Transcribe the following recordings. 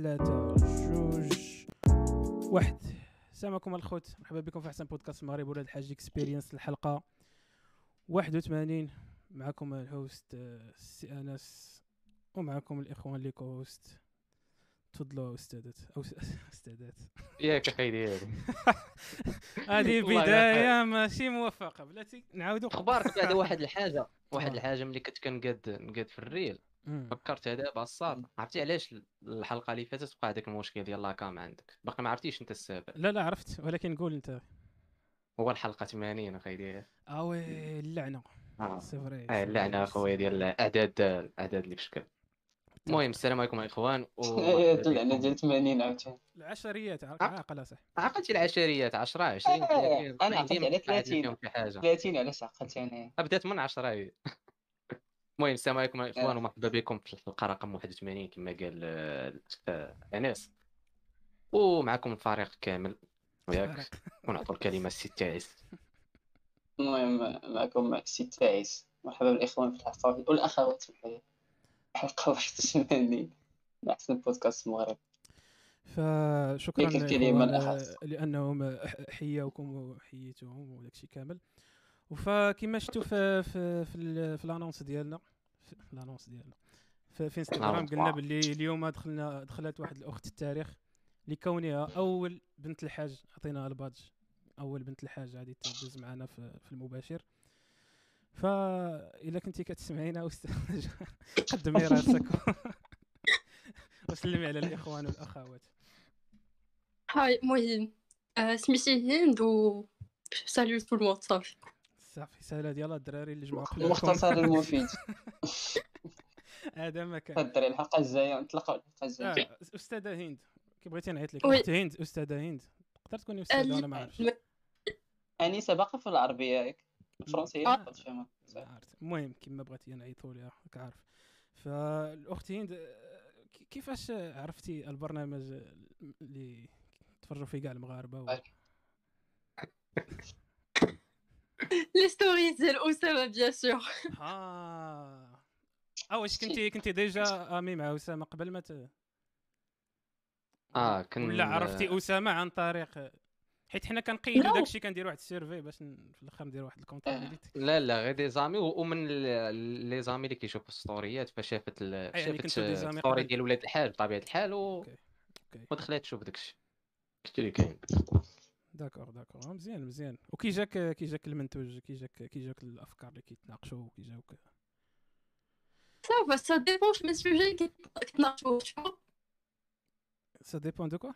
ثلاثة جوج. واحد. السلام الخوت. مرحبا بكم في أحسن بودكاست المغرب ولاد الحاج Experience الحلقة 81 معكم ال host آه، السي أنس. ومعكم الإخوان les guests تفضلوا استاذات أو أستاذات. ياك أخي ديالي هذه بداية ماشي موفقة. بلاتي نعاودوا أخبارك؟ بعد واحد الحاجة. واحد الحاجة ملي كنت كنقاد نقاد في ال reel. فكرت دابا الصاد عرفتي علاش الحلقة اللي فاتت وقع هذاك المشكل ديال لاكام عندك؟ باقي ما عرفتيش أنت السبب. لا لا عرفت. ولكن قول أنت. هو الحلقة 80 أخي آه وي اللعنة. آه. سي فري آه اللعنة أخويا ديال الاعداد الاعداد اللي في شكل المهم السلام عليكم إخوان. و اللعنة ديال 80 عاوتاني. العشريات عاقله صح عقلتي العشريات 10 20 30 أنا عقلت على 30 30 علاش عقلت أنا؟ بدات من 10 المهم السلام عليكم أخوان ومرحبا بكم في الحلقة رقم 81 كما قال الاخ أنس. ومعكم الفريق كامل. وياك ونعطوا الكلمة السي تاعيس المهم معكم السي تاعيس مرحبا بالإخوان في الحلقة والأخوات في الحقيقة حلقة 81 من احسن بودكاست المغرب فشكرا لأنهم حياوكم وحييتوهم وداك الشيء كامل. وفكما شفتوا في في في, في ال annonce ديالنا في ال annonce ديالنا في, في انستغرام قلنا باللي اليوم دخلنا دخلت واحد الأخت التاريخ لكونها أول بنت الحاج عطيناها ال badge أول بنت الحاج غادي تدوز معنا في, في المباشر. فإذا كنتي كتسمعينا أستاذ قدمي راسك وسلمي على الإخوان والأخوات. هاي مهم. سميتي هند و salut tout le monde صافي. صافي سهلة ديال الدراري اللي جمعوا المختصر المفيد. هذا ما كان. الدراري الحلقة الجاية نطلقوا الحلقة الجاية. آه. أستاذة هند كي بغيتي نعيط لك. أختي هند أستاذة هند. تقدر تكوني أستاذة وأنا ما عرفتش أنيسة باقا في العربية ياك؟ الفرنسية؟ آه. المهم كما بغيتي نعيطوا لها راك عارف. فالأخت هند كيفاش عرفتي البرنامج اللي تفرجوا فيه كاع المغاربة؟ و... les stories ديال اسامه bien sûr آه آه واش كنتي كنتي déjà amie مع اسامه قبل ما ت... آه كن ولا عرفتي أسامة عن طريق حيت حنا كنقيدوا داكشي كنديروا واحد ال survey باش في الآخر نديروا واحد comptabilité لا لا غير des amis ومن les amis اللي كيشوفوا الستوريات فشافت يعني شافت ال story ديال ولاد الحاج بطبيعه الحال و ودخلت تشوف داكشي. قلت لي كاين d'accord d'accord مزيان مزيان وكي جاك كي جاك المنتوج كي جاك كي جاك الافكار اللي كيتناقشوا كي جاوك صافي ça dépend من ال sujet كيتناقشوا ça dépend de quoi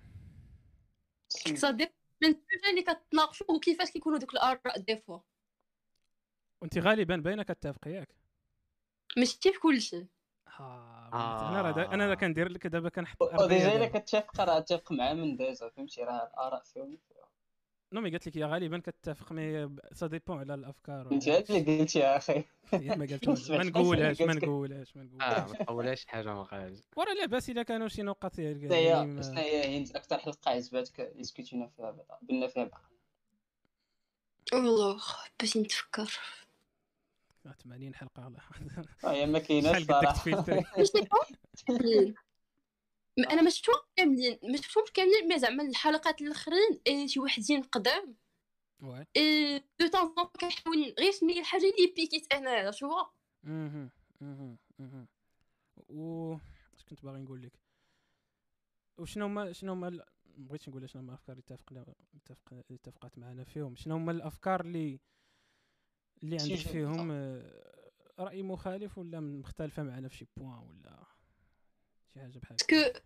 ça dépend من ال sujet اللي كتناقشوا وكيفاش كيكونوا دوك الاراء des fois وانت غالبا باينه كتفق ياك ماشي في كلشي آه. أنا راه أنا راه كندير لك دابا كنحط déjà إلا كتفق راه تفق مع من déjà فهمتي؟ راه الاراء فيهم. non mais قالت لك يا غالبا كتفق mais ça dépend على الأفكار. انت اللي قلت يا أخي. ما قلت ما نقولهاش ما نقولهاش ما نقولهاش. آه ما تقولهاش حاجة ما خارج ورا لاباس الا كانوا شي نقط يعني شنو هي هند أكثر حلقة عجبتك ديسكوتينا فيها بنا فيها بقى والله باش نتفكر. 80 حلقة آه ما كايناش صراحة. أنا ما شفتهم كاملين ما شفتهمش كاملين مي زعما الحلقات الآخرين إيه شي وحدين قدام. إي دو طون طون كنحاول غير شنو هي الحاجة اللي بيكيت أنا شو أها أها أها و اش كنت باغي نقول لك؟ وشنو هما شنو هما بغيتش نقول شنو هما الأفكار اللي اتفقنا اتفق اتفقت معنا فيهم. شنو هما الأفكار اللي اللي عندك فيهم؟ آه، رأي مخالف ولا مختلفة معنا في شي point ولا شي حاجة بحال parce que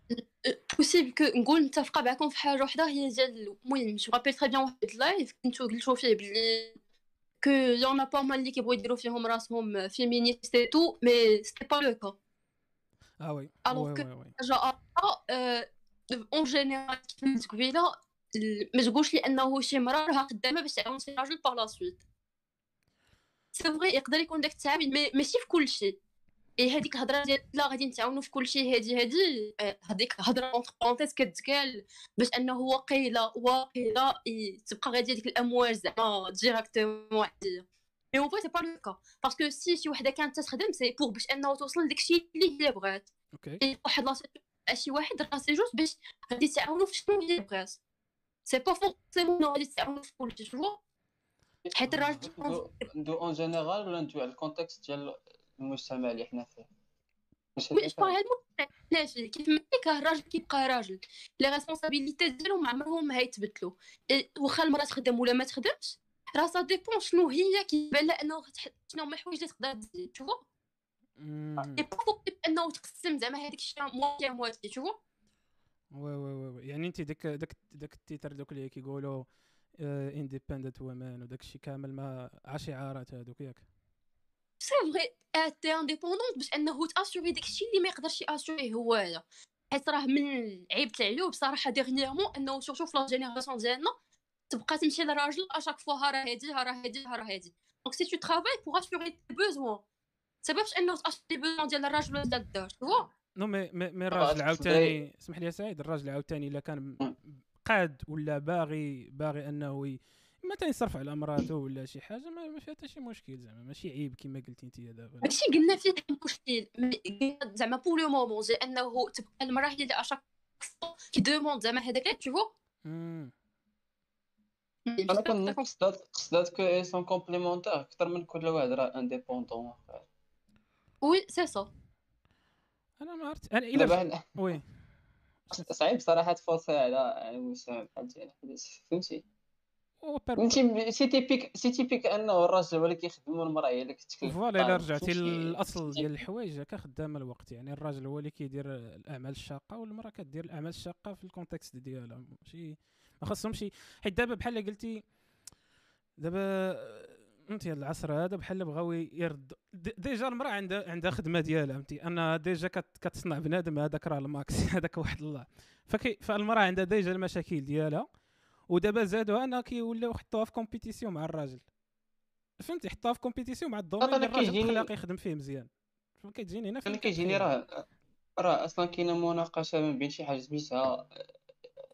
possible que نقول متفقه معكم في حاجة وحده هي ديال المهم je rappelle très bien واحد ال live كنتو قلتو فيه بلي كو يون با مال اللي كيبغيو يديرو فيهم راسهم فيمينيست اي تو مي سيتي با لو كا آه وي الوغ كو حاجة اون جينيرال كيف قبيله ما تقولش لأنه شي مرا راها خدامه باش تعاون شي راجل باغ لا سويت سي فغي يقدر يكون داك التعامل ماشي في كل شيء اي هذيك الهضره ديال لا غادي نتعاونوا في كل شيء هادي هادي هذيك هضره اونتر بارونتيز كتقال باش انه واقيلا واقيلا تبقى غادي هذيك الامواج زعما directement عاديه mais en fait c'est pas le cas parce que si شي وحده كانت تخدم c'est pour باش انه توصل لداك الشيء اللي هي بغات okay واحد لا شي واحد راه c'est juste باش غادي تعاونوا في شنو هي بغات c'est pas forcément غادي تعاونوا في كلشي شو حيت الراجل ندو en général ولا ندو على ال contexte ديال المجتمع اللي حنا فيه. oui je هاد علاش؟ كيف ما قلت الراجل كيبقى راجل. les responsabilités ديالو ما عمرهم هيتبدلوا واخا المرأة تخدم ولا ما تخدمش راه ça dépend شنو هي كيبان لها أنه شنو هما الحوايج اللي تقدر تزيد تشوفو اي با فوق أنه تقسم زعما هذاك الشيء moitié moitié تشوفو oui oui oui يعني انت داك داك داك ال titre donc اللي كيقولوا independent woman وداك الشيء كامل ما عشعارات هذوك ياك. c'est vrai t'es indépendante باش أنه ت assurer داك الشيء اللي ما يقدرش ي assurer هو هذا. حيت راه من عيب العيوب صراحة ديغنيغمون أنه سورتو في لا جينيراسيون ديالنا تبقى تمشي للراجل اشاك فوا ها راه هادي ها راه هادي ها راه هادي. دونك سي تو ترافاي بوغ اسوري تي بوزوان سبب أنه تأسوري لي بوزوان ديال الراجل ولا ديال الدار تو نو مي مي الراجل عاوتاني اسمح لي سعيد الراجل عاوتاني إلا كان قاد ولا باغي باغي أنه مثلا يصرف على مراته ولا شي حاجة ما, فيها حتى شي مشكل زعما ماشي عيب كما قلتي انت دابا. ماشي قلنا فيه مشكل زعما بور لو مومون زي انه تبقى المراه هي اللي اشاك كي دوموند زعما هذاك تشوفو أنا كنقصد قصدات كو سون كومبليمونتير أكثر من كل واحد راه انديبوندون وي سي سا أنا ما عرفت أنا إلا وي. صعيب صراحة تفوصي على المجتمع بحال ديالنا فهمتي؟ فهمتي سي typique c'est typique انه الراجل هو اللي كيخدم والمراه هي اللي كتكلف voilà إلا رجعتي للاصل ديال الحوايج هكا خدام الوقت. يعني الراجل هو اللي كيدير الأعمال الشاقة والمرأة كدير الأعمال الشاقة في ال contexte ديالها. ماشي ما خاصهمش حيت دابا بحال قلتي دابا فهمتي العصر هذا بحال بغاو يرد déjà المرأة عندها عندها خدمة ديالها فهمتي؟ انها déjà كتصنع بنادم هذاك راه ال max هذاك واحد الله. فكي فالمرأة عندها déjà المشاكل ديالها ودابا زادوا أنا كيوليو يحطوها في compétition مع الراجل. فهمتي؟ يحطوها في compétition مع ال domaine اللي الراجل الاخلاقي يخدم فيه مزيان. كتجيني هنا أنا كيجيني راه راه أصلا كاينة مناقشة ما بين شي حاجة سميتها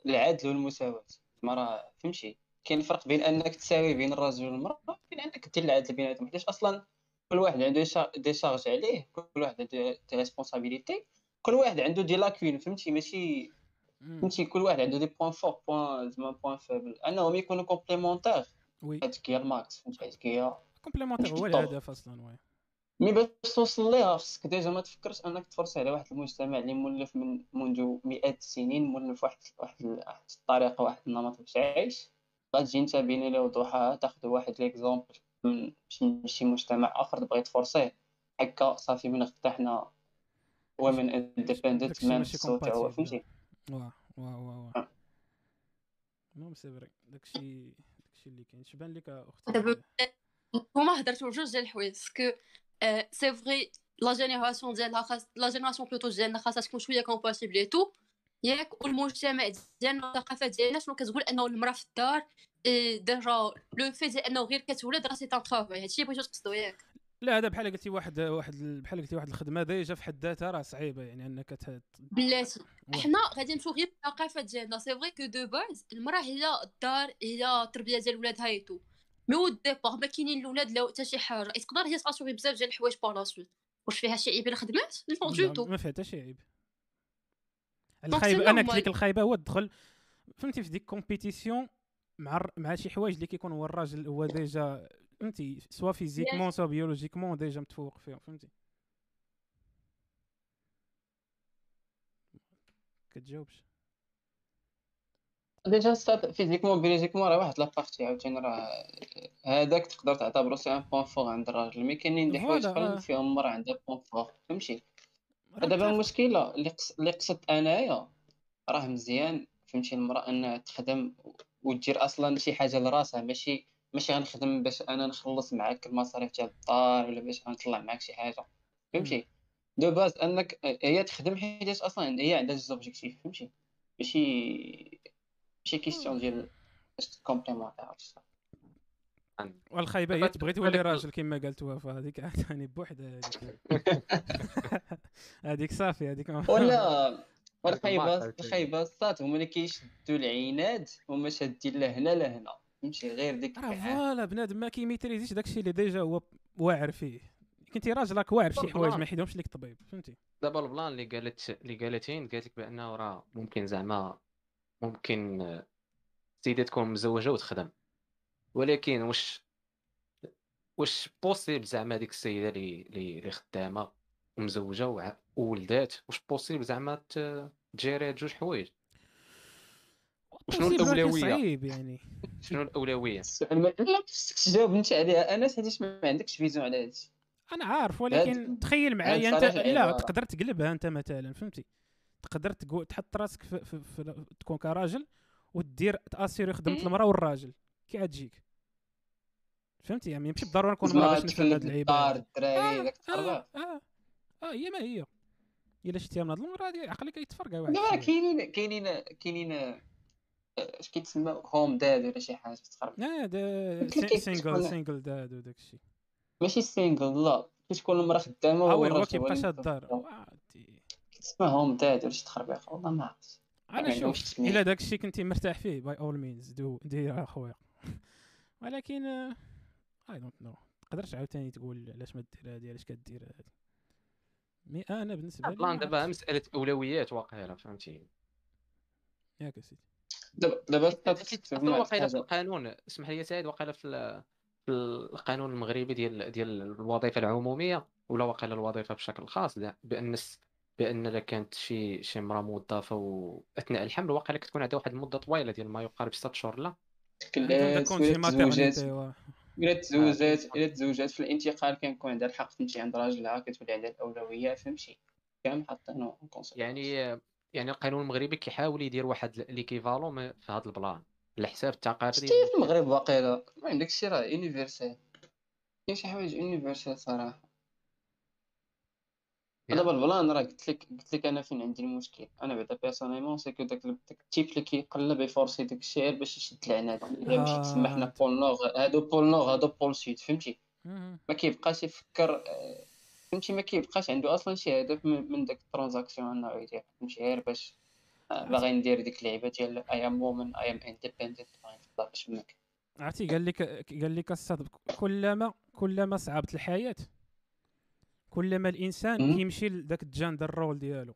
العدل والمساواة. ما راه فهمتي؟ كاين فرق بين أنك تساوي بين الراجل والمرأة وبين أنك دير العدل بيناتهم حيت أصلا كل واحد عنده des charges عليه كل واحد عنده des responsabilités كل واحد عنده des lacunes. فهمتي؟ ماشي فهمتي كل واحد عنده دي بوين فور بوين زعما بوين فيبل انهم يكونوا كومبليمونتير وي هذيك هي الماكس فهمتي هذيك هي كومبليمونتير هو الهدف أصلا وي مي باش توصل ليها خصك ديجا ما تفكرش انك تفرس على واحد المجتمع اللي مولف من منذ مئات السنين مولف واحد واحد واحد الطريقة واحد النمط باش عايش غتجي انت بين لي وضوحها تاخذ واحد ليكزومبل من شي مجتمع اخر تبغي تفرسيه هكا صافي من غدا حنا ومن اندبندنت مان الصوت هو فهمتي واه واه واه واه المهم سي فري داكشي داكشي اللي كاين شبان لك أختي هما هضرتوا جوج ديال الحوايج سكو سي فري لا جينيراسيون ديالها خاص لا جينيراسيون بلوتو ديالنا خاصها تكون شوية كومباتيبل تو ياك والمجتمع ديالنا الثقافه ديالنا شنو كتقول أنه المرأة في الدار ديجا لو في ديال أنه غير كتولد راه سي تان ترافاي هادشي بغيتو تقصدو ياك. لا هذا بحال قلتي واحد واحد بحال قلتي واحد الخدمة déjà في حد ذاتها راه صعيبة يعني أنك ت... بلاتي حنا غادي نمشيو غير الثقافه ديالنا c'est vrai que de base المرأة هي الدار هي التربيه ديال ولادها et tout mais au départ ما كاينين الأولاد لا حتى شي حاجة. تقدر هي ت assurer بزاف ديال الحوايج par la suite واش فيها شي عيب إلا خدمات؟ non du tout ما فيها حتى شي عيب. الخايبه أنا قلت لك الخايبة هو الدخل فهمتي في ديك compétition مع مع شي حوايج اللي كيكون هو الراجل هو déjà فهمتي soit physiquement soit biologiquement déjà متفوق فيهم فهمتي كتجاوبش déjà c'est-à-dire physiquement biologiquement راه واحد la partie عاوتاني راه هذاك تقدر تعتبرو c'est un point fort عند الراجل mais كاينين des حوايج اخرين فيهم المراه عندها point fort فهمتي دابا المشكلة اللي قصدت انايا راه مزيان فهمتي المراه انها تخدم ودير أصلا شي حاجة لراسها ماشي ماشي غنخدم باش أنا نخلص معاك المصاريف ديال الدار ولا باش غنطلع معاك شي حاجة. فهمتي؟ de base أنك هي تخدم حيت أصلا هي عندها جوج objectifs فهمتي؟ ماشي ماشي question ديال باش complémenter والخايبة هي تبغي تولي راجل كما قالت وفاء هذيك عاوتاني بوحدها هذيك هذيك صافي هذيك ولا والخايبة الخايبه الصاد هما اللي كيشدوا العناد هما شادين لهنا لهنا فهمتي غير ديك راه voilà بنادم ما كيميتريزيش داكشي اللي ديجا هو واعر فيه. كنتي راجل راك واعر شي حوايج ما يحيدهمش لك الطبيب فهمتي؟ دابا البلان اللي قالت اللي قالتين قالت لك بأنه راه ممكن زعما ممكن السيده تكون مزوجة وتخدم. ولكن واش واش possible زعما ديك السيدة اللي اللي خدامة ومزوجة وولدات؟ واش possible زعما تجيري هاد جوج حوايج؟ شنو الأولوية؟ صعيب يعني. شنو الأولوية؟ لا خصك تجاوب أنت عليها. أنا حيت ما عندكش vision على هادشي. أنا عارف ولكن تخيل معايا أنت لا تقدر تقلبها أنت مثلا فهمتي؟ تقدر تحط راسك في, في, في تكون كراجل ودير t'assurer خدمه المراه والراجل. كي غتجيك فهمتي؟ يعني ماشي بالضرورة نكون مراه باش نفهم هاد العيبات الدراري داك آه آه آه هي ما هي. إلا شتيها من هاد الأمور هادي عقلك كيتفرقع واحد لا كاينين كاينين كاينين اش كيتسمى هوم داد ولا شي حاجة تخرب آه سينجل سينجل داد وداك الشيء ماشي سينجل لا. كتكون المرأة خدامة هو هو كيبقى شاد الدار. كتسمى هوم داد ولا شي تخربيق والله ما عرفت. أنا شوف إلا داك الشيء كنتي مرتاح فيه باي اول مينز دو دير اخويا ولكن I don't know تقدرش عاوتاني تقول علاش ما دير هادي علاش كدير هادي. mais أنا بالنسبة لي دابا مسألة أولويات واقيلا فهمتي؟ ياك سيدي دابا دابا واقيلا في القانون اسمح لي سعيد واقيلا في في القانون المغربي ديال ديال الوظيفة العمومية ولا واقيلا الوظيفة بشكل خاص بأن بأن الا كانت شي شي امرأة موظفة وأثناء الحمل واقيلا كتكون عندها واحد المدة طويلة ديال ما يقارب 6 شهور لا. إلا تزوجات إلا تزوجات في الانتقال كيكون عندها الحق تمشي عند راجلها كتولي عندها الأولوية فهمتي؟ كامل حاطينو يعني يعني القانون المغربي كيحاول يدير واحد ليكيفالون في هذا البلان. على حساب التقارير شتي في المغرب باقيلا ما عندك شي راه يونيفرسال كاين شي حوايج يونيفرسال صراحة. دابا البلان راه قلت لك قلت لك أنا فين عندي المشكل. أنا بعدا بيرسونيلمون سيكو داك داك التيب اللي كيقلب يفورسي داك الشعر باش يشد العناد. اللي مشي تسمى حنا بول نور هادو بول نور هادو بول سود فهمتي؟ ما كيبقاش يفكر فهمتي ما كيبقاش عنده أصلا شي هدف من داك ال transaction إنه يدير فهمتي غير باش باغي ندير ديك اللعيبة ديال I am woman I am independent باش فمك عرفتي قال لك قال لك الصاد كلما كلما صعبت الحياة كلما الإنسان كيمشي لذاك ال gender role ديالو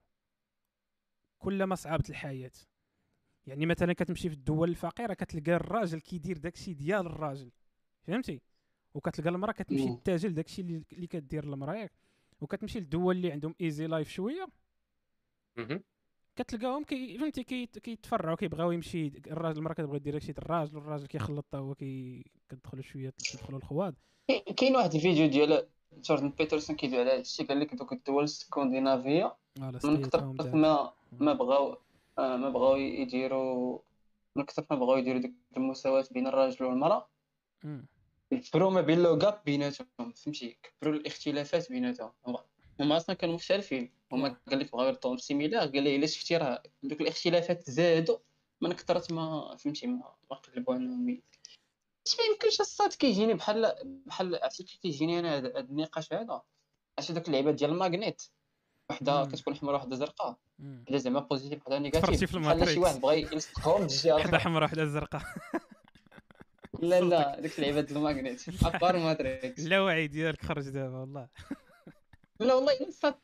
كلما صعبت الحياة. يعني مثلا كتمشي في الدول الفقيرة كتلقى الراجل كيدير داكشي ديال الراجل. فهمتي؟ وكتلقى المرأة كتمشي تتاجل داكشي اللي كدير المرأة. ياك وكتمشي للدول اللي عندهم easy life شوية. كتلقاهم كي فهمتي كيتفرعوا كيبغيو يمشي الراجل المراه كتبغي دير داكشي الراجل والراجل كيخلط هو كي كتدخلوا شوية كيدخلوا الخواد كاين واحد الفيديو ديال جوردن بيترسون كيدوي على هادشي قال لك دوك الدول السكندنافية من كثر ما ما بغاو آه، ما بغاو يديروا من كثر ما بغاو يديروا ديك المساواة بين الراجل والمرأة. كبروا ما بين l'écart بيناتهم فهمتي؟ كبروا الاختلافات بيناتهم. هما أصلا كانوا مختلفين. هما قال لك بغاو يردوا similar قال لي إلا شفتي راه دوك الاختلافات زادوا من كثرة ما فهمتي ما قلبوا انهم ما يمكنش الصاد كيجيني بحال بحال عرفتي كيجيني أنا هذا النقاش هذا؟ عرفتي دوك اللعيبات ديال ال magnet؟ وحدة كتكون حمراء وحدة زرقاء. وحده زعما positif وحده négatif. بحال شي واحد بغى يلصقهم وحدة حمراء وحدة زرقاء. لا لا ديك اللعيبة ديال ال magnet. à part Matrix اللاوعي ديالك خرج دابا والله. لا والله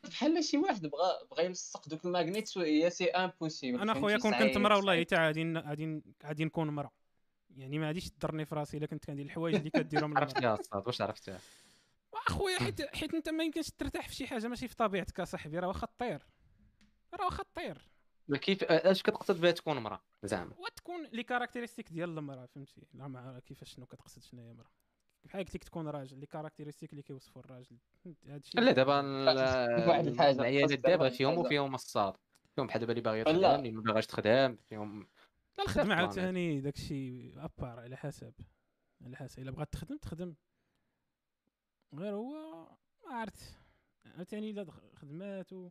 بحال شي واحد بغى بغى يلصق دوك ال magnet هي c'est impossible أنا خويا كون كنت مرا والله حتى غادي غادي غادي نكون مرا يعني ما غاديش تضرني في راسي إلا كنت كندير الحوايج اللي كديرهم عرفتها الصاد واش عرفتها؟ أخويا حيت حيت أنت ما يمكنش ترتاح في شي حاجة ماشي في طبيعتك اصاحبي راه واخا طير راه واخا طير كيف أش كتقصد بها تكون مرا زعما. وتكون les caractéristiques ديال المرأة فهمتي؟ لا ما كيفاش شنو كتقصد شنو هي مرا بحال قلت لك تكون راجل les caractéristiques اللي كيوصفوا الراجل. هادشي لا دابا واحد الحاجة العيالات دابا فيهم وفيهم الصاد. فيهم بحال دابا اللي باغيه تخدم اللي ما باغاش تخدم فيهم لا الخدمة عاوتاني داكشي à part على حسب على حسب. إلا بغات تخدم تخدم. غير هو ما عرفت. عاوتاني إلا خدمات و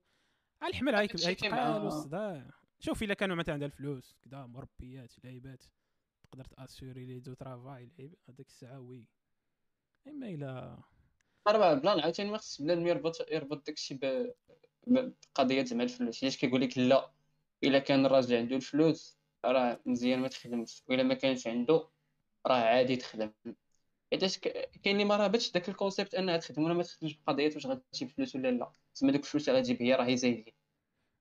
الحمل هايك تقال والصداع شوف إلا كانوا مثلا عندها الفلوس كذا مربيات لعيبات تقدر تأسوري لي دو ترافاي لعيب هذاك الساعة وي. إما إلا راه بلان عاوتاني ما خصش بنادم يربط يربط داكشي بقضية زعما الفلوس. علاش كيقول لك لا؟ إلا كان الراجل عنده الفلوس راه مزيان ما تخدمش وإلا ما كانش عنده راه عادي تخدم. حيتاش كاين اللي ما رابطش داك ال concept أنها تخدم ولا ما تخدمش بقضية واش غتجيب فلوس ولا لا. زعما دوك الفلوس اللي غتجيب هي راهي زايدين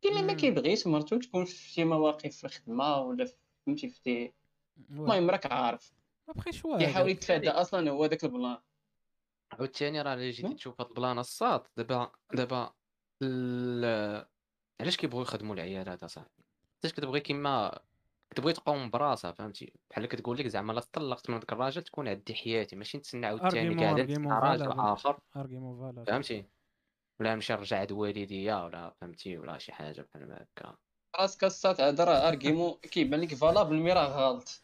كاين اللي ما كيبغيش مرتو تكون في شي مواقف في الخدمة ولا فهمتي في المهم راك عارف. après toi كيحاول يتفادى أصلا هو داك ال plan. عاوتاني راه الا جيتي تشوف هاد ال plan الصاد دابا دابا علاش كيبغيو يخدموا العيالات اصاحبي حيتاش كتبغي كيما كتبغي تقوم براسها فهمتي؟ بحال كتقول لك زعما لا طلقت من داك الراجل تكون عندي حياتي ماشي نتسنى عاوتاني قاعد مع راجل آخر. فهمتي؟ ولا نمشي نرجع عند والديا ولا فهمتي؟ ولا شي حاجة بحال هكا. راسك السات هذا راه ارغيمون كيبان لك فالابل مي راه غلط.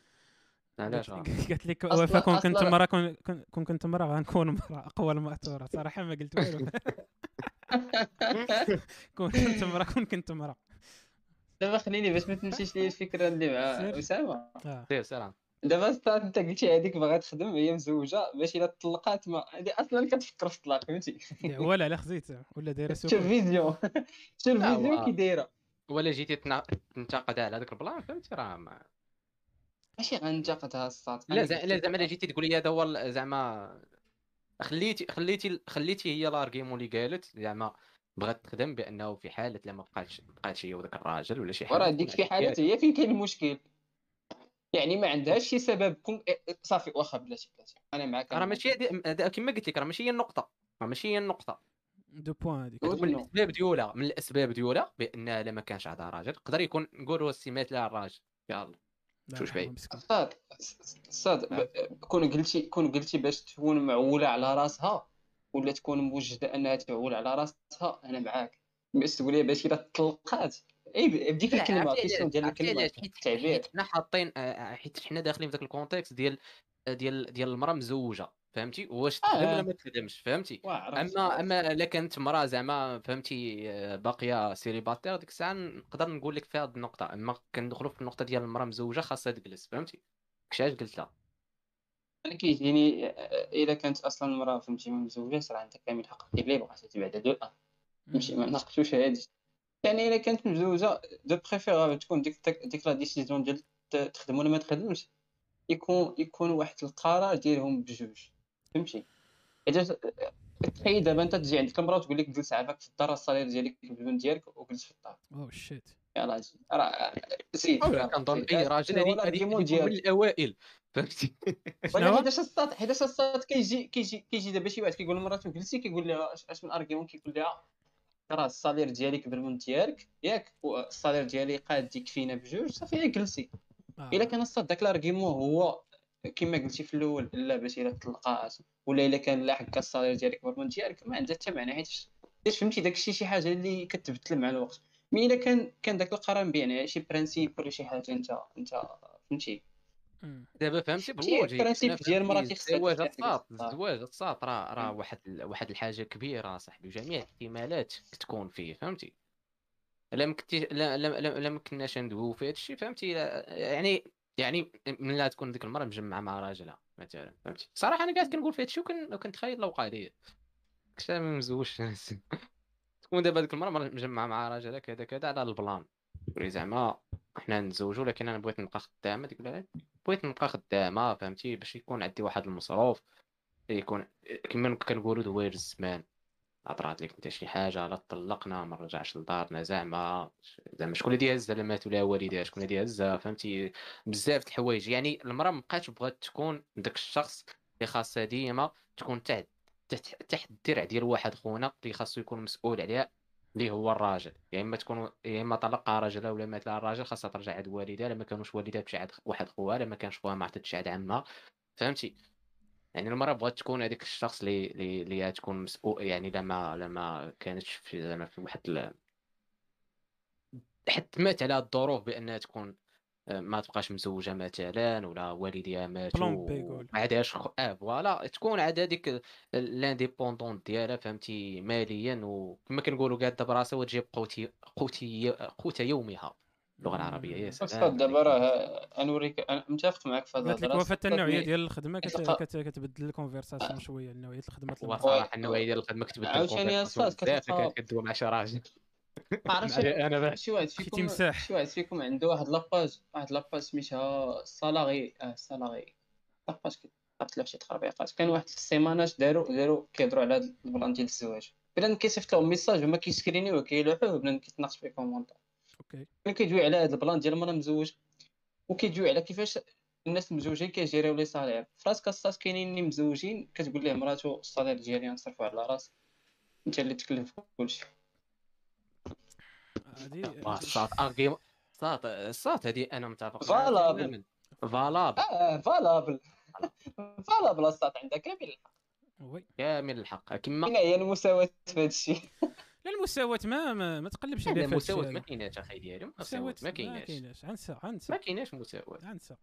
علاش قالت لك وفا كون كنت مرا كون كنت مرا غنكون مرا أقوى المأثورة. صراحة ما قلت والو. كون كنت مرا كون كنت مرا. دابا خليني باش ما تمشيش لي الفكرة اللي مع أسامة. سير سير. دابا الساط انت قلتي هذيك باغا تخدم هي مزوجة باش إلا طلقات ما هذه أصلا كتفكر في الطلاق فهمتي؟ ولا على خزيت. ولا دايرة شوف الفيديو شوف الفيديو كي دايرة. ولا جيتي تنتقد على هذاك ال plan فهمتي؟ راه ماشي غنتقدها الساط لا زعما الا جيتي تقول لي هذا هو زعما خليتي خليتي خليتي هي لارغيمون اللي قالت زعما بغات تخدم بأنه في حالة لما بقاتش بقاتش هي وذاك الراجل ولا شي حاجة وراه ديك في حالات هي فين كاين المشكل يعني ما عندهاش شي سبب. كون صافي واخا بلاتي بلاتي. أنا معاك راه ماشي كما قلت لك راه ماشي هي النقطة. راه ماشي هي النقطة. دو بوان هذيك من الأسباب ديولها من الأسباب ديولها بأن الا ما كانش عندها راجل. يقدر يكون نقولوا السمات لها الراجل. يلا. شو شبعي صاط صاط. كون قلتي كون قلتي باش تكون معولة على راسها ولا تكون موجدة أنها تعول على راسها أنا معاك. بس تقول لي باش الا طلقات إي بديك الكلمة question ديال الكلمة التعبير حنا حاطين آه، آه، حيت حنا داخلين في ذاك ال contexte ديال ديال ديال المرأة مزوجة فهمتي؟ واش تخدم ولا ما تخدمش فهمتي؟ أما أما إلا كانت مرأة زعما فهمتي آه، باقية célibataire ديك الساعة نقدر نقول لك في هذه النقطة. أما كندخلوا في النقطة ديال المرأة مزوجة خاصها تجلس فهمتي؟ كشاش قلت لها. أنا كيجيني الا كانت أصلا المرأة فهمتي مزوجه راه عندها كامل الحق دير لي بغات تبعد دو الان ماشي ما ناقشوش هادي. يعني الا كانت مزوجه دو بريفير تكون ديك ديك لا ديسيزيون ديال تخدم ولا ما تخدمش. يكون يكون واحد القرار ديالهم بجوج. فهمتي؟ حيت تخيل دابا أنت تجي عندك المراه وتقول لك جلس عافاك في الدار الصالير ديالك بالبن ديالك وجلس في الدار. أو شيت يلاه راه زيد. كنظن أي راجل هذيك من الأوائل. فهمتي؟ حيتاش الصاط حيتاش الصاط كيجي كيجي كيجي دابا شي واحد كيقول لمراته جلسي كيقول لها اش من argument كيقول لها راه ال salaire ديالك بالبن ديالك ياك وال salaire ديالي قاد يكفينا بجوج صافي كلسي. آه. إلا كان الصاط داك ال argument هو كما قلتي في الأول لا باش إلا طلقات ولا إلا كان لاحق ال salaire ديالك بالبن ديالك ما عندها حتى معنى حيت فهمتي؟ داك الشيء شي حاجة اللي كتبدل مع الوقت. mais إلا كان كان داك القرار مبين شي principe ولا شي حاجة انت أنت فهمتي؟ دابا فهمتي بالوجه ال principe ديال مراتي الزواج الصاط الزواج الصاط راه راه واحد واحد الحاجة كبيرة صاحبي وجميع الاحتمالات كتكون فيه فهمتي؟ لا مكنتي لا لا لا, لا مكناش ندويو في هذا الشيء فهمتي؟ يعني يعني من لا تكون ديك المرة مجمعة مع راجلها مثلا فهمتي؟ صراحة أنا قاعد كنقول في هذا الشيء وكنتخيل لو لي. كنت ما مزوجش. تكون دابا ديك المرة مجمعة مع راجلها كذا كذا على ال plan. زعما حنا نتزوجوا لكن أنا بغيت نبقى خدامة ديك بغيت نبقى خدامة فهمتي؟ باش يكون عندي واحد المصروف يكون كما كنقولوا دوير الزمان طرات لك انت شي حاجة لا طلقنا ما رجعش لدارنا زعما زعما شكون اللي ديهز لا مات ولا والديها شكون اللي ديهز فهمتي؟ بزاف د الحوايج يعني المرأة مابقاتش بغات تكون داك الشخص اللي خاصها ديما تكون تحت تحت الدرع ديال واحد خونا اللي خاصو يكون مسؤول عليها. اللي هو الراجل. يا إما تكون يا إما طلقها راجلها ولا مات لها الراجل خاصها ترجع عند والدها إلا ما كانوش والدها عند واحد خوها إلا ما كانش خوها ما تمشي عند عمها. فهمتي؟ يعني المرأة بغات تكون هذيك الشخص اللي اللي اللي تكون مسؤول يعني لما لما كانتش في زعما في واحد ال... حتى مات على الظروف بأنها تكون ما تبقاش مزوجة مثلا ولا والديها ماتوا ما عندهاش خ... آه voilà تكون عاد هذيك l'indépendance ديالها فهمتي ماليا وكما كنقولوا قاده براسها وتجيب قوتي قوتي قوت يومها اللغة العربية يا سلام دابا راه أنوريك أنا متفق معك في هذا الهضره قلت لك النوعية ديال الخدمة كتبدل ال conversation شوية نوعيه الخدمة صراحة النوعية ديال الخدمة كتبدل عاوتاني كدوي مع شي راجل. عرفت أنا شي واحد فيكم شي واحد فيكم عنده؟ واحد la page واحد لاباج سميتها سالاري آه سالاري la page له شي تخربيقات كان واحد السيمانات داروا داروا كيهضروا على هذا ال plan ديال الزواج. بنادم كيصيفط لهم message هما كي screen يو وكيلوحوه بنادم كيتناقش في commentaire OK. كيدوي على هذا ال plan ديال المراه مزوج وكيدوي على كيفاش الناس المزوجين كي gérer يو les salaires. فراسك الصاط كاينين اللي مزوجين كتقول ليه مراتو ال salaire ديالي نصرفو على راسك أنت اللي تكلف كلشي. هادي صاط argument صاط صاط هذه أنا متفق valable valable آه valable valable الصاط عندها كامل. الحق Oui. كامل الحق. كما فين هي المساواة في هذا الشيء. لا المساواة ما ما, ما تقلبش عليها في هادشي مساواة هذا. ما كايناش أخي ديالي. مساواة مساواة ما ما كايناش. كايناش. عنسى عنسى ما كايناش مساواة. عنسى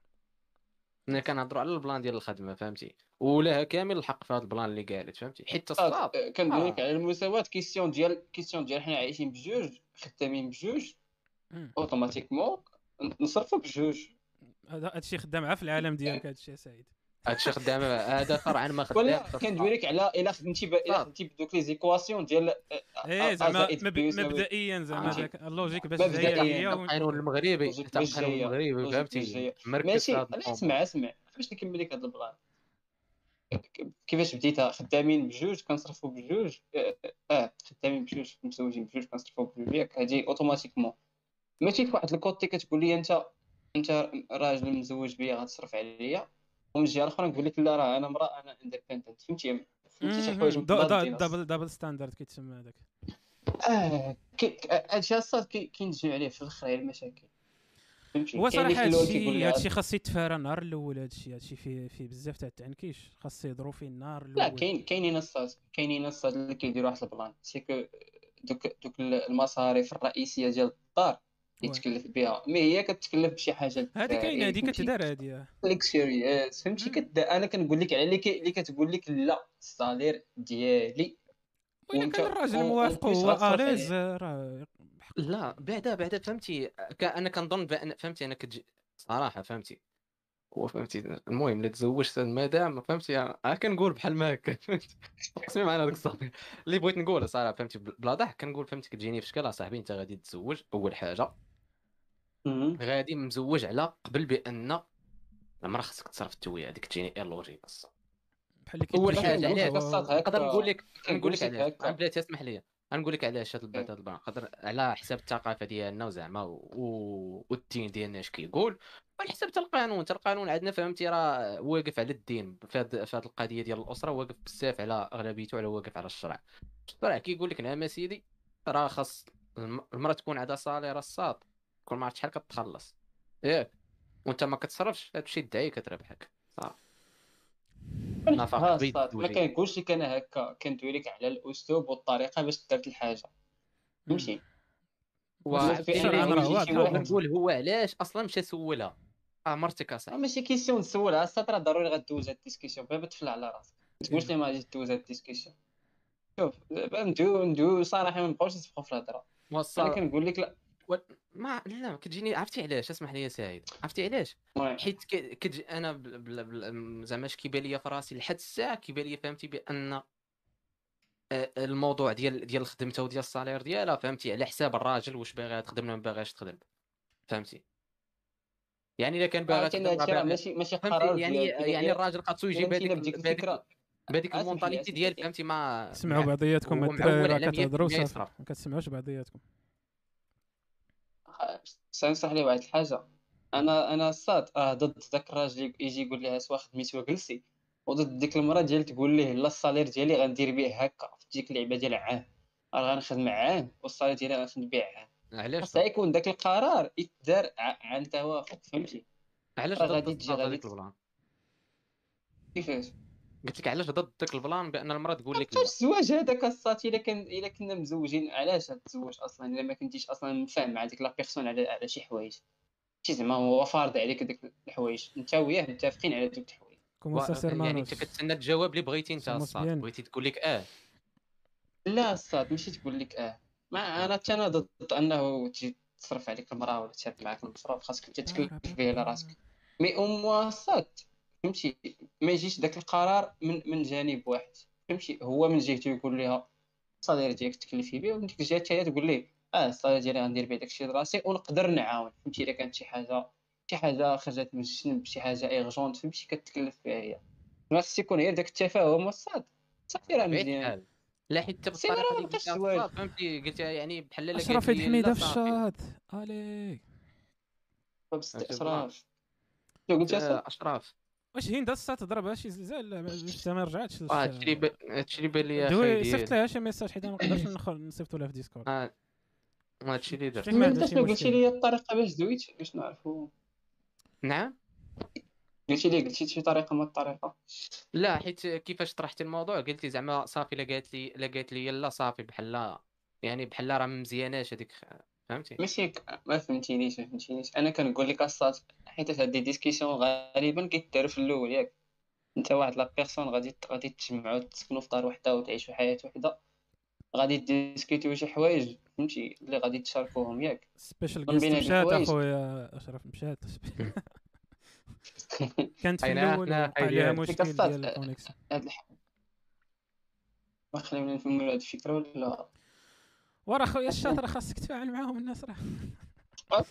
ملي كنهضروا على ال plan ديال الخدمة فهمتي؟ ولها كامل الحق في هذا ال plan اللي قالت فهمتي؟ حيت الصاط آه، كندوي لك آه. على المساواة question ديال question ديال حنا عايشين بجوج خدامين بجوج. Automatiquement نصرفوا بجوج. هذا هادشي خدام عا في العالم ديالك هادشي سعيد. هادشي خدام هذا فرع ما خدام ولا كندوي لك على الا خدمتي. الا. خدمتي بدوك les équations ديال إيه آه، زعما زائد مب- بي يساوي- مبدئيا زعما؟ داك ال logique باش مبدئياً. هي هي القانون المغربي القانون. المغربي فهمتي ماشي لا. اسمع اسمع باش نكمل لك هذا ال plan كيفاش بديتها خدامين بجوج كنصرفوا بجوج آه آه، خدامين بجوج متزوجين بجوج كنصرفوا بجوج ياك هادي automatiquement ماشي في واحد ال côté كتقول لي انت أنت راجل مزوج بيا غتصرف عليا ومن الجهه الاخرى نقول لك لا راه أنا امراه أنا indépendante فهمتي؟ فهمتي شي حوايج. double double standard كيتسمى هذاك. آه هادشي الصاط كي- كينتجوا عليه في الأخر المشاكل هو صراحة هادشي هادشي خاص يتفارى النهار الأول هادشي هادشي فيه فيه بزاف تاع التعنكيش خاص يهضروا فيه النهار الأول. لا كاين كاينين الصاط كاينين الصاط اللي كيديروا واحد ال plan. c'est que donc donc المصاريف الرئيسية ديال الدار اللي oui. تكلف بها. mais هي كتكلف بشي حاجة هادي كاينة هادي فهمتي؟ كتدار هادي آه. luxurious فهمتي. كدا أنا كنقول لك على اللي كتقول لك لا ال salaire ديالي. كان الراجل موافق غتصرف à l'aise آه، راه لا بعدا بعدا فهمتي؟ أنا كنظن بان فهمتي؟ أنا كتجي صراحة فهمتي. هو فهمتي؟ المهم اللي تزوجت المدام فهمتي؟ ها كنقول بحال ما هكا فهمتي؟ قسمي معنا داك الصافي اللي بغيت نقول صراحة فهمتي؟ بلا ضحك كنقول فهمتي كتجيني في شكل صاحبي أنت غادي تتزوج أول حاجة. غادي مزوج على قبل بأن المراه خاصك تصرف التويه هذيك تجيني اللوجيك الصاد. بحال اللي اول كيدير حاجة. هكا. نقدر نقول لك نقول لك علاش. بلاتي اسمح لي. نقول لك علاش هذا بعد هذا خاطر على حساب الثقافة ديالنا وزعما و... و- والدين ديالنا اش كيقول. وعلى حساب القانون. حتى القانون عندنا فهمتي راه واقف على الدين. في هاد القضية ديال الأسرة واقف بزاف على أغلبيته على واقف على الشرع. الشرع كيقول لك نعم سيدي راه خاص الم- المرأة تكون عندها صالير الصاد. كل ما عرفت شحال كتخلص ياك وانت ما كتصرفش هادشي الدعي كتربحك صافي نفق ما. كنقولش لك أنا هكا كندوي لك على الأسلوب والطريقة باش درت الحاجة. فهمتي نقول هو علاش أصلا مشى سولها آه مرتك اصاحبي ماشي question تسولها الصاط راه ضروري غدوز هاد ال discussion بلا تفل على راسك. ما تقولش لي ما غاديش دوز هاد ال discussion شوف ندويو ندويو صراحة ما نبقاوش نسبقوا في الهضرة. أنا كنقول لك لا. ما لا كتجيني عرفتي علاش؟ اسمح لي يا سعيد. عرفتي علاش؟ حيت كتجي أنا بل- بل- بل- زعما اش كيبان لي في راسي لحد الساعة كيبان لي فهمتي بأن الموضوع ديال ديال خدمته وديال الصالير ديالها فهمتي على حساب الراجل واش باغي تخدم ولا ما باغاش تخدم فهمتي. يعني إلا كان باغي تخدم ماشي ماشي قرار يعني. يعني الراجل خاصو يجيب هذيك بهذيك الفكرة بهذيك اسمح ديال. فهمتي ما سمعوا بعضياتكم الدراري كتهضروا 100% صافي. يصرف. ما كتسمعوش بعضياتكم. سنصح لي واحد الحاجة. أنا أنا الصاد راه ضد ذاك الراجل يجي يقول لها سوا خدمتي وجلسي. وضد ديك المرأة ديال تقول ليه لا ال salaire ديالي غندير به هكا في ديك اللعبة ديال عام. راه غنخدم عام وال salaire ديالي غنخدم به عام. علاش خاصها يكون داك القرار يتدار عن توافق فهمتي؟ علاش ضد غادي تجي غادي ال plan؟ كيفاش؟ قلت لك علاش ضد داك البلان بأن المرأة تقول لك الزواج هذاك الصاط إلا كان إلا كنا مزوجين علاش تتزوج أصلا؟ إلا ما كنتيش أصلا مفاهم مع ديك la personne على على شي حوايج. شي زعما هو فارض عليك ديك الحوايج. أنت وياه متفقين على دوك الحوايج. يعني أنت كتسنى الجواب اللي بغيتي أنت الصاد. بغيتي تقول لك آه. لا الصاد ماشي تقول لك آه. ما أنا حتى أنا ضد أنه تجي تصرف عليك المرأة ولا تشاد معاك المصروف خاصك أنت تكلف به على راسك. مي أو الصاد فهمتي؟ ما يجيش داك القرار من من جانب واحد. فهمتي؟ هو من جهته يقول لها الصالير ديالك تكلفي به ومن ديك الجهة الثانية تقول ليه آه الصالير ديالي غندير به داكشي راسي ونقدر نعاون. فهمتي؟ الا كانت شي حاجة شي حاجة خرجت من الجنب شي حاجة urgente فهمتي؟ كتكلف فيها هي. خاص يكون غير داك التفاهم والصاط. صافي راه مزيان. لا حيت بالطريقة اللي فهمتي؟ قلتها يعني بحال لا أشرف حميدة في الشاط الي أشرف. شنو قلت أشرف. واش هند الساعة تضرب شي زلزال باش ما رجعتش آه هادشي هادشي اللي بان لي دوي صيفط لها شي message حيت ما نقدرش نصيفطو لها في Discord آه هادشي اللي درت. شنو قلتي لي الطريقة باش دويت باش نعرفو. نعم؟ قلتي لي قلتي شي طريقة ما الطريقة. لا حيت كيفاش طرحتي الموضوع قلتي زعما صافي لا قالت لي لا قالت لي لا صافي بحال يعني بحال راه ما مزياناش هذيك فهمتي؟ ماشي ما فهمتينيش ما فهمتينيش. أنا كنقول لك اصاط حيت هاد des discussions غالبا كيداروا في الأول ياك. انت واحد la personne غادي غادي تجمعوا تسكنوا في دار وحدة وتعيشوا حياة وحدة. غادي ديسكوتيو شي حوايج فهمتي؟ اللي غادي تشاركوهم ياك. special guest مشات أخويا أشرف مشات كانت في الأول وقع عليها مشكل ديال ال connexion ما خلينا نفهموا هاد الفكرة ولا ورا خويا الشاطر خاصك تفاعل معاهم الناس راه.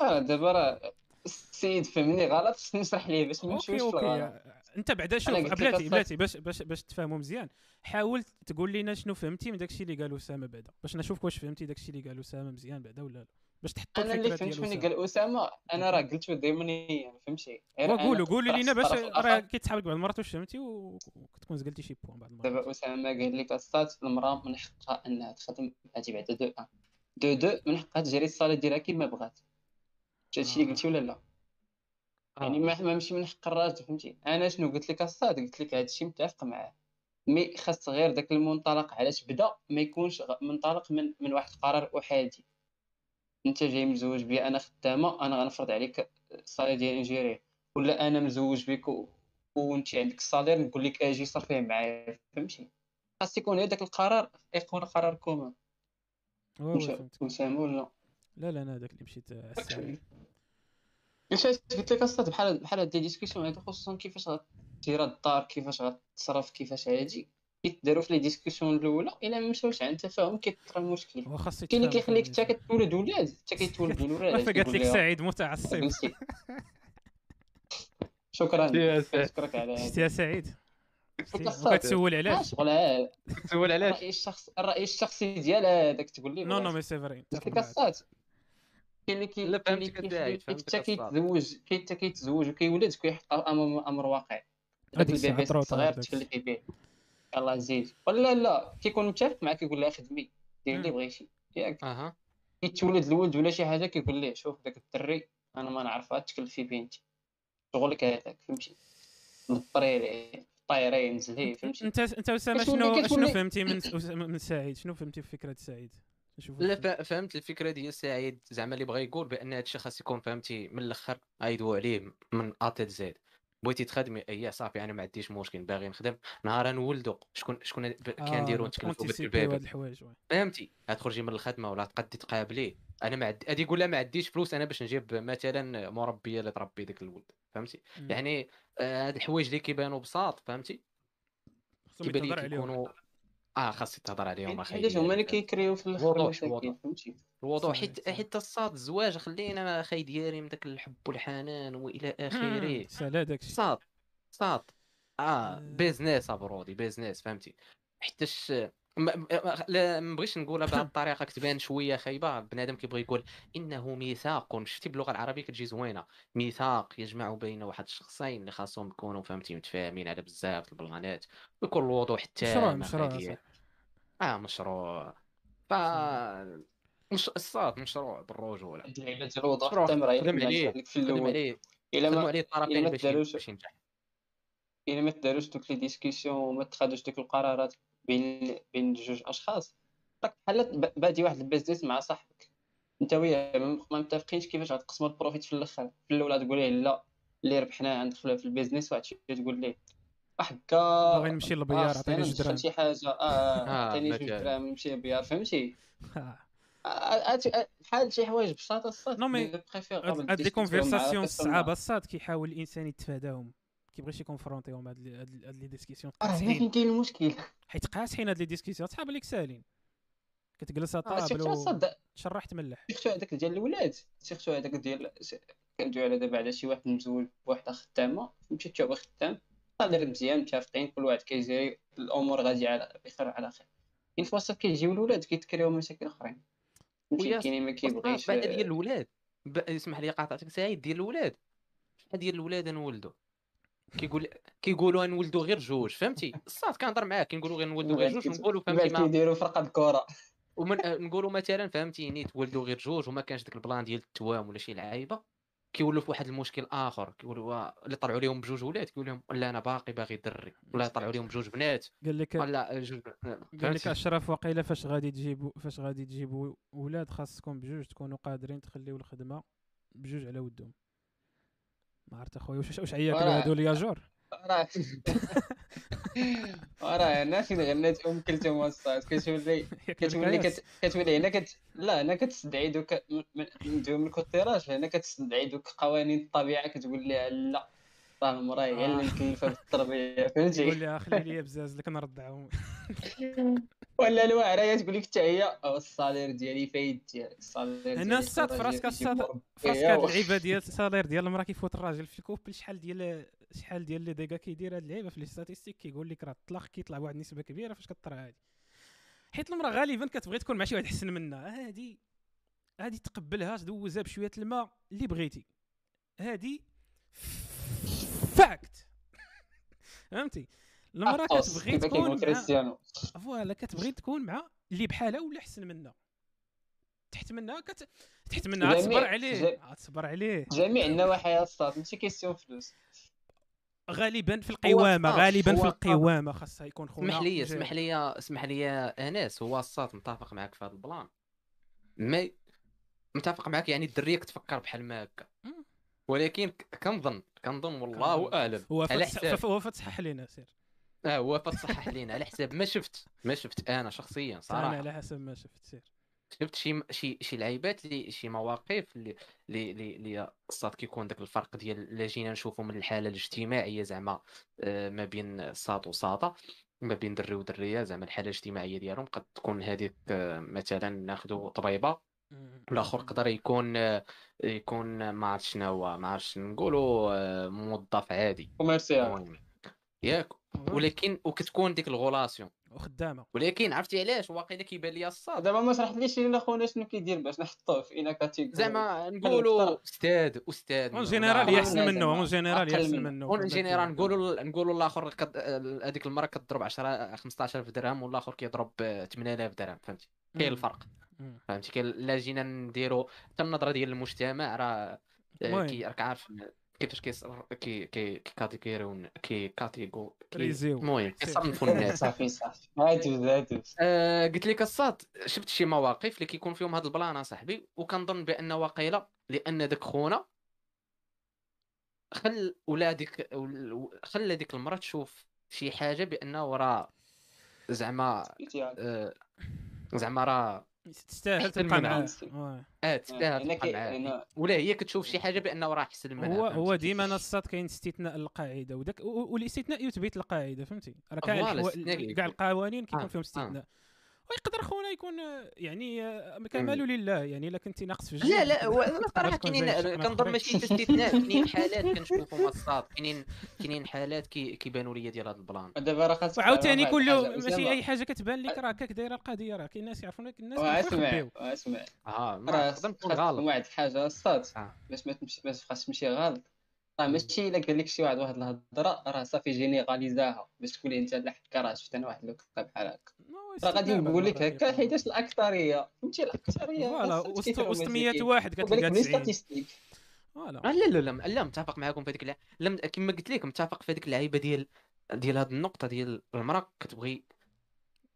راه دابا راه السيد فهمني غلط؟ نشرح ليه باش ما نمشيوش أنت بعدا شوف بلاتي بلاتي باش باش باش تفهموا مزيان. حاول تقول لنا شنو فهمتي من داكشي اللي قال أسامة بعدا. باش نشوف واش فهمتي داكشي اللي قال أسامة مزيان بعدا ولا لا. باش تحطوا أنا اللي فهمت مني قال أسامة أنا راه قلت ضمنيا فهمتي؟ قولوا قولوا لينا باش راه كيتحابك بعض المرات واش فهمتي وكتكون زقلتي شي points بعض المرات. دابا أسامة قال لك الصاط المرأة من حقها أنها تخدم هاتي بعدا de un. de deux من حقها تجيري ال salaire ديالها كيما بغات. هادشي اللي قلتي ولا لا؟ يعني ما ماشي من حق الراجل فهمتي؟ أنا شنو قلت لك؟ الصاط قلت لك هادشي متفق معاه. mais خاص غير داك المنطلق علاش بدا ما يكونش منطلق من من واحد القرار احادي أنت جاي مزوج بي أنا خدامة أنا غنفرض عليك ال salaire ديال انجيري ولا أنا مزوج بك. وأنت عندك ال salaire نقول لك أجي صرفيه معايا فهمتي؟ خاص يكون هذاك القرار يكون قرار commun وسام ولا لا؟ لا أنا هذاك اللي مشيت الساعة قلت لك أصلا بحال بحال هاد discussions هادو خصوصا كيفاش غتدير الدار كيفاش غتصرف كيفاش هادي. كيتداروا في les discussions الأولى إلا ما مشاوش عند تفاهم كيطرا المشكل كاين اللي كيخليك حتى كتولد ولاد حتى كيتولد الولاد قالت لك سعيد متعصب. شكرا شكرا على شتي يا سعيد. كتسول علاش؟ شغل تسول علاش؟ الراي الشخص الراي الشخصي ديال هذاك تقول لي non non mais c'est vrai كاين اللي كي حتى كيتزوج حتى كيتزوج وكيولد كيحط امام أمر واقع هذاك ال bébé صغير تكلفي به يلاه زيد. ولا لا كيكون متفق معاك كيقول لها خدمي دير اللي بغيتي. ياك. أها. كيتولد الولد ولا شي حاجة كيقول ليه شوف داك الدري أنا ما نعرفها تكلفي انت شغلك هذاك فهمتي؟ نطري طايري نزلي فهمتي؟ أنت أنت اسامه شنو شنو فهمتي من من سعيد؟ شنو فهمتي في فكرة سعيد؟ لا فهمت الفكرة ديال سعيد زعما اللي بغى يقول بأن هادشي خاص يكون فهمتي من الأخر عيدوا عليه من A to Z. بغيتي تخدمي؟ اي صافي أنا ما عنديش مشكل باغي نخدم. نهار نولدو. شكون شكون كنديروا نتكلفوا بال bébé فهمتي. غتخرجي من الخدمة ولا تقدي تقابليه؟ أنا ما عندي هادي يقول لا ما عنديش فلوس أنا باش نجيب مثلا مربيه اللي تربي داك الولد. فهمتي؟ م. يعني آه، هاد الحوايج اللي كيبانوا بساط فهمتي؟ كيبان يكونوا آه خاص تهضر عليهم أخي. علاش هما اللي كيكريو في الأخر فهمتي؟ الوضوح حيت حيت الصاد الزواج خلينا أخي ديالي من داك الحب والحنان وإلى آخره. سالا داكشي صاد صاد. آه business à peu près business فهمتي؟ حيتاش ما بغيتش نقولها بهذه الطريقة كتبان شوية خايبة. بنادم كيبغي يقول إنه ميثاق. شفتي باللغة العربية كتجي زوينة. ميثاق يجمع بين واحد الشخصين اللي خاصهم يكونوا فهمتي متفاهمين على بزاف البلانات ويكون الوضوح التام مشروع مشروع آه مشروع. ف مش الصاد مشروع بالرجوله ديال الوضوح التام راه خدم عليه الأول. إلا ما عليه الطرفين باش ينجح. إلا ما تداروش دوك les discussions وما تخادوش دوك القرارات. بين بين جوج أشخاص. راك بحال بادي واحد ال business مع صاحبك؟ أنت وياه ما متفقينش كيفاش غتقسموا ال profit في الأخر. في الأول تقول ليه لا اللي ربحناه غندخلوه في ال business واحد شي تقول ليه. هكا باغي نمشي لل billard عطيني جوج دراهم شي حاجة. آه عطيني جوج دراهم نمشي لل billard فهمتي؟ بحال شي حوايج بساطة الصاد non mais هاد les conversations الصعابه الصاد كيحاول الإنسان يتفاداهم. كيبغيش يكونفرونتيهم هاد هاد les discussions راه فين كاين المشكل. حيت قاسحين هاد les discussions صحاب ليك سالين. كتجلس table تشرح تملح surtout هذاك ديال الولاد. surtout هذاك ديال كندوي على دابا على شي واحد مزوج بواحده خدامة. تا هو خدام. قادر مزيان متفقين. كل واحد كيجري. الأمور غادي على بخير وعلى خير. كاين فاصل كيجيو الولاد كيتكريو مشاكل أخرين. كاينين ما كيبغيش بعد ديال الولاد. اسمح لي قاطعتك. سعيد ديال الولاد. شحال ديال الولاد نولدوا كيقول كيقولوا نولدوا غير جوج فهمتي؟ صافي كنهضر معاك كنقولوا غير نولدوا غير جوج ونقولوا فهمتي ما كيديروا فرقة الكرة. ومن نقولوا مثلا فهمتيني تولدوا غير جوج وما كانش داك ال plan ديال التوام ولا شي لعيبة كيولوا في واحد المشكل آخر كيقولوا اللي طلعوا لهم بجوج ولاد كيقول لهم لا أنا باقي باغي دري ولا طلعوا لهم بجوج بنات قال لك ولا جوج قال لك اشرف وقيله فاش غادي تجيبوا فاش غادي تجيبوا ولاد خاصكم بجوج تكونوا قادرين تخليو الخدمة بجوج على ودهم. ما عرفت اخويا واش واش عياك هادو الياجور راه راه أنا فين غنات ام كلثوم وسط كتولي كتولي كتولي هنا كت لا هنا كتستدعي دوك ندويو من الكوتيراج هنا كتستدعي دوك قوانين الطبيعة كتقول لها لا. راه المراه هي اللي. مكلفه بالتربيه فهمتي؟ قول لها خلي لي بزاز لك نرضعهم ولا الواعره تقول لك حتى هي الصالير ديالي فايد ديالك الصالير هنا الصاد فراسك الصاد فراسك هاد اللعيبه ديال ال salaire ديال المرأة كيفوت الراجل في ال couple شحال ديال شحال ديال les dégâts كيدير هاد اللعيبه في les statistiques كيقول لك راه الطلاق كيطلع بواحد النسبة كبيرة فاش كطرى هادي؟ حيت المرأة غالبا كتبغي تكون مع شي واحد أحسن منها. هادي هادي تقبلها تدوزها بشوية الماء اللي بغيتي. هادي fact فهمتي؟ المراه كتبغي تكون مع voilà كتبغي تكون مع اللي بحالها ولا أحسن منها تحت منها كت... تحت منها تصبر عليه تصبر عليه. جميع النواحي الصاد ماشي question فلوس. غالبا في القوامة غالبا في القوامة خاصها يكون خونا. اسمح لي اسمح لي اسمح لي انس هو الصاد متفق معك في هذا ال plan. mais متفق معك يعني الدرية كتفكر بحال ما هكا. ولكن كنظن كنظن والله اعلم هو حساب. هو فتصحح لينا سير. آه هو فتصحح لينا. على حساب ما شفت. ما شفت أنا شخصيا صراحة. أنا على حسب ما شفت سير. شفت شي شي شي لعيبات اللي شي مواقف اللي اللي اللي الصاد كيكون داك الفرق ديال اللي جينا نشوفوا من الحالة الاجتماعية زعما آه، ما بين الصاد وساطه ما بين دري ودرية زعما الحالة الاجتماعية ديالهم قد تكون هذيك آه، مثلا ناخذوا طبيبة الآخر يقدر يكون آه، يكون ما عرفتش شنو هو؟ ما عرفتش نقولوا موظف عادي. commercial. ياك. ولكن وكتكون ديك ال relation. وخدامة. ولكن عرفتي علاش؟ واقيلا كيبان لي الصاد. دابا ما شرحتليش لينا خونا شنو كيدير باش نحطوه في une catégorie. زعما نقولوا أستاذ أستاذ. en général يحسن منه en général يحسن منه. en général نقولوا نقولوا الآخر هذيك المرة كتضرب 10 15000 درهم والآخر كيضرب 8000 درهم فهمتي؟ كاين الفرق. فهمتي؟ كاين لا جينا نديروا حتى النظرة ديال المجتمع راه راك عارف كيفاش كي كي كاتيكيرون كي كاتيغو المهم كيصنفوا الناس صافي صافي هادوز آه، قلت لك الصاد شفت شي مواقف اللي كيكون فيهم هاد البلان صاحبي وكنظن بان واقيلا لأن داك خونا خل ولادك خلى ديك المراه تشوف شي حاجة بانه راه زعما زعما راه تستاهل تبقى معاه. آه تستاهل تبقى معاه. ولا هي كتشوف شي حاجة بأنه راه احسن منها هو هو ديما الصاد كاين استثناء للقاعدة وداك والاستثناء يثبت القاعدة فهمتي راه كاع كاع القوانين كيكون آه. فيهم استثناء. ويقدر خونا يكون يعني كمال لله يعني إلا كنتي ناقص في لا لا صراحة كاينين كنظن ماشي استثناء كاينين حالات كنشوفوا مصاد كاينين كاينين حالات كيبانوا لي ديال هذا البلان. دابا راه وعاوتاني كله ماشي أي حاجة كتبان لك راه هكاك دايرة القضية راه كاين ناس يعرفون الناس اسمع اسمع. آه نكون غلط واحد الحاجة الصاد باش ما تمشي ما تبقاش تمشي غلط راه ماشي إلا قال لك شي واحد واحد الهضرة راه صافي جينيراليزاها باش تقول أنت لا حكا راه شفت أنا واحد le cas بحال هكا راه غادي نقول لك هكا حيتاش الأكثرية؟ فهمتي؟ الأكثرية voilà وسط 100 واحد كتلقى 90 voilà. لا لا لا لا متفق معكم في هذيك لا كما قلت لك متفق في هذيك اللعيبة ديال ديال هذه النقطة ديال المرأة كتبغي.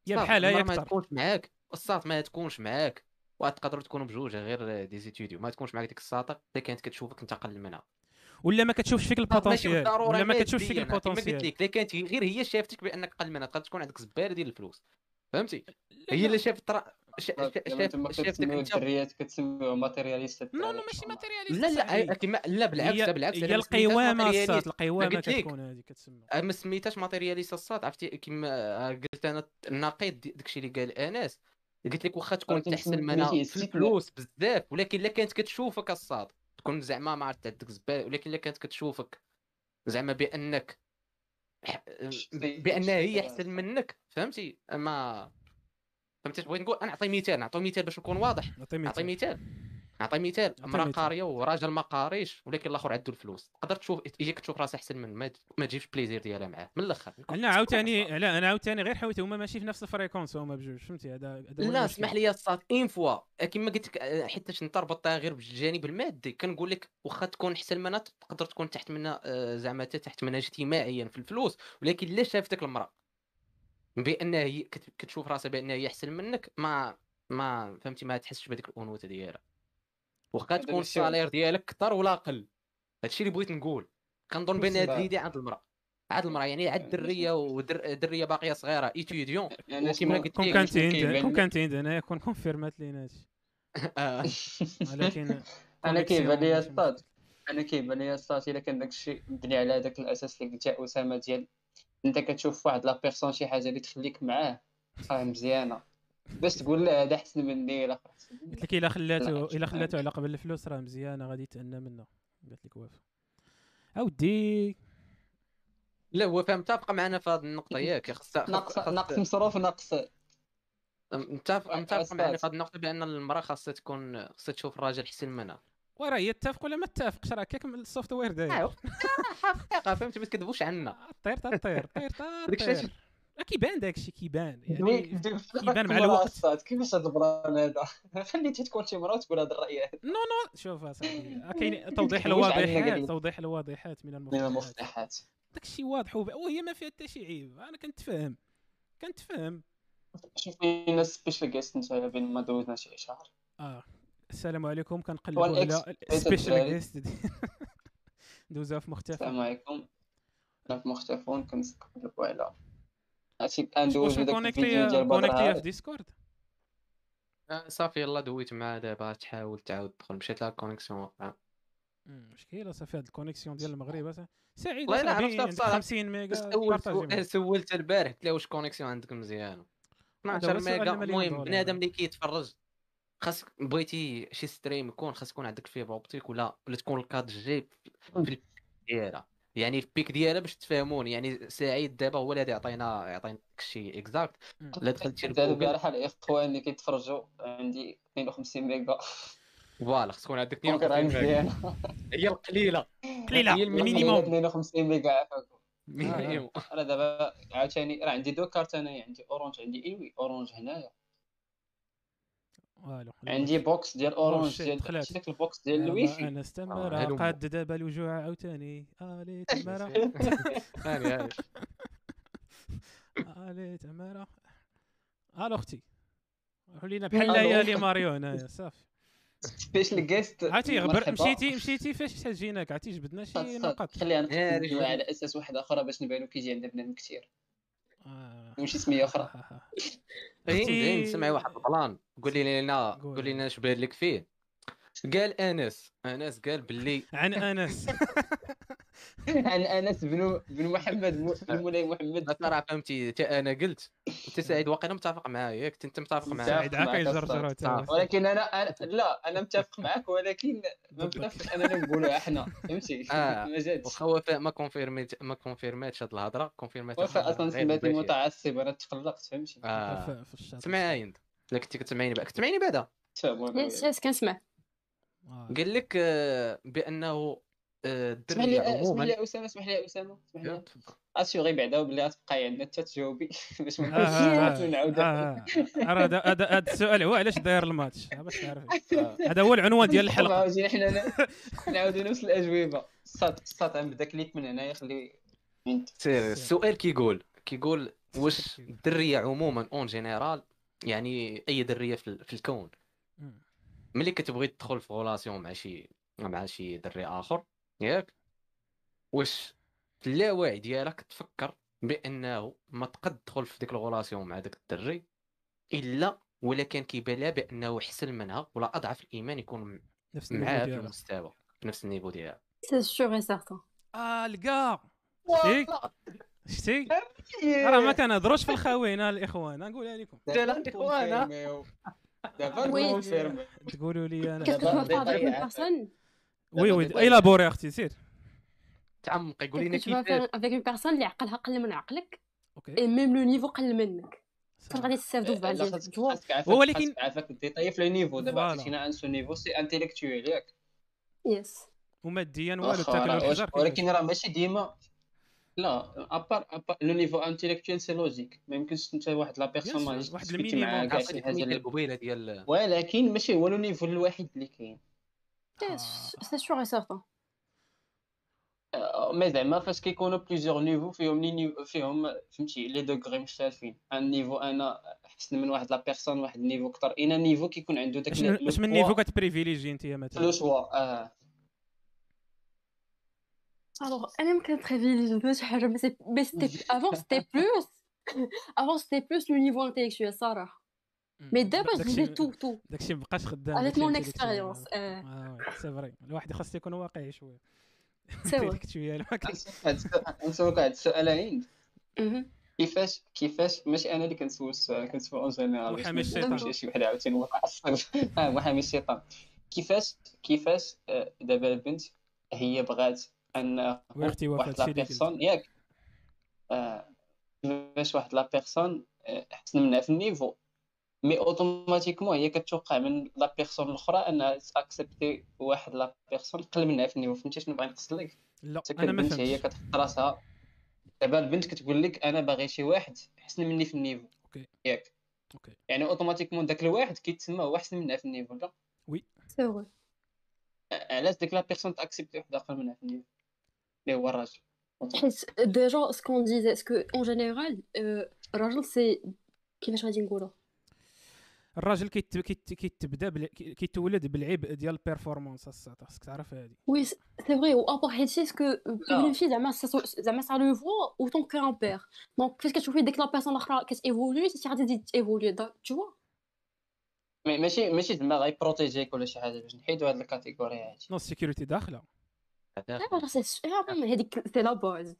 يا بحالها يا ما تكونش معاك. الساط ما تكونش معاك. وتقدروا تكونوا بجوج غير des étudiants ما تكونش معاك ديك الساطة اللي كانت كتشوفك انت أقل منها. ولا ما كتشوفش فيك ال potentiel ولا ما كتشوفش فيك ال potentiel. قلت لك كانت غير هي شافتك بأنك أقل منها تقدر تكون عندك زبالة ديال الفلوس. فهمتي؟ هي اللي شافت ترى شافتك انت الدريات كتسميو matérialiste non non ماشي matérialiste لا لا كما لا بالعكس بالعكس هي القوامه الصاد القوامه كتكون هذه كتسمى. ما سميتهاش ماتيرياليست الصاد عرفتي؟ كما قلت أنا النقيض داكشي اللي قال أنس. قلت لك واخا تكون تحسن منها في الفلوس بزاف ولكن إلا كانت كتشوفك الصاد. تكون زعما ما عرفت عندك زبال ولكن إلا كانت كتشوفك زعما بأنك بأنها هي أحسن منك فهمتي؟ ما فهمتي بغيت نقول؟ أنا نعطي مثال نعطي مثال باش نكون واضح. نعطي مثال. نعطي مثال امرأة قارية وراجل ما قاريش ولكن الآخر عنده الفلوس. تقدر تشوف يجيك تشوف راسها أحسن من ما, تجيبش plaisir ديالها معاه من الآخر. أنا عاوتاني لا أنا عاوتاني غير حاولت هما ماشي في نفس ال fréquence هما بجوج فهمتي؟ هذا لا اسمح لي صات une fois. كما قلت لك حيت انت ربطتها غير بالجانب المادي. كنقول لك واخا تكون أحسن منها تقدر تكون تحت منها آه، زعما تحت منها اجتماعيا في الفلوس. ولكن لا شافتك المرأة بانها هي كتشوف راسها بانها هي أحسن منك ما ما فهمتي؟ ما تحسش بهذيك الأنوثة ديالها. واخا تكون ال salaire ديالك كثر ولا قل هادشي اللي بغيت نقول. كنظن بأن هاد l'idée عند المرأة. عند المرأة يعني عند الدرية ودريه باقية صغيرة étudiante يعني كيما قلت لك كون كانت عند كون كانت عند هنايا كون كونفيرمات لينا هادشي. آه. ولكن أنا كيبان لي الصاد؟ أنا كيبان لي الصاد؟ إلا كان داكشي مبني على هذاك الأساس اللي قلتي أسامة ديال أنت كتشوف واحد la personne شي حاجة اللي تخليك معاه. راه مزيانة. باش تقول لا هذا أحسن مني ولا قلت لك الا خلاته الا خلاته على قبل الفلوس راه مزيانة غادي يتأنى منه. قالت لك وفاء أودي. لا هو فاهم متفق معنا في هذه النقطة ياك خصها نقص نقص مصروف نقص متفق متفق معنا في هذه النقطة بأن المرأة خاصها تكون خاصها تشوف الراجل احسن منها. وراه يتفق ولا ما اتفقش راه كيك ال software داير. حقيقه فهمتي ما تكذبوش عنا. طير طير طير طير كيبان داك الشيء كيبان يعني كيبان مع الوقت. كيفاش هذا ال plan هذا؟ خليتي تكون شي مرة وتقول هذا الرأي. non non. شوف أصاحبي كاين توضيح الواضحات توضيح الواضحات من المفضحات داك الشيء واضح وهي ما فيها حتى شي عيب. أنا كنتفهم شوف فينا special guest نتايا بين ما دوزناش شي شهر. آه. السلام عليكم. كنقلبوا على special guest دوزها في مختفى السلام عليكم. في مختفون كنقلبوا على داك الفيديو ديال بدر في Discord صافي يلا دويت معاه دابا تحاول تعاود تدخل مشيت لها connexion وقع مشكله صافي هاد ال connexion ديال المغرب سعيد والله عرفت 50 ميجا سولت البارح قلت له واش connexion عندك مزيان 12 ميجا المهم بنادم اللي كيتفرج خاص بغيتي شي stream يكون خاص يكون عندك fibre optique ولا ولا تكون ال quatre G في ديالها يعني في ال pic ديالها باش تفهموني يعني سعيد دابا هو اللي يعطينا يعطينا داكشي exact لا دخلتي لجوجل البارح الإخوان اللي كيتفرجوا عندي 52 méga. voilà خص تكون عندك 52 ميجا. هي القليلة. قليلة هي ال minimum. 52 ميجا. عافاكم minimum. أنا دابا عاوتاني راه عندي deux cartes انايا عندي Orange عندي Inwi Orange هنايا. والو عندي box ديال Orange ديال داك ال box ديال الويفي أنا استمر. آه قاد دابا الوجوع عاوتاني. آلي تمارا هاني آلي تمارا ألو أختي. ولينا بحال ليالي ماريو هنايا صافي. سبيشال جيست عرفتي غبر مشيتي مشيتي فاش جيناك؟ عرفتي جبدنا شي نقاط. خلينا نقولوا على أساس واحد أخرى باش نبانو كيجي عندنا بنادم كثير. آه. وشي سميه أخرى؟ زين زين سمعي واحد البلان قولي لنا قولي لنا اش بان لك فيه. قال أنس. أنس قال باللي عن أنس. عن أنس بن بن محمد بن مولاي محمد. ترى فهمتي أنا قلت انت سعيد واقيلا متفق معايا ياك أنت متفق معايا سعيد هكا يجرجر ولكن أنا, أنا لا أنا متفق معك ولكن ما بنفس اننا نقولوا إحنا. فهمتي؟ آه. ما جاتش. واخا وفاء ما كونفيرميت ما كونفيرماتش هاد الهضرة كونفيرمات وفاء أصلا سميتني متعصب أنا تقلقت. فهمتي؟ آه. سمعي انت لا كنتي كتسمعيني بعدا كتسمعيني بعدا. yes yes كنسمع آه. قال لك آه، بأنه اسمح لي اسمح لي أسامة اسمح لي أسامة اسمح لي. اسيغي بعدا بلي غتبقاي عندنا حتى تجاوبي. باش ما نعاود هذا هذا السؤال هو علاش داير الماتش؟ باش تعرف هذا هو العنوان ديال الحلقة. عاوتاني حنا نعاودوا نفس الأجوبة. صات صات نبدا clic من هنايا خلي سير السؤال كيقول كيقول واش الدرية عموما en général يعني أي درية في الكون؟ ملي كتبغي تدخل في relation مع شي مع شي دري آخر ياك. واش في اللاوعي ديالك تفكر بأنه ما تقد تدخل في ديك ال relation مع داك الدري إلا ولا كان كيبان لها بأنه احسن منها ولا أضعف الإيمان يكون نفس معاه في المستوى في نفس النيفو ديالها. سي اي سارتون آه الكاع شتي؟ شتي؟ راه ما كنهضروش في الخاوين الاخوان نقولها لكم. الاخوان دابا تقولوا لي أنا دابا وي وي إي لابوري أختي سير. تعمقي قولي لنا كيفاش؟ افيك اون بيرسون اللي عقلها قل من عقلك أوكي. اي ميم لو نيفو قل منك. فاش غادي تستافدوا في بعض هو ولكن عافاك ديتاي في لو نيفو دابا عطيتينا ان سو نيفو سي انتيليكتويل ياك. يس وماديا والو تاكل الحجر ولكن راه ماشي ديما. لا à part le niveau intellectuel c'est logique ما يمكنش أنت واحد la personne ما واحد ال minimum. ديال ولكن ماشي هو le niveau الوحيد اللي كاين. c'est sûr et certain mais زعما فاش كيكونوا plusieurs niveaux فيهم les niveaux فيهم فهمتي les degrés مختلفين un niveau أنا احسن من واحد la personne واحد ال niveau أكثر un niveau كيكون عنده داك واش من niveau كتبريفيليجي انت مثلا لو شوا آه الوغ أنا ما كنتريفيليجي شي حاجة مي سيتي افون سيتي بلوس افون سيتي بلوس لو نيفو انتيليكتويل صراحة مي دابا جبدي تو تو. داكشي مابقاش خدام هذاك مون اكسبيريونس آه. سي فري. الواحد خاص يكون واقعي شوية. سي انتيليكتويال نسولك واحد السؤال عند. كيفاش كيفاش ماشي أنا اللي كنسول السؤال كنسول اون جينيرال محامي الشيطان. شي واحد عاوتاني وقع آه محامي الشيطان. كيفاش كيفاش دابا البنت هي بغات أن واحد لا بيرسون ياك. كيفاش واحد la personne احسن منها في ال niveau. mais automatiquement هي كتوقع من la personne الأخرى أنها ت accepter واحد la personne قل منها في ال niveau فهمتي شنو بغا نقصد لك؟ لا أنا ما فهمتش هي كتحط راسها. دابا البنت كتقول لك أنا باغي شي واحد أحسن مني في ال niveau okay. ياك. أوكي. يعني أوتوماتيكمون داك الواحد كيتسمى هو أحسن منها في النيفو لا وي. سي علاش ديك لا بيرسون تأكسبتي واحد أقل منها في النيفو اللي هو الراجل؟ حيت ديجا سكون ديزي اسكو اون جينيرال الراجل سي كيفاش غادي نقولو؟ الراجل كيتبدأ كيتولد بالعبء ديال البيرفورمانس الساط خاصك تعرف هادي. وي سي فري و ابار حيت اسكو كل شي زعما زعما سا لو فوا اوتون كو ان بير دونك فاش كتشوفي ديك لا بيرسون الاخرى كتيفولوي انت غادي تزيد تيفولوي تو ماشي ماشي زعما غيبروتيجيك ولا شي حاجة باش نحيدو هاد الكاتيجوري هادي نو السيكوريتي داخله هذيك سي لا باز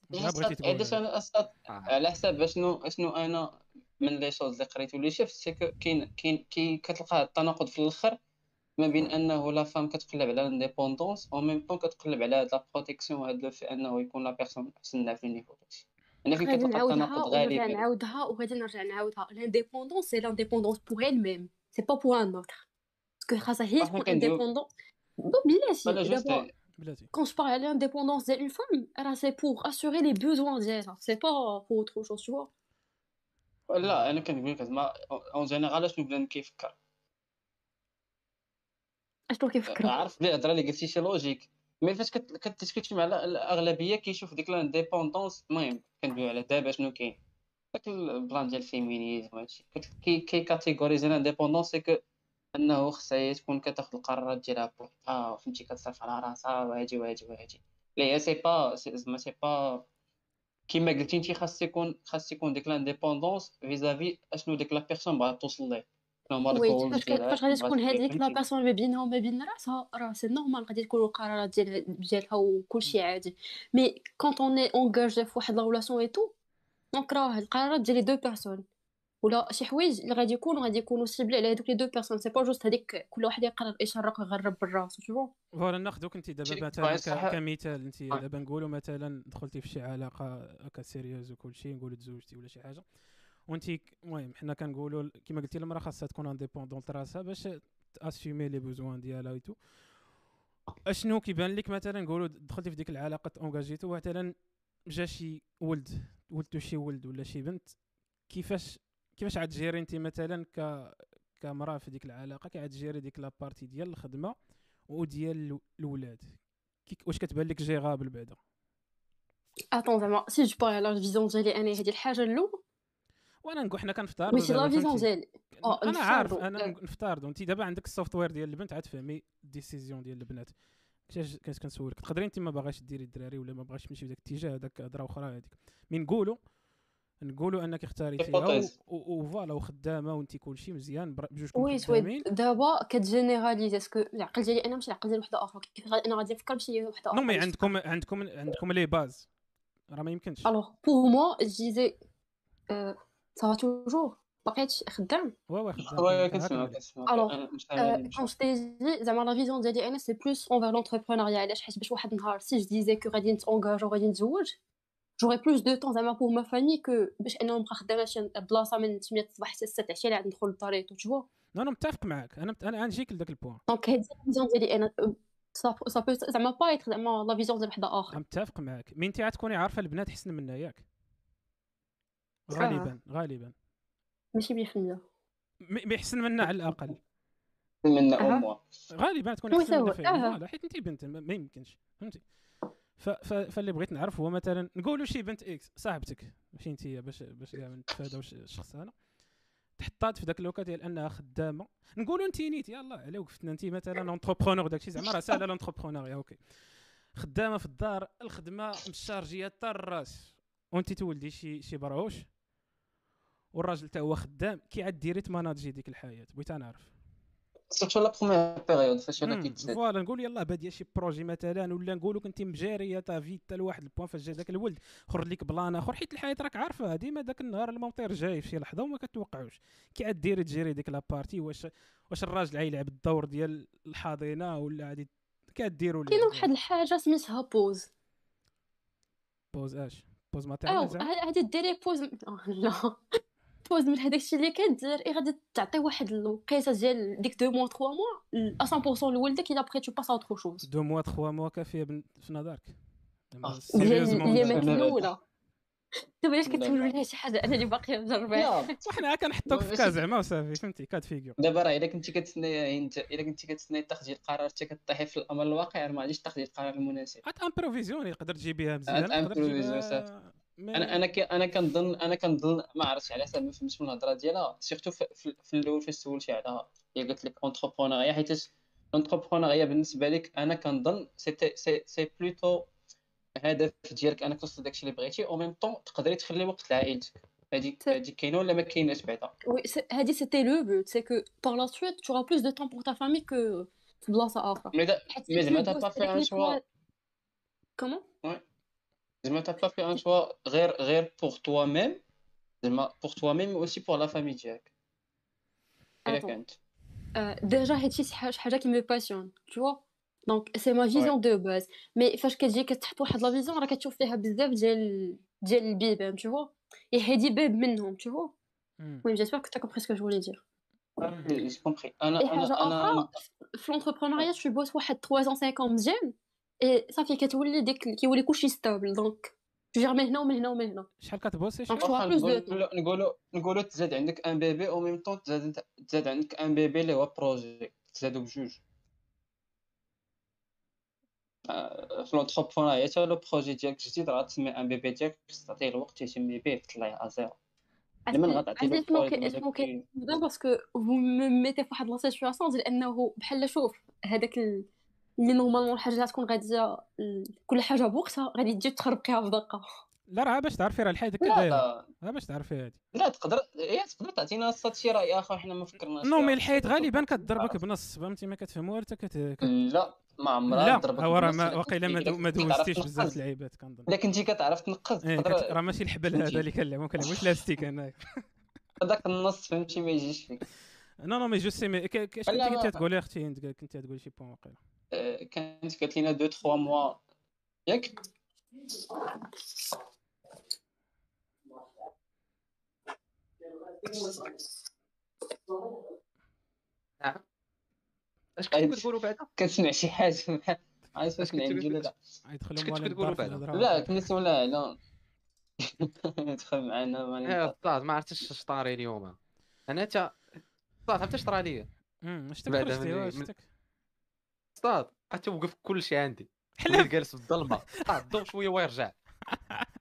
على حساب شنو شنو أنا من لي شوز اللي قريت واللي شفت سي كاين كاين كي كتلقى التناقض في الآخر ما بين أنه لا فام كتقلب على الانديبوندونس أو ميم طون كتقلب على هاد لا بروتيكسيون هاد لو في أنه يكون لا بيرسون أحسن في النيفو داكشي أنا فين كتلقى التناقض غالبا. غادي نعاودها وغادي نرجع نعاودها. l'indépendance c'est l'indépendance pour elle-même c'est pas pour un autre parce que خاصها هي تكون indépendante بلاتي دابا بلاتي quand je parle à l'indépendance d'une femme, c'est pour assurer les besoins d'elle. C'est pas pour autre chose, tu vois. لا أنا كنقول لك زعما en général شنو بنادم كيفكر اشنو كيفكر عارف بلي الهضره اللي قلتي شي logique mais فاش كتسكتي مع الأغلبية كيشوف ديك l'indépendance المهم كندوي على دابا شنو كاين. داك ال plan ديال ال féminisme وهادشي. كي كي catégoriser l'indépendance que أنه خصها تكون كتاخذ القرارات ديالها بوحدها. فهمتي كتصرف على راسها وهادي وهادي وهادي. لا c'est pas زعما c'est pas كيما قلتي انت خاص يكون خاص يكون ديك l'indépendance vis-à-vis اشنو ديك la personne باغا توصل ليه oui فاش غادي تكون هذيك la personne ما بينها وما بين راسها راه c'est normal غادي تكون القرارات ديال ديالها وكلشي عادي mais quand on est engagé في واحد la relation et tout donc راه القرارات ديال les deux personnes ولا شي حوايج اللي غادي يكونوا غادي يكونوا ciblés على هذوك les deux personnes c'est pas juste هذيك كل واحد يقرر يشرق ويغرب بالراس شوفوا voilà ناخذوك انت دابا مثلا كمثال انت دابا نقولوا مثلا دخلتي في شي علاقة هكا sérieuse وكل شيء نقولوا تزوجتي ولا شي حاجة. وانت المهم حنا كنقولوا كما قلتي المرأة خاصها تكون indépendante راسها باش ت assumer les besoins ديالها et tout أشنو كيبان لك مثلا؟ نقولوا دخلتي في ديك العلاقة engagé et tout مثلا جا شي ولد ولدتو شي ولد ولا شي بنت كيفاش كيفاش غت gérer انت مثلا ك كمراه في ديك العلاقة؟ كي غت gérer ديك la partie ديال الخدمة وديال الاولاد واش كتبان لك جي غابل بعدا؟ اتون زعما سي جو باري على الفيزيون ديالي أنا هذه الحاجة الاولى وأنا نقول حنا كنفترضوا ماشي لا فيزيون ديالي أنا عارف أنا نفترضوا. أنت دابا عندك السوفتوير ديال البنت عتفهمي الديسيزيون ديال البنات. كيفاش كنت كنسولك؟ تقدري أنت ما باغاش ديري الدراري ولا ما باغاش تمشي في ذاك الاتجاه هذاك هضره أخرى هذيك. مي نقولوا نقولوا أنك اختاريتيها وفوالا وخدامة وانت كلشي مزيان بجوجكم وي وي دابا كتجينيراليزي اسكو العقل ديالي أنا ماشي العقل ديال وحدة أخرى. كيف أنا غادي نفكر بشي وحدة أخرى. نو مي عندكم عندكم عندكم لي باز. راه ما يمكنش. ألوغ بور موا جيزي سا توجور بقيت خدام. واه خدام. كنسمع كنسمع ألوغ كون جتي زعما لا فيزيون ديالي أنا سي بلوس اونفير لونتربرونيا علاش؟ حيت باش واحد النهار سي جو ديزي كو غادي نتونجاج وغادي نتزوج جوري بلوس دو طون زعما بور ما فامي كو باش انه نبقى خدامة شي بلاصة من 8 الصباح حتى 6 العشيه عاد ندخل للدار تو نو أنا متفق معاك. أنا أنا نجيك لذاك البوان. دونك هادي الفيزيون ديالي أنا سا بو زعما با ايتر زعما لا فيزيون ديال واحد آخر. متفق معاك. مي أنت تكوني عارفة البنات حسن منا ياك. غالبا غالبا. ماشي 100% مي يحسن منا على الأقل. منا أو موا. غالبا تكون أحسن منا حيت أنت بنت ما يمكنش. فهمتي؟ فاللي بغيت نعرف هو مثلا نقولوا شي بنت إكس صاحبتك ماشي أنت باش باش كاع نتفاداو الشخص هذا تحطات في ذاك الوقت ديال أنها خدامة. نقولوا أنت نيت يلاه على وقفتنا أنت مثلا entrepreneur داكشي زعما راه ساهله l'entrepreneur OK. خدامة في الدار الخدمة مشارجية حتى الراس وأنت تولدي شي شي برهوش والراجل حتى هو خدام كي عاد ديري تماناجي ديك الحياة بغيت نعرف surtout la première période فاش أنا كيتزاد voilà نقول يلاه باديه شي projet مثلا ولا نقولوا كنتي مجارية تا في حتى لواحد ال point فاش جا داك الولد خرج لك plan اخر حيت الحياة راك عارفة ديما داك النهار المطير جاي في شي لحظة وما كتوقعوش. كي عاد ديري تجيري ديك la partie واش واش الراجل غيلعب الدور ديال الحاضنة ولا غادي كديروا كاين واحد الحاجة سميتها pause pause اش؟ pause maternelle هادي ديري pause لا. pause من هذاك الشيء اللي كدير اي غادي تعطي واحد الوقيته ديال ديك دو موا 3 موا 100% لولدك إلا بغيتي passe à autre chose دو موا 3 موا كافية في نظرك. اليامات الاولى دابا علاش لها شي حاجة؟ أنا اللي باقية مجربها وحنا كنحطوك في cas زعما وصافي فهمتي؟ cas de figure دابا راه إلا كنتي كتسنى انت إلا كنتي كتسنى تاخدي القرار حتى كطيحي في الأمر الواقع ما غاديش تاخدي القرار المناسب. عاد improvisation يقدر تجيبيها مزيان improvisation أنا أنا أنا كنظن أنا كنظن ما عرفتش على حسب ما فهمتش من الهضرة ديالها. surtout في, في الأول فاش سولتي على هي قالت لك entrepreneuriat حيت entrepreneuriat بالنسبة لك أنا كنظن c'est c'est plutôt هدف ديالك أنك توصل داكشي اللي بغيتي أو ميم طون تقدري تخلي وقت لعائلتك. هادي هادي كاينة ولا ما كايناش بعدا؟ oui هادي c'était le but c'est que par la suite t'as plus de temps pour ta famille que في بلاصه أخرى mais زعما t'as pas fait un choix commun زعما t'as pas fait un choix غير غير pour toi-même? زعما pour toi-même mais aussi pour la famille ديالك الا كانت déjà هادشي شي حاجة qui me passionne tu vois donc c'est ma vision de base mais فاش كتجي كتحط واحد la vision راه كتشوف فيها بزاف ديال ديال البيبان tu vois et هادي باب منهم tu vois المهم j'espère que t'as compris ce que je voulais dire j'ai compris أنا أنا أنا في l'entrepreneuriat tu bosses واحد 3 5 مزيان اي صافي كتولي ديك كيولي كلشي stable donc تجير من هنا ومن هنا ومن هنا شحال كتبوسي؟ نقولوا نقولوا تزاد عندك un bébé en même temps تزاد تزاد عندك un bébé اللي هو projet تزادوا بجوج في l'entrepreneuriat حتى لو projet ديالك جديد راه تسمي un bébé ديالك باش تعطيه الوقت يتم بيه تطلعي à zéro لمن غتعطي له اسمو كاين parce que faut mettre فواحد la situation ديال انه بحال شوف هذاك اللي normalement الحاجة تكون غادية كل حاجة بوقتها غادي تجي تخربقيها في دقه لا راه باش تعرفي راه الحياة هكا دايرة. راه باش تعرفي هادي. لا تقدر هي تقدر تعطينا شي رأي آخر حنا ما فكرناش non mais الحياة غالبا كضربك بنص فهمتي؟ ما كتفهم والو كت... لا ما عمرها ضربك لا هو راه واقيلا ما دوزتيش بزاف اللعيبات كنظن. الا كنتي كتعرف تنقز تقدر راه ماشي الحبل هذا اللي كنلعبو كنلعبوش لاستيك أنا هذاك النص فهمتي ما يجيش فيك. non non mais je sais mais اش كنتي تقولي أختي؟ كنتي تقولي شي point واقيلا. كانت قالت لنا دو تخوا موا. ياك؟ نعم. اش كنتو تقولوا بعدا كنسمع شي حاجة. عايز فاش من عندي لا اش كنتو تقولوا بعدا لا كنسمع لا لا. دخل معنا ما ما عرفتش اش طاري اليوم. أنا تا صافي عرفتي اش طرا ليا شتك خرجتي شتك صاد عاد توقف كلشي عندي. حنا جالس في الظلمه الضوء شوية ويرجع.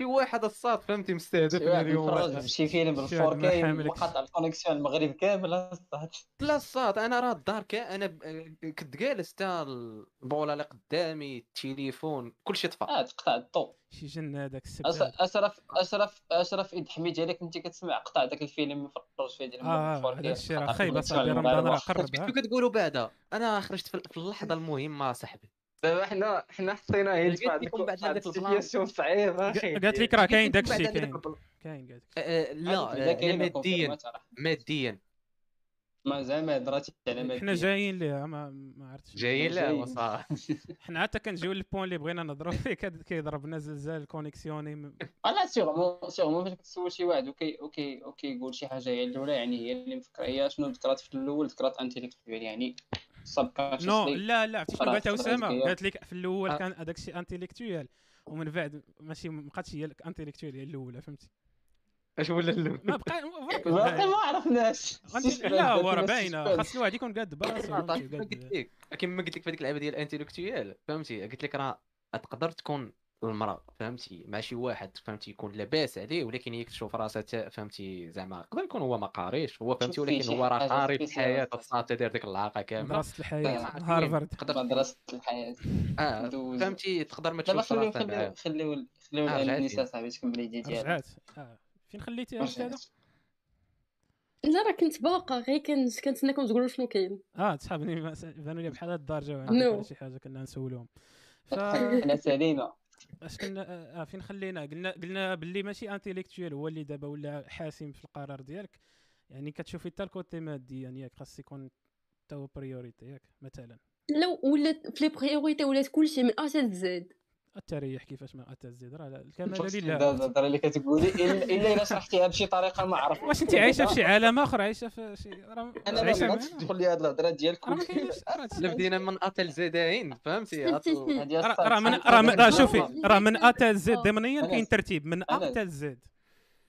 شي واحد الصاد فهمتي مستهدف اليوم. شي فيلم بالفور كي وقطع ال connexion المغرب كامل الصاد لا الصاد أنا راه الدار كا أنا كنت جالس تا البوله اللي قدامي التليفون كلشي طفى. آه تقطع الضوء. شي جنة هذاك السبب اشرف اشرف اشرف إيد حميد عليك أنت كتسمع قطع داك الفيلم فرج فيه ديال آه هذاك الشيء راه خايب أصاحبي رمضان راه قرب كنتو كتقولوا بعدا. أنا خرجت في اللحظة المهمة صاحبي. دابا حنا حنا حطينا هي بعد هذاك ال situation صعيبة أخي قالت لك راه كاين داك الشيء كاين. كاين قالت لا ماديا. ماديا. ما زعما هضراتي على ماديا. حنا جايين ليها ما ما عرفتش. جايين ليها وصافي. حنا حتى كنجيو لل point اللي بغينا نهضروا فيه كيضربنا زلزال connexion ني لا sûrement sûrement فاش كتسول شي واحد OK OK OK يقول شي حاجة هي الأولى يعني هي اللي مفكرة. هي شنو ذكرات في الأول؟ ذكرات intellectuel يعني non لا لا عرفتي شنو قالت اسامه قالت لك في الأول كان هذاك الشيء intellectuel ومن بعد ماشي ما بقاتش هي intellectuel هي الأولى فهمتي؟ اش ولا الأول ما بقى ما عرفناش. لا هو راه باينة. خاص الواحد يكون قاد براسو قلت لك كيما قلت لك في هذيك اللعبه ديال ال intellectuel فهمتي؟ قلت لك راه تقدر تكون المرأة فهمتي؟ مع شي واحد فهمتي؟ يكون لاباس عليه ولكن هي كتشوف راسها فهمتي؟ زعما يقدر يكون هو ما قاريش هو فهمتي؟ ولكن هو راه قاري في الحياة صافي دار ديك العاقه كاملة. دراسة الحياة هارفارد. تقدر دراسة الحياة. آه فهمتي؟ تقدر ما تشوفش راسك خليو خليو خليو النساء صاحبي تكملي ديالها رجعت. فين خليتيها هذا؟ لا راه كنت باقا غير كنت كنتسناكم تقولوا شنو كاين. آه تصحابني بانوا لي بحال هاد الدار جاو شي حاجة كنا نسولهم ف حنا سالينا. اش كنا آه فين خلينا؟ قلنا قلنا باللي ماشي intellectuel هو اللي دابا ولا حاسم في القرار ديالك. يعني كتشوفي حتى ال côté مادي يعني ياك خاص يكون حتى هو priorité ياك مثلا. لا ولات في les priorités ولات كلشي من A Z التريح كيفاش ما أتى الزيد راه الكمال لله. الهضره اللي كتقولي الا إلا شرحتيها بشي طريقة ما عرفت. واش انت عايشة في شي عالم آخر عايشة في شي راه أنا عايشة تدخل لي هاد الهضرة ديال كل لا بدينا من A تال Z فهمتي؟ راه من راه شوفي راه من A تال Z ضمنيا كاين ترتيب. من A تال Z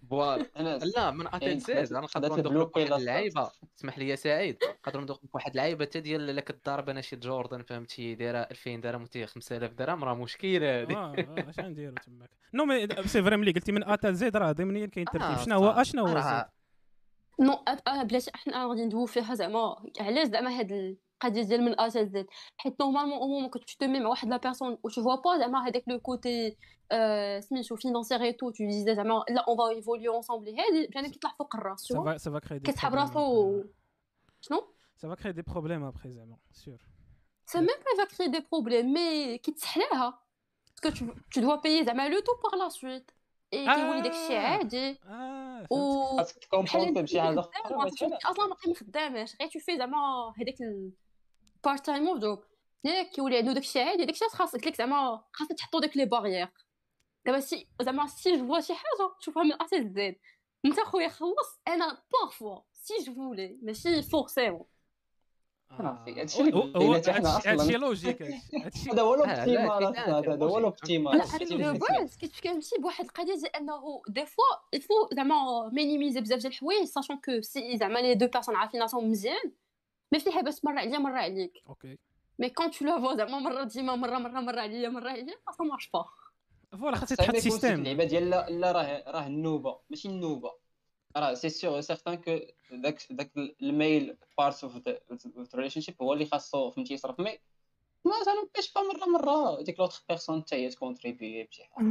voilà لا من Z أنا نقدروا ندخلوا في واحد اللعيبة. اسمح لي يا سعيد نقدروا ندخلوا في واحد اللعيبة حتى ديال لك الضرب أنا شي جوردن فهمتي؟ دايرة 2000 درهم وتي 5000 درهم راه مشكلة هذه. آه اش غنديروا تماك؟ non mais c'est vrai ملي قلتي من A تال Z راه ضمنيا كاين ترتيب. شنو هو أشنو هو Z؟ non بلاتي إحنا غادي ندوي فيها زعما. علاش زعما هاد القضية ديال من A Z حيت normalement au moment que tu te mets مع واحد la personne et tu vois pas زعما هذاك le côté سميتو financier et tu te dis زعما là on va évoluer ensemble هادي بحال كيطلع فوق الراس سا ça va créer des كتسحب راسو شنو؟ ça va créer des problèmes après زعما sûr ça même pas va créer des problèmes mais كيتسحلاها parce que tu dois payer زعما le tout par la suite اي كيولي داكشي عادي و خاصك ت compenser بشي حاجة أصلا باقي ما خداماش غير تو في زعما هذاك part time of job ياك كيولي عنده داكشي عادي داكشي خاص قلت لك زعما خاص تحطوا داك لي باغيير دابا si زعما si je شي حاجة تشوفها من أساس زيد انت خويا خلص أنا parfois si je voulais ماشي forcément هادشي هادشي logique هذا هو ال optimal هذا هو ال optimal la base كتمشي بواحد القضية ديال انه des fois il faut زعما minimiser بزاف ديال الحوايج sachant que si زعما les deux personnes عارفين راسهم مزيان ما فيها بس مرة عليا مرة عليك. okay. mais quand tu la vois زعما مرة ديما مرة مرة مرة عليا مرة عليا ça marche pas voilà خاصك تحط système اللعبه ديال لا راه راه النوبه ماشي النوبه راه c'est sûr certain que داك داك ال male part of the relationship هو اللي خاصو فهمتي يصرف. mais ما تنبقاش با مره مره ديك l'autre personne حتى هي ت contribuer بشي حاجة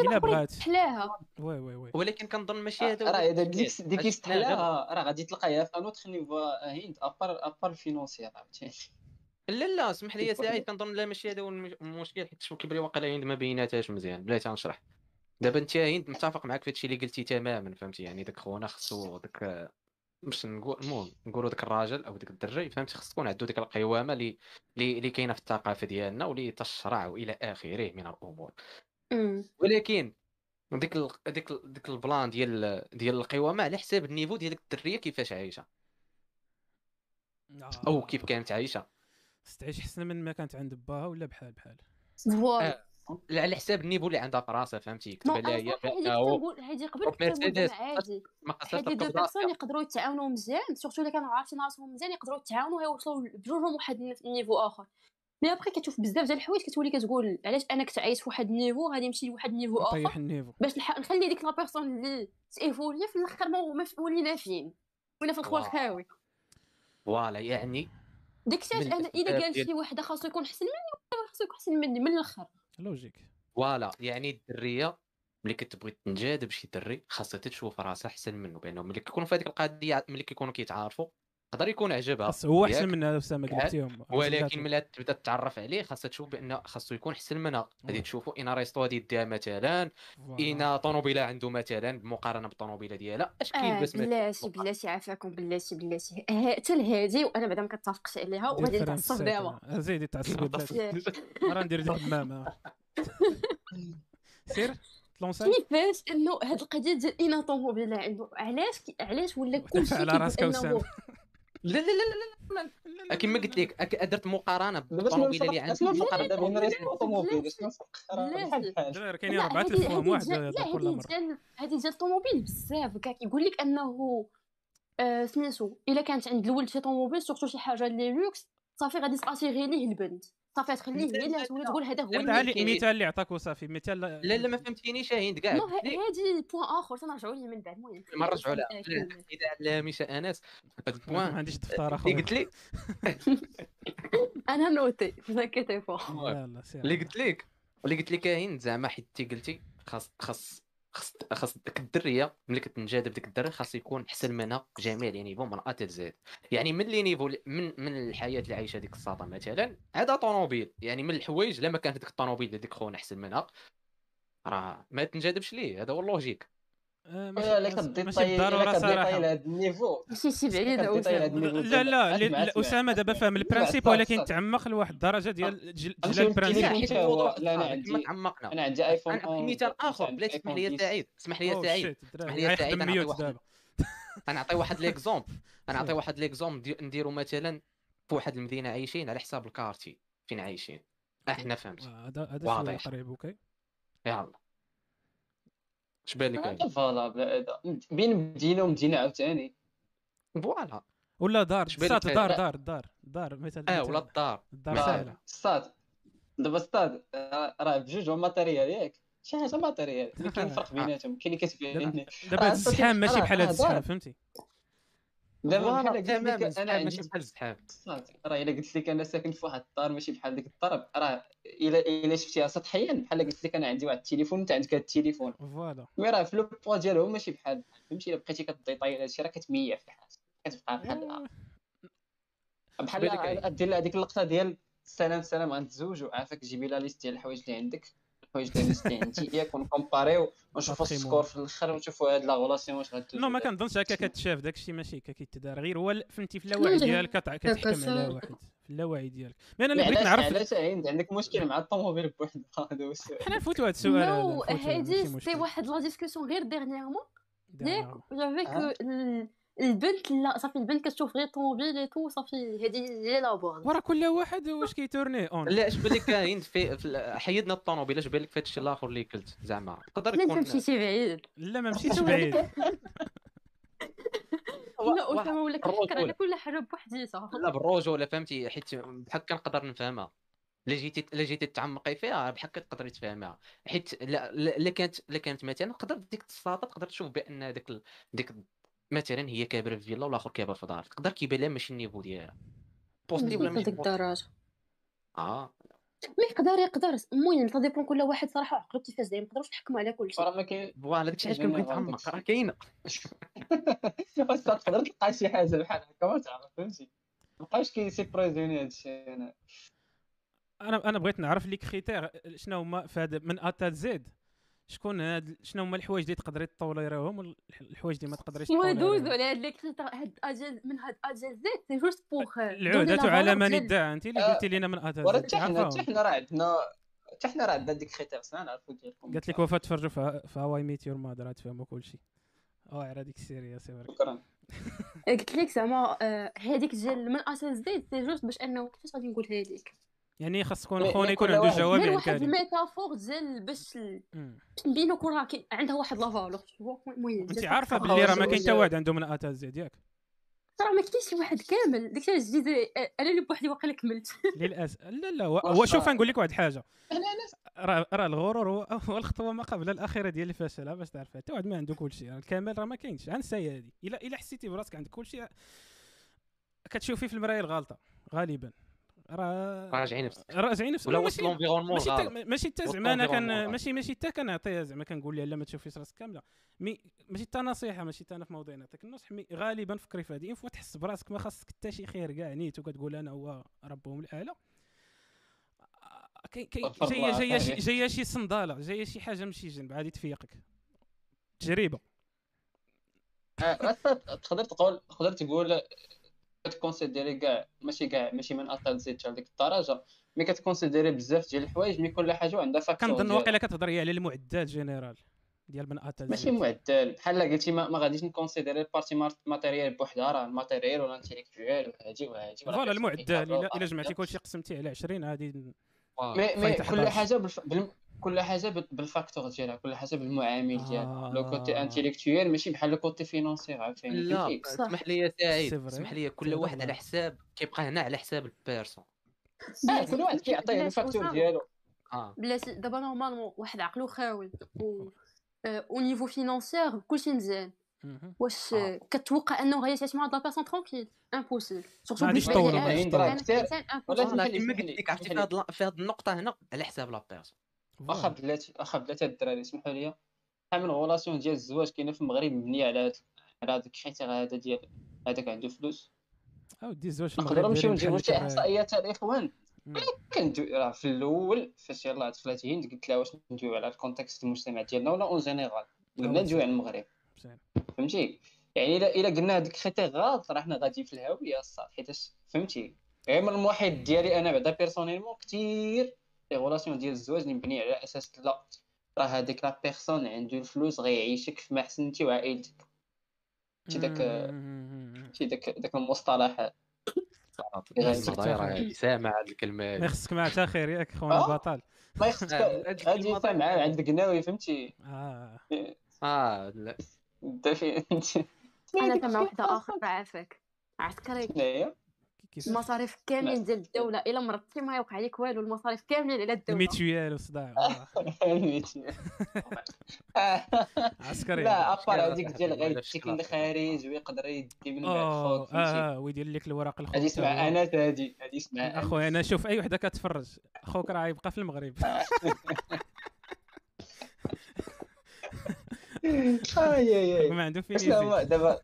الا بغات تحلاها oui oui oui ولكن كنظن ماشي هذا راه ديك ديك تحلاها راه غادي تلقاها في un autre niveau هيند à part à part ال financier عرفتي لا لا اسمح لي سعيد كنظن لا ماشي هذا هو المشكل. حيت شوف كيبري واقيلا هند ما بيناتهاش مزيان. بلاتي غنشرح دابا أنت هند متفق معك في هادشي اللي قلتي تماما فهمتي؟ يعني داك خونا خصو داك باش نقول المهم نقولوا داك الراجل أو داك الدري فهمتي؟ خص تكون عنده ديك القوامه اللي اللي كاينة في الثقافة ديالنا واللي تشرع والى آخره من الأمور. ولكن ديك ال... ديك ال... ديك ال plan ديال ديال القوامه على حساب ال niveau ديال الدريه كيفاش عايشة. أو كيف كانت عايشة. تعيش أحسن من ما كانت عند باها ولا بحال بحال؟ voilà على حساب ال niveau اللي عندها في راسها فهمتي؟ كتب لها هي هذه قبل عادي. حيت les deux personnes يقدروا يتعاونوا مزيان surtout إلا كانوا عارفين راسهم مزيان يقدروا يتعاونوا ويوصلوا بجوجهم واحد ال niveau آخر. mais après كتشوف بزاف ديال الحوايج كتولي كتقول علاش أنا كنت عايش في واحد ال niveau غادي نمشي لواحد ال niveau آخر ال niveau. باش نخلي ديك la personne اللي ت évoluer في الأخر ما ولينا فين؟ ولا في الخوار خاوي. voilà يعني ديك الشيء أنا إلا قال شي وحده خاصو يكون أحسن مني ولا خاصو يكون أحسن مني من الأخر؟ logique. voilà يعني الدرية ملي كتبغي تنجذب شي دري خاصها تشوف راسها أحسن منه بأنه ملي كيكونوا في هذيك القضية ملي كيكونوا كيتعارفوا يقدر يكون عجبها. هو أحسن من اسامه قلتيهم ولكن ملي تبدا تتعرف عليه خاصها تشوف بأن خاصو يكون أحسن منها. غادي تشوفوا un resto غادي يديها مثلا إن طوموبيله عنده مثلا بالمقارنه بالطوموبيله ديالها أش كيلبس آه بلاتي بلاتي عافاكم بلاتي بلاتي حتى الهادي وأنا بعدا ما كتفقش عليها وغادي نتعصب دابا. زيدي تعصب بلاتي راه ندير لك الحمام سير كيفاش إنه هاد القضية ديال اين طوموبيله عنده؟ علاش علاش ولا كلشي على راسك إنه لا لا لا لا لا كما قلت لك درت مقارنه بالطوموبيله اللي عندي مقارنه والطوموبيل بحال كاينين اربعه الفهم واحد كل مره هذه ديال الطوموبيل بزاف كاع كيقول لك انه آه سميتو الا كانت عند الولد شي طوموبيل surtout شي حاجة اللي لوكس صافي غادي ت assurer ليه البنت. صافي تخليه هي اللي تولي تقول هذا هو المثال اللي عطاك وصافي مثال لا لا ما فهمتينيش هند كاع هادي point آخر تنرجعوا ليه من بعد. المهم نرجعوا لها. إذا مشى أنس. هذا ال point ما عنديش دفتر اخر اللي قلت لي أنا noter تنكتي اللي قلت لك اللي قلت لك هند زعما حيت قلتي خاص خاص. خاص خاص ديك الدرية ملي كتنجذب ديك الدرية خاص يكون احسن منها جميع les niveaux من A Z يعني من les niveaux من من الحياة اللي عايشة ديك الساطا مثلا هذا طوموبيل. يعني من الحوايج لما كانت ديك الطوموبيل ديك خونا احسن منها راه ما تنجذبش ليه هذا هو اللوجيك. آه، الا كدي بالضروره صراحة ال niveau. شي شي بعيد لا لا, لا أسامة دابا فاهم ال principe ولكن تعمق لواحد الدرجة ديال جلال ال principe لا أنا عندي. تعمقنا. أنا عندي ايفون مثال آخر بلا تسمح لي سعيد. اسمح لي سعيد. اسمح لي سعيد أنا نعطي واحد. ليكزومبل أنا نعطي واحد ليكزومبل نديرو مثلا في واحد المدينة عايشين على حساب الكارتي. فين عايشين؟ أحنا فهمت. هذا هذا قريب أوكي. يلا. اش بان لك فوالا بين مدينة ومدينة عاوتاني. فوالا. ولا دار ستات دار دار دار دار مثلا آه ولا الدار. الدار ساهله ستات دابا ستاد راه بجوج هما material ياك. شي حاجة material كاين فرق بيناتهم كاين اللي كتبين دابا الزحام ماشي بحال هذا الزحام فهمتي؟ دابا بحال لك أنا ماشي بحال الزحام راه إلا قلت لك أنا ساكن في واحد الدار ماشي بحال ديك الدار راه إلا إلا شفتيها سطحيا بحال قلت لك أنا عندي واحد التليفون أنت عندك هذا التليفون. voilà. mais راه في le poids ديالهم ماشي بحال فهمتي؟ إلا بقيتي ك détailler هادشي راه كتميع في الحاجة كتبقى بحال بحال دير هذيك اللقطة ديال سلام سلام غنتزوجوا عافاك جيبي لا ليست ديال الحوايج اللي عندك. الحوايج اللي عندي ياك ونكومباريو ونشوفوا ال score في الآخر ونشوفوا هاد la relation واش غادوز non ما كنظنش هكا كتشاف داكشي ماشي هكا كيتدار غير هو فهمتي في اللاوعي ديالك كتحكم على واحد في اللاوعي ديالك mais أنا بغيت نعرف علاش عندك مشكل مع الطوموبيل بوحدها حنا نفوتوا هذا السؤال non هادي c'est واحد la discussion غير dernièrement ياك جافيك البنت لا صافي البنت كتشوف غير طوموبيل اي تو صافي هذه هي لا بوان. ورا كل واحد واش كيتورني اون لا اش بالك كاين في, في حيدنا الطوموبيل اش بالك في هادشي الآخر اللي قلت زعما. تقدر يكون لا مشيتي بعيد. لا ما مشيتش بعيد. لا اسامه ولا كيفكر على كل حاجة بوحديتها لا بالرجوله فهمتي؟ حيت بحال كنقدر نفهمها. الا جيتي الا جيتي تعمقي فيها بحال تقدري تفهمها حيت لا لا كانت لا كانت مثلا تقدر ديك الساطه تقدر تشوف بأن ديك ديك مثلا هي كابره في فيلا والآخر كابر في دار تقدر كيبان لها ماشي ال niveau ديالها. بوستي ولا ماشي الدرجه آه. ما يقدر يقدر. المهم ça dépend كل واحد صراحة عقلو كيفاش داير نقدروش نحكموا على كل شيء راه ما كاين voilà داكشي علاش كنبغي نتعمق راه كاينة. تقدر تلقى شي حاجة بحال هكا؟ ما تعرف فهمتي. ما بقاوش كيسيبريزيوني هادشي أنا أنا أنا بغيت نعرف ليك كريتير شنو هما في هذا من اتا زد شكون هاد شنو هما الحوايج اللي تقدري تطوليريهم الحوايج اللي ما تقدريش ودوزو على هاد ليك هاد أجل من هاد أجل زيت سي جوست بوغ العودة على من ادعى أنت اللي قلتي لنا من زد حتى حنا حتى حنا راه عندنا حتى حنا راه عندنا ديك كريتير خصنا نعرفوا ديالكم قالت لك وفاء تفرجوا في هواي ميت يور مادر تفهموا كلشي واعر هذيك السيريا سي شكرا. قلت لك زعما هذيك ديال من A تا Z c'est juste باش أنه كيفاش غادي نقولها لك يعني خاص يكون خونا يكون عنده جواب يعني واحد ال métaphore ديال باش نبينو كون راه عندها واحد la valeur المهم انت عارفة باللي راه ما كاين حتى واحد عنده من A تا Z ياك راه ما كاينش شي واحد كامل. داك الشيء جديد أنا اللي بوحدي واقيلا كملت. للاسف لا لا هو شوف نقول لك واحد الحاجة راه راه الغرور هو الخطوة ما قبل الأخيرة ديال الفشل باش تعرف. حتى واحد ما عنده كل شيء. الكامل راه ما كاينش. غنساي هذه. الا إلا حسيتي براسك عندك كل شيء كتشوفي في المرايه الغالطة غالبا. راه راجعين نفسك. راجعين نفسك. ولا l'environnement ماشي حتى زعما أنا كان ماشي ماشي حتى كنعطيها زعما كنقول لها لا ما تشوفيش راسك كاملة. mais ماشي حتى نصيحة ماشي حتى أنا في موضوع نعطيك النصح mais غالبا فكري في هذه. فوا تحس براسك ما خاصك حتى شي خير كاع نيت وكتقول أنا هو ربهم الأعلى. كاين جاية جاية شي جاية شي صندالة جاية شي حاجة من شي جنب غادي تفيقك تجربة. آه، تقدر تقول تقدر تقول كتكونسيديري كاع ماشي كاع ماشي من A تا Z لديك الدرجه mais كتكونسيديري بزاف ديال الحوايج mais كل حاجة عندها facteur كنظن واقيلا كتهضر هي على المعدل général ديال من اتل ماشي معدل بحال قلتي ما, ما غاديش نكونسيديري ال partie matérielle بوحدها راه ال matériel ولا ال intellectuel وهادي وهادي voilà المعدل الا جمعتي كلشي قسمتيه على 20 غادي مي مي كل حاجة بالف... كل حاجة بال facteur ديالها كل حاجة بالمعامل ديالها. le côté intellectuel ماشي بحال le côté financier عاوتاني. لا اسمح لي سعيد اسمح لي كل واحد على حساب كيبقى هنا على حساب la personne آه كل واحد كيعطيه الفاكتور ديالو. آه. بلاتي دابا normalement واحد عقلو خاوي. و au niveau financier كلشي مزيان. واش كتوقع انه غادي تعيش مع هاد la personne tranquille impossible surtout غاديش طولوا ولكن كيما قلت لك عرفتي في هاد النقطة هنا على حساب la personne. واخا بلاتي واخا بلاتي الدراري اسمحوا لي. شحال من relations ديال الزواج كاينة في المغرب مبنية على هاد على هاد ال critère هذا ديال هذاك عنده فلوس. اودي الزواج في المغرب نقدروا نمشيو نديرو شي احصائيات الاخوان كندوي راه في الأول فاش يلاه دخلت هند قلت لها واش ندويو على ال contexte المجتمع ديالنا ولا en général؟ قلنا ندويو على المغرب. فهمتي؟ يعني الا إلا قلنا هذيك خيتي غلط راه حنا غادي في الهاوية الصاد حيتاش فهمتي؟ غير من المحيط ديالي أنا بعدا personnellement كثير لي غولاسيون ديال الزواج اللي مبني على أساس لا راه هذيك لا بيرسون عنده الفلوس غيعيشك في ما حسنتي وعائلتك شي داك شي داك داك المصطلحات سامع هذه الكلمة ما خصك مع حتى خير ياك خونا. بطل ما خصك هذه سامعه عند قناوي فهمتي آه آه لا أنا تما وحده أخرى عافاك عسكري المصاريف كاملين ديال الدولة إلا مرضتي ما يوقع عليك والو المصاريف كاملين على الدولة. الميتويال وصداع عسكري. لا ابار هذيك ديال غير التكن الخارج ويقدر يدي من بعد خوك آه ويدير لك الوراق الخوف هذه اسمع أنا هذه هذه اسمع أخويا أنا شوف أي وحدة كتفرج. أخوك راه يبقى في المغرب. آي آي ما عنده فين دابا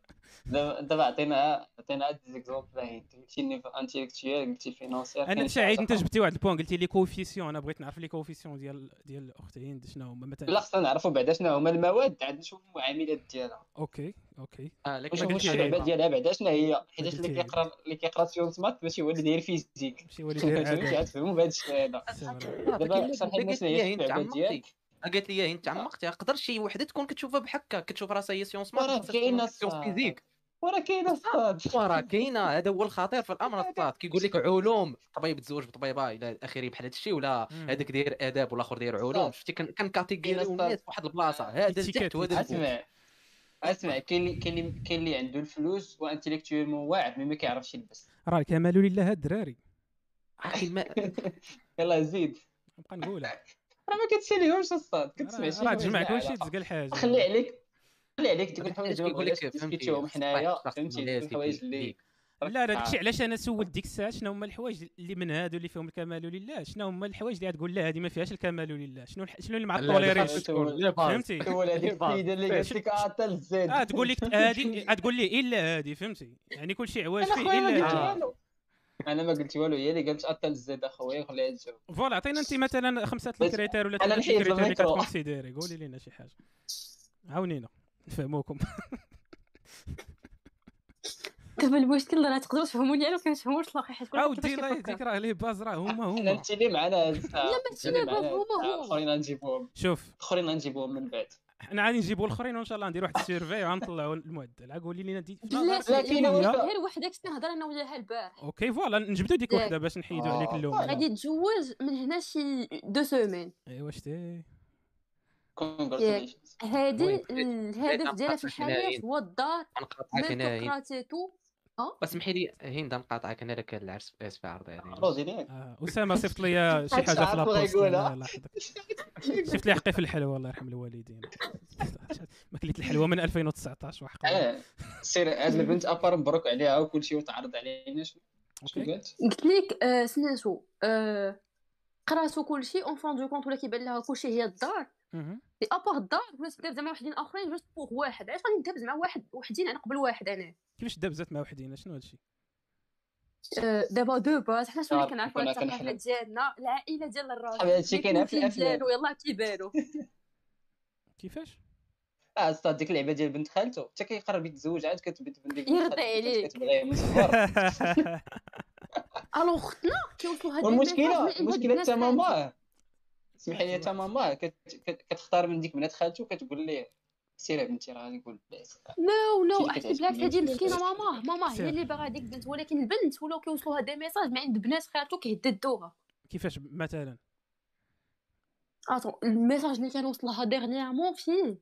دابا عطينا عطينا هاد l'exemple قلتي intellectuel قلتي financier أنا سعيد انت جبتي واحد ال point قلتي les coefficients أنا بغيت نعرف les coefficients ديال ديال الاخت هند شنو هما مثلا لا خصنا نعرفوا بعدا شنو هما المواد عاد نشوفوا المعاملات ديالها okay okay آه لكن نشوفوا اللعبه ديالها بعدا شنو هي حيت اللي كيقرا اللي كيقرا sciences maths ماشي هو اللي داير physique ماشي هو اللي داير تفهموا بهذا الشيء هذا دابا شرح لنا شنو هي اللعبه ديالك قالت لي أنت عمقت يقدر شي وحدة تكون كتشوفها بحكا كتشوف راسها هي sciences maths كاينة physique. وراه كاينة الصاد وراه كاينة. هذا هو الخطير في الأمر الصاد كيقول لك علوم. طبيب تزوج بطبيبة إلى آخره بحال هذا الشيء ولا هذاك داير آداب والآخر داير علوم. شفتي كان catégorie الناس في واحد البلاصة. هذا الجهد وهذا أسمع. أسمع. كاين اللي كاين اللي عنده الفلوس و intellectuellement واعد mais ما كيعرفش يلبس. راه كمال لله الدراري. يلا زيد. نبقى نقولها. راه ما كتساليهمش الصاد كتسمع شي راه تجمع كلشي تزقى الحاجة. خلي عليك خلي عليك تقول الحوايج كيقول لك فهمتيهم حنايا فهمتي؟ الحوايج اللي لا لا داكشي علاش أنا سولت ديك الساعة؟ شنو هما الحوايج اللي من هادو اللي فيهم الكمال لله شنو هما الحوايج اللي تقول لا هذه ما فيهاش الكمال لله شنو شنو اللي معطوليرين فهمتي؟ تقول هذيك السيدة اللي قالت لك حتى الزيد آه تقول لك هذه تقول لي إلا هذه فهمتي؟ يعني كل شيء عواج فيه إلا هذه أنا ما قلت والو هي اللي قالت حتى الزيد اخويا خليها تجاوب voilà عطينا أنت مثلا خمسة ال critères ولا ثلاثة ال critères اللي كت considérer ي قولي لنا شي حاجة. عاونينا نفهموكم دابا المشكل راه تقدروا تفهموني أنا ما كنفهموش الآخر حيت كل عاودي الله يهديك راه les bases راه هما هما. انت اللي معنا لا ماشي دابا هما هما. اخرين نجيبوهم. شوف. اخرين نجيبوهم من بعد حنا غادي نجيبوا الاخرين وان شاء الله ندير واحد ال survey وغنطلعوا المعدل قولي لنا دي لا كاينة غير وحدة كنت نهضر أنا وياها البارح. OK voilà نجبدوا ديك وحدة باش نحيدوا عليك اللوم غادي تزوج من هنا شي deux semaines ايوا شتي هادي الهدف ديالها في الحياة هو الدار نقاطعك اسمحي لي هند نقاطعك أنا لك العرس اسف عرضي يعني؟ آه، أسامة صيفط لي شي حاجة في la poste شفت لي حقي في الحلوى الله يرحم الوالدين. ما كليت الحلوى من 2019 وحق آه سير هاد البنت à part مبروك عليها وكل شيء وتعرض علينا. قلت؟ لك آه سميتو آه قرأتو كلشي en fin de compte ولا كيبان لها كلشي هي الدار. et à part الدار ولات دابا زعما وحدين آخرين juste pour واحد. علاش غادي نداب زعما واحد وحدين أنا قبل واحد أنا؟ كيفاش دابزات مع وحدين شنو هادشي؟ آه، دابا de base حنا شنو اللي كنعرفوا الثقافه ديالنا العائلة ديال الراجل. هادشي كاين في الافلام يلاه كيبانو كيفاش؟ آه صاد ديك اللعبة ديال بنت خالته. حتى كيقرب يتزوج عاد كتبت بنت يرضي عليك. ألو اختنا كيوصلوا هاد المشكلة المشكلة حتى ماما سمح لي حتى ماما كتختار من ديك بنات خالته وكتقول ليه سير بنتي راه غادي نقول non non بالعكس هادي مسكينة. ماما ماما هي اللي باغا ديك البنت ولكن البنت ولاو كيوصلوها des messages من عند بنات خالته كيهددوها كيفاش مثلا؟ اتون الميساج اللي كان وصل لها ديرنييرمون فيه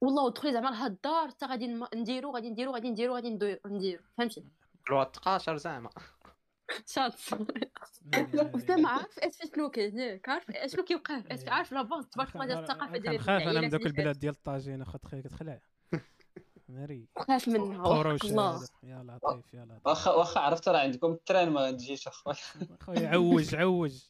والله دخلي زعما لهاد الدار حتى غادي نديرو غادي نديرو غادي نديرو غادي نديرو. فهمتي؟ لو تقاشر زعما. انت ما عارف اش شنو كاين ياك عارف اشنو كيوقع عارف لا باز تبارك الله ديال الثقافة ديال نخاف أنا من دوك البلاد ديال الطاجين اخا تخيل كتخلع ماري خاف منها. الله يا لطيف يا لطيف. واخا واخا عرفت راه عندكم التران ما تجيش أخويا. خويا عوج عوج.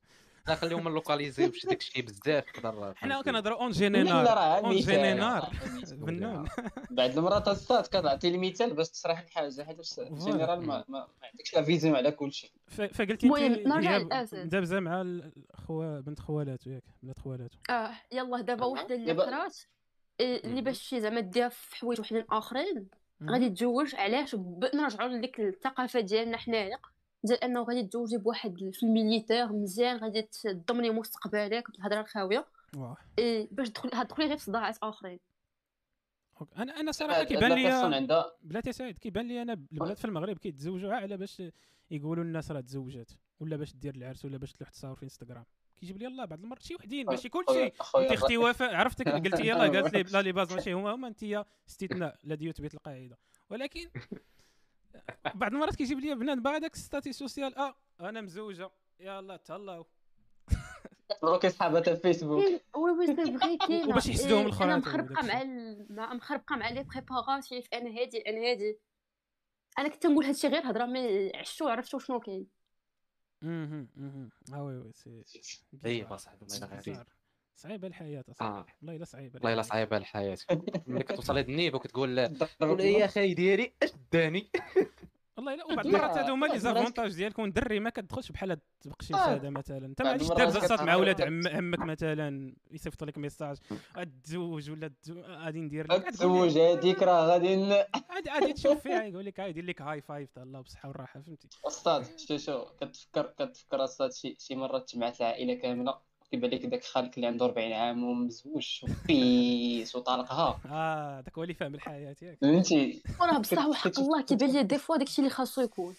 لا خليهم اللوكاليزيو باش داك الشيء بزاف تقدر حنا كنهضروا اون جينينار اون جينينار بنون بعد المرات الصاد كتعطي المثال باش تشرح الحاجة حيت جينيرال ما, ما عندكش لا فيزيون على كل شيء. فقلتي المهم نرجع للاسد دابا مع الخوا بنت خوالاتو ياك بنت خوالاتو. آه يلاه دابا وحدة اللي قرات اللي باش شي زعما دير في حوايج وحدين آخرين غادي تزوج علاش نرجعوا لديك الثقافة ديالنا حنايا. ديال أنه غادي تزوجي بواحد في ال militaire مزيان غادي تضمني مستقبلك بالهضرة الخاوية. إيه باش تدخلي تدخلي غير في صداعات آخرين. أنا أنا صراحة كيبان لي بلاتي سعيد كيبان لي أنا البلاد في المغرب كيتزوجوا على باش يقولوا الناس راه تزوجات ولا باش دير العرس ولا باش تلوح تصاور في انستغرام كيجيب لي الله بعض المرات شي وحدين ماشي كلشي. أنت أختي وفاء عرفتك قلتي يلاه قالت لي لا les bases ماشي هما هما أنت استثناء الذي يثبت القاعدة. ولكن بعض المرات كيجيب لي بنات باغي داك statut social. آه أنا مزوجة. يلا تهلاو. bloquer صحابات الفيسبوك oui oui c'est vrai كاينة. وباش يحسدوهم الاخرين أنا مخربقة مع مع مخربقة مع les préparations أنا هادي أنا هادي. أنا كنت نقول هادشي غير هضرة mais عشتو عرفتو شنو كاين. أها أها آه oui oui c'est صاحبي الله صعيبة الحياة اصاحبي آه. والله إلا صعيبة والله إلا صعيبة الحياة. ملي كتوصل لهاد ال niveau وكتقول يا خاي ديالي إش داني؟ والله إلا وبعض المرات هادو هما les avantages ديالكم الدري ما كتدخلش بحال هاد التبقشي هذا مثلا. انت ما عادش الصوت مع ولاد عمك مثلا يصيفط لك message تزوج ولا غادي ندير لك تزوج هذيك راه غادي عادي عادي تشوف فيها يقول لك يدير لك high five الله بالصحة والراحة فهمتي. أستاذ شو شو كتفكر كتفكر أستاذ شي شي مرات تجمعت العائلة كاملة؟ كيبان لك داك خالك اللي عنده 40 عام ومزوج وبيس وطالقها آه داك هو اللي فاهم الحياة ياك. فهمتي؟ وراه بصح وحق الله كيبان لي des fois داكشي اللي خاصو يكون.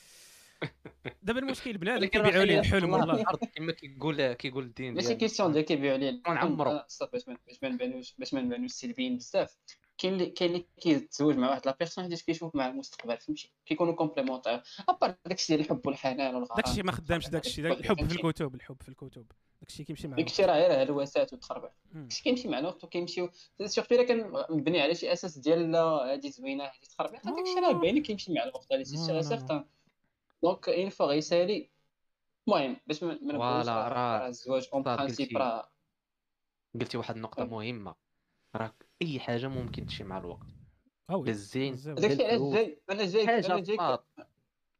دابا المشكل بنادم كيبيعوا ليه الحلم والله. كما كيقول كيقول الدين ماشي question ديال كيبيعوا ليه. عمرو باش ما نبانوش باش ما نبانوش سلبيين بزاف. كاين اللي كاين اللي كيتزوج مع واحد la personne حيت كيشوف مع المستقبل فهمتي كيكونوا complémentaires à part داكشي ديال الحب والحنان والغرام داكشي ما خدامش داكشي الحب في الكتب الحب في الكتب داكشي كيمشي مع داكشي راه غير هلوسات وتخربع داكشي كيمشي مع الوقت وكيمشي surtout الا كان مبني على شي أساس ديال هادي زوينه هادي تخربع داكشي راه باين كيمشي مع الوقت هادي c'est certain donc une fois غيسالي المهم باش ما نقولش راه الزواج en principe راه قلتي واحد النقطه مهمه راه أي حاجة ممكن تمشي مع الوقت. بالزين داكشي علاش جاي أنا جاي أنا جاي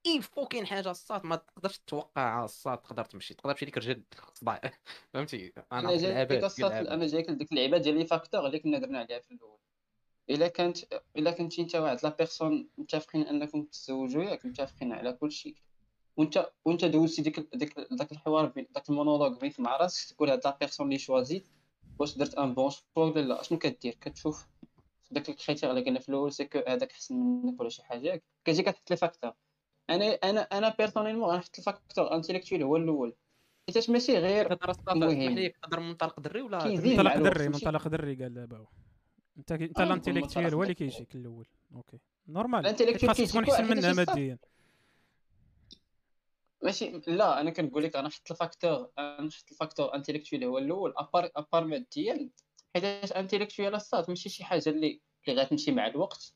اي فو كاين حاجة الصات ما تقدرش تتوقع الصات تقدر تمشي تقدر تمشي لك رجل صباع فهمتي؟ أنا جايك أنا جايك ديك اللعيبه ديال لي فاكتور اللي كنا درنا عليها في الأول. إلا كانت إلا كنتي أنت واحد لا بيرسون متفقين أنكم تتزوجوا ياك متفقين على كل شيء. وانت وأنت دوزتي ديك ديك داك الحوار داك المونولوج بينك مع راسك تقول هاد لا بيرسون اللي شوازيت واش درت ان بون شوا ولا لا شنو كدير كتشوف داك ال critère اللي قلنا في الأول c'est que هذاك احسن منك ولا شي حاجة كتجي كتحط لي facteur. أنا أنا أنا personnellement غنحط ال facteur intellectuel هو الأول. حيت ماشي غير مهم تقدر منطلق دري ولا منطلق دري منطلق دري قال دابا أنت أنت ال intellectuel هو اللي كيجيك الأول. OK. normal. خاصك تكون أحسن منها ماديا. ماشي لا أنا كنقول لك أنا نحط ال facteur أنا نحط ال facteur intellectuel هو الأول à part à part ماديا حيت intellectuel الصاط ماشي شي حاجة اللي اللي غتمشي مع الوقت.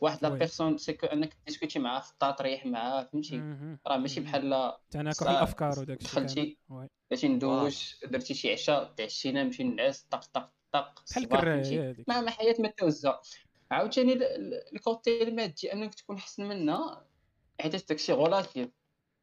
واحد la personne c'est que أنك discuter معاه في الطاط تريح معاه فهمتي؟ راه ماشي بحال تناكح الأفكار وداك الشيء دخلتي درتي ندوش درتي شي عشاء تعشينا نمشي نعس طق طق طق بحال الكرايه هذيك. ما حياة ما توزع. عاوتاني ال côté المادي أنك تكون احسن منها حيت داكشي relative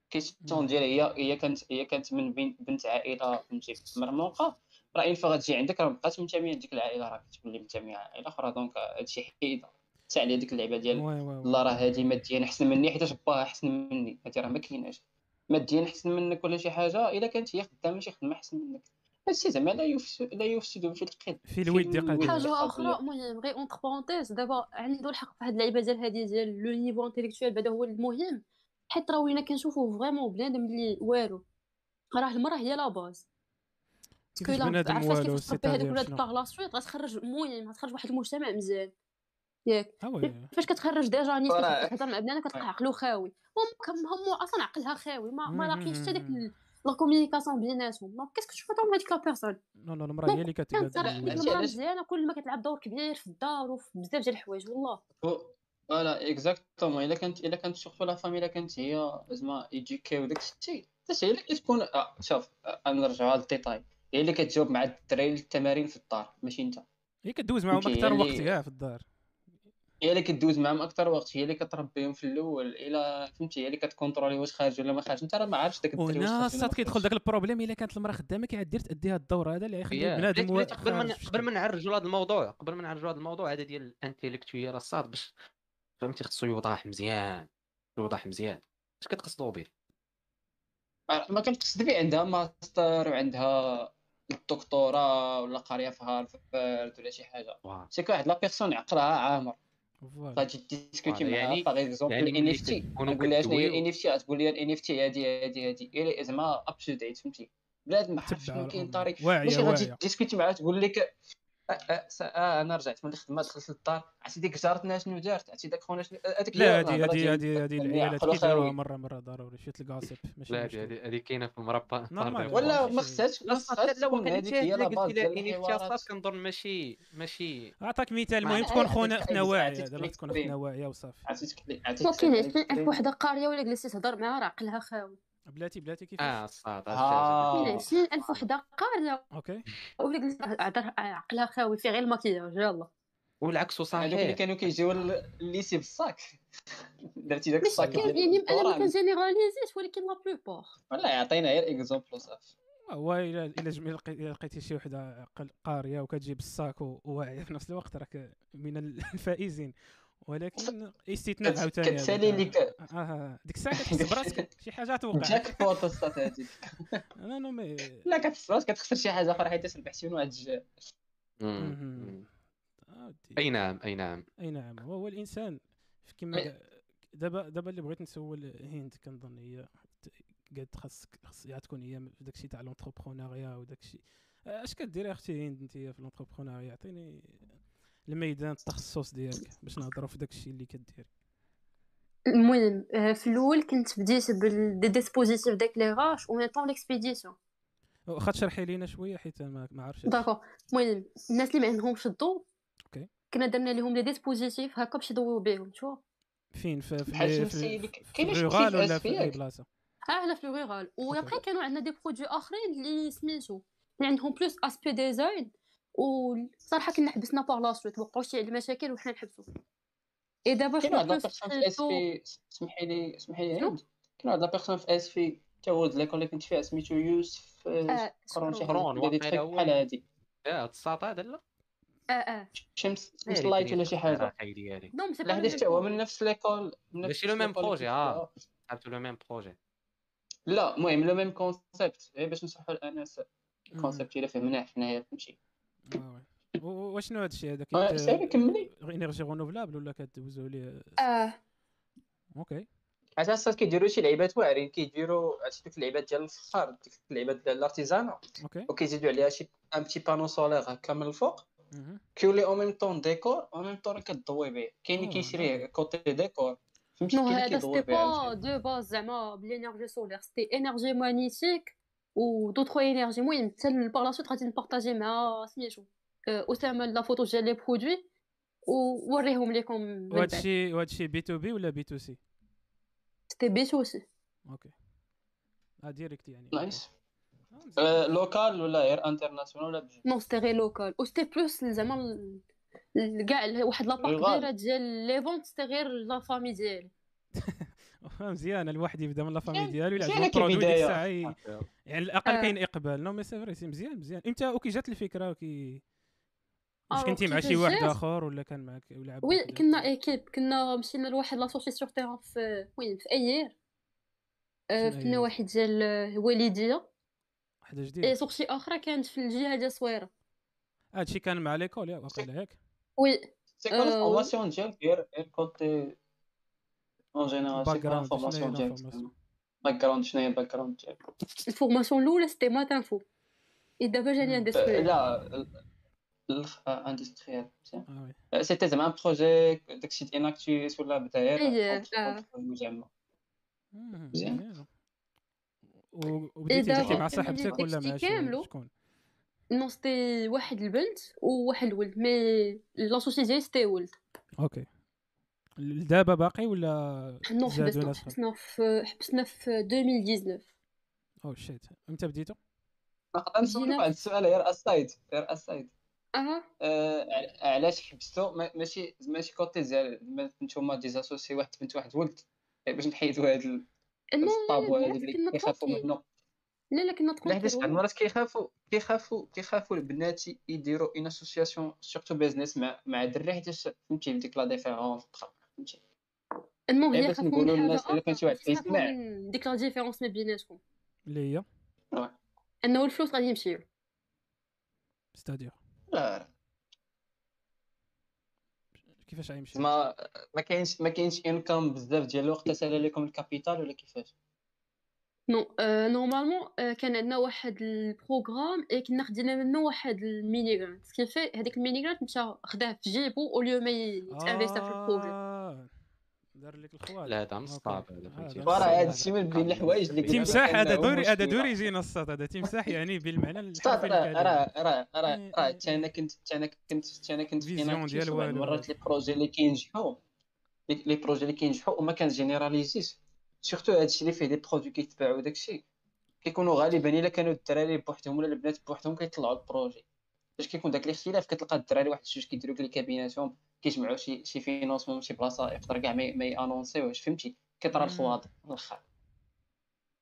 question ديال هي هي كانت هي كانت من بنت عائلة فهمتي مرموقة. راه une fois تجي عندك راه مابقاش منتمية لديك العائلة راه كتولي منتمية لعائله أخرى donc هادشي حيدة. ساعه على ديك اللعبة ديال الله راه هادي ماديا أحسن مني حيت باها أحسن مني. هادي راه ما كايناش. ماديا أحسن منك ولا شي حاجة إلا كانت هي خدامة شي خدمة أحسن منك. هادشي زعما لا يفسد لا يفسد في القيد في الود حاجة أخرى المهم غير entre parenthèses دابا عنده الحق في هاد اللعيبه ديال هادي ديال le niveau intellectuel بعدا هو المهم. حيت راه وين كنشوفو vraiment بنادم اللي والو. راه المرأة هي la base. كيفاش بنادم والو؟ c'est هذوك ولاد par la suite غتخرج المهم غتخرج واحد المجتمع مزيان. ياك. آه فاش كتخرج ديجا نيت كتهضر مع بنادم كتلقى عقلو خاوي هم أصلا عقلها خاوي ما, ما لاقيش حتى ديك la communication بيناتهم. donc qu'est-ce que تشوف فيهم هذيك la personne non non المراه هي اللي ديك المرأة مزيانة كل ما كتلعب دور كبير في الدار وفي بزاف ديال الحوايج والله. voilà exactement إلا كانت إلا كانت surtout la femme إلا كانت هي زعما éduquée وداك الشيء حتى هي اللي كتكون آه شوف نرجعوا لل détail هي اللي كتجاوب مع الدراري التمارين في الدار ماشي أنت. هي كدوز معاهم أكثر وقت يا في الدار. هي اللي كدوز معاهم أكثر وقت هي اللي كتربيهم في الأول. إلى فهمتي هي اللي كت contrôler واش خارج ولا ما خارج. أنت راه ما عارفش داك الدري واش خارج كيدخل داك ال problème إلا كانت المرأة خدامة كيعدير تادي الدور هذا اللي يخلي بنادم قبل ما قبل ما نعرجوا هذا الموضوع قبل ما نعرجوا هذا الموضوع هذا ديال ال intellectuel الصاط باش فهمتي؟ خصو يوضح مزيان يوضح مزيان. اش كتقصدوا به؟ ما كنقصد به عندها ماستر وعندها الدكتوراه ولا قاريه في هارفارد ولا شي حاجة. que واحد la personne عقلها عامر. غادي discuter معاها يعني par exemple ال NFT نقول لها شنو هي ال NFT تقول لي ال NFT هادي هادي هادي. زعما up to date فهمتي؟ بلاد ما عرفتش شنو كاين طريق. ماشي غادي discuter معاها تقول لك أنا رجعت من الخدمه دخلت للدار. عرفتي ديك جارتنا شنو دارت عرفتي داك خونا شنو؟ هذيك لا هذه هذه هذه هذه العيالات كيديروها مره مرة ضروري شوية الكاسب ماشي لا هذه هذه كاينة في المربى ولا ما خصهاش ما خصهاش تكون هذيك هي la base ديال الاختصاصات كنظن ماشي ماشي. اعطاك مثال. المهم تكون خونا اختنا واعيه دابا تكون اختنا واعيه وصافي عرفتي عرفتي وحده قارية ولا جلستي تهضر معاها راه عقلها خاوي. بلاتي بلاتي كيفاش؟ آه الصاط آه. 20000 وحدة قاريه OK. ولا عقلها خاوي فيه غير الماكياج يلا. والعكس صحيح. هذوك اللي كانوا كيجيو ال lycée بال sac درتي داك ال sac. يعني أنا ما كن généraliser ش ولكن la plupart ولا يعطينا غير exemple صافي هو إلا إلا لقيتي شي وحدة قارية وكتجيب ال sac وواعية في نفس الوقت راك من الفائزين. ولكن استثناء عاوتاني كتسالي لك آه ديك الساعة كتحس براسك شي حاجة توقع جاك فوتوستات هذيك لا non mais لا كتحس براسك كتخسر شي حاجة أخرى حيت ربحتي من واحد الجهه أي نعم أي نعم. أي نعم. هو الإنسان كما دابا دابا اللي بغيت نسول هند كنظن هي قالت خاصك خاص تكون هي في داكشي تاع l'entrepreneuriat وداكشي أش كديري أختي هند أنت في l'entrepreneuriat عطيني الميدان التخصص ديالك باش نهضروا في داك الشيء اللي كديري المهم في الأول كنت بديت بال des dispositifs داك لي غاش و طون l'expédition. واخا تشرحي لينا شوية حيت ما ما عرفتش. d'accord. المهم الناس اللي ما عندهمش الضو OK. كنا درنا لهم les dispositifs هكا باش يضويو بهم شو؟ فين؟ في في في ال rural ولا في أي بلاصة؟ آه لا في ال rural و après كانوا عندنا des produits آخرين اللي سميتو اللي عندهم plus aspect design وصراحة كنا حبسنا par la suite وقعوا شي المشاكل وحنا نحبسوا اي دابا شنو هاد personne في اس في سمحي لي سمحي لي كاين واحد personne في اس في تا هو l'école اللي كنت فيها سميتو يوسف قرون شي حاجة بحال هادي. آه الساط هذا لا؟ آه آه. شمس light ولا شي حاجة. لا هذا حتى هو من نفس l'école ماشي le même projet آه. عرفتو le même projet لا المهم le même concept غير باش نصحوا الاناس ال concept إلا فهمناه حنايا فهمتي. وشنو هذا الشيء هذا سيري كملي énergie renouvelable ولا كدوزو ليه آه OK أساسا كيديروا شي لعيبات واعرين كيديروا عرفتي ديك اللعيبات ديال الفخار ديك اللعيبات ديال ال artisanat OK وكيزيدوا عليها شي un petit panneau solaire هكا من الفوق كيولي au même temps décor au même temps كتضوي به كاين اللي كيشريه côté décor فهمتي كاين اللي كيضوي به هذا de base زعما بال énergie solaire c'était énergie magnétique و d'autres énergies المهم حتى par la suite غادي ن partager مع سميتو اسامه la photo ديال les produits ووريهم لكم وهادشي وهادشي B to B ولا B to C c'était B to C OK آه directe يعني nice local ولا غير international ولا بجوج non c'était غير local و c'était plus زعما كاع واحد la part كبيره ديال les ventes c'était غير la famille ديالي مزيان الواحد يبدأ من la famille ديالو يلعب ال produit ديك الساعة يعني على الأقل آه. كاين إقبال. non mais c'est vrai c'est مزيان مزيان. إمتى okay جات الفكرة okay. واش آه، كنتي مع شي واحد آخر ولا كان معك ولا oui كنا équipe كنا مشينا لواحد l'association terrain في وين؟ في ايير آه، في النواحي ديال الوالديه وحده جديدة. et aussi آخرى كانت في الجهة ديال صويرة. هادشي كان مع l'école ياك واقيلا ياك oui c'est quoi ال formation ديالك غير en général c'est quoi ال formation ديالك background شنو هي ال background ديالك ال formation الاولى c'était math info et دابا génie industriel لا industriel c'était زعما projet داكشي ديال Enactus ولا بدايه مجمع مزيان وبديتي مع صاحبتك ولا مع شكون non c'était واحد البنت وواحد الولد mais l'associé ديالي c'était ولد okay دابا باقي ولا non حبسنا حبسنا في حبسنا في 2019 oh shit. إمتى بديتو؟ نقدر نسولك واحد السؤال غير aside غير aside أها. علاش حبستو؟ ماشي ماشي côté ديال نتوما des associés واحد بنت واحد ولد. باش نحيدو هاد الطابو هذا اللي كيخافوا منه. لا لا كنا لا حيت بعض المرات كيخافوا كيخافوا كيخافوا البنات يديروا en association surtout business مع مع دري حيت فهمتي ديك la différence فهمتي المهم هي باش نقولوا للناس الا كان شي واحد كيسمع ديك la différence ما بيناتكم اللي هي انه الفلوس غادي يمشيو ستادير كيفاش غيمشي ما ما كاينش ما كاينش انكم بزاف ديال الوقت تسالى لكم الكابيتال ولا كيفاش نو نورمالمون كان عندنا واحد البروغرام اي كنا خدينا منه واحد الميني غرانت سكيفي هذيك الميني غرانت مشى خداه في جيبو اوليو ما يتانفيستا في البروجي دار لك الخوال لا هذا مصطاب هذا فهمتي؟ راه هذا الشيء من بين الحوايج اللي تمساح هذا دوري هذا دوري يجينا الصاد هذا تمساح يعني بالمعنى الحرفي راه راه راه راه راه أنا كنت أنا كنت أنا كنت فيزيون ديال مرات لي بروجي اللي كينجحوا لي بروجي اللي كينجحوا وما كنجينيراليزيش سورتو هادشي اللي فيه دي برودوي كيتباعوا داكشي كيكونوا غالبا إلا كانوا الدراري بوحدهم ولا البنات بوحدهم كيطلعوا البروجي باش كيكون داك الاختلاف؟ كتلقى الدراري واحد جوج كيديروا كليكا بيناتهم كيجمعوا شي شي فينونسمون شي بلاصة يقدر كاع ما يانونسيوش فهمتي؟ كيطرى الخواط من الآخر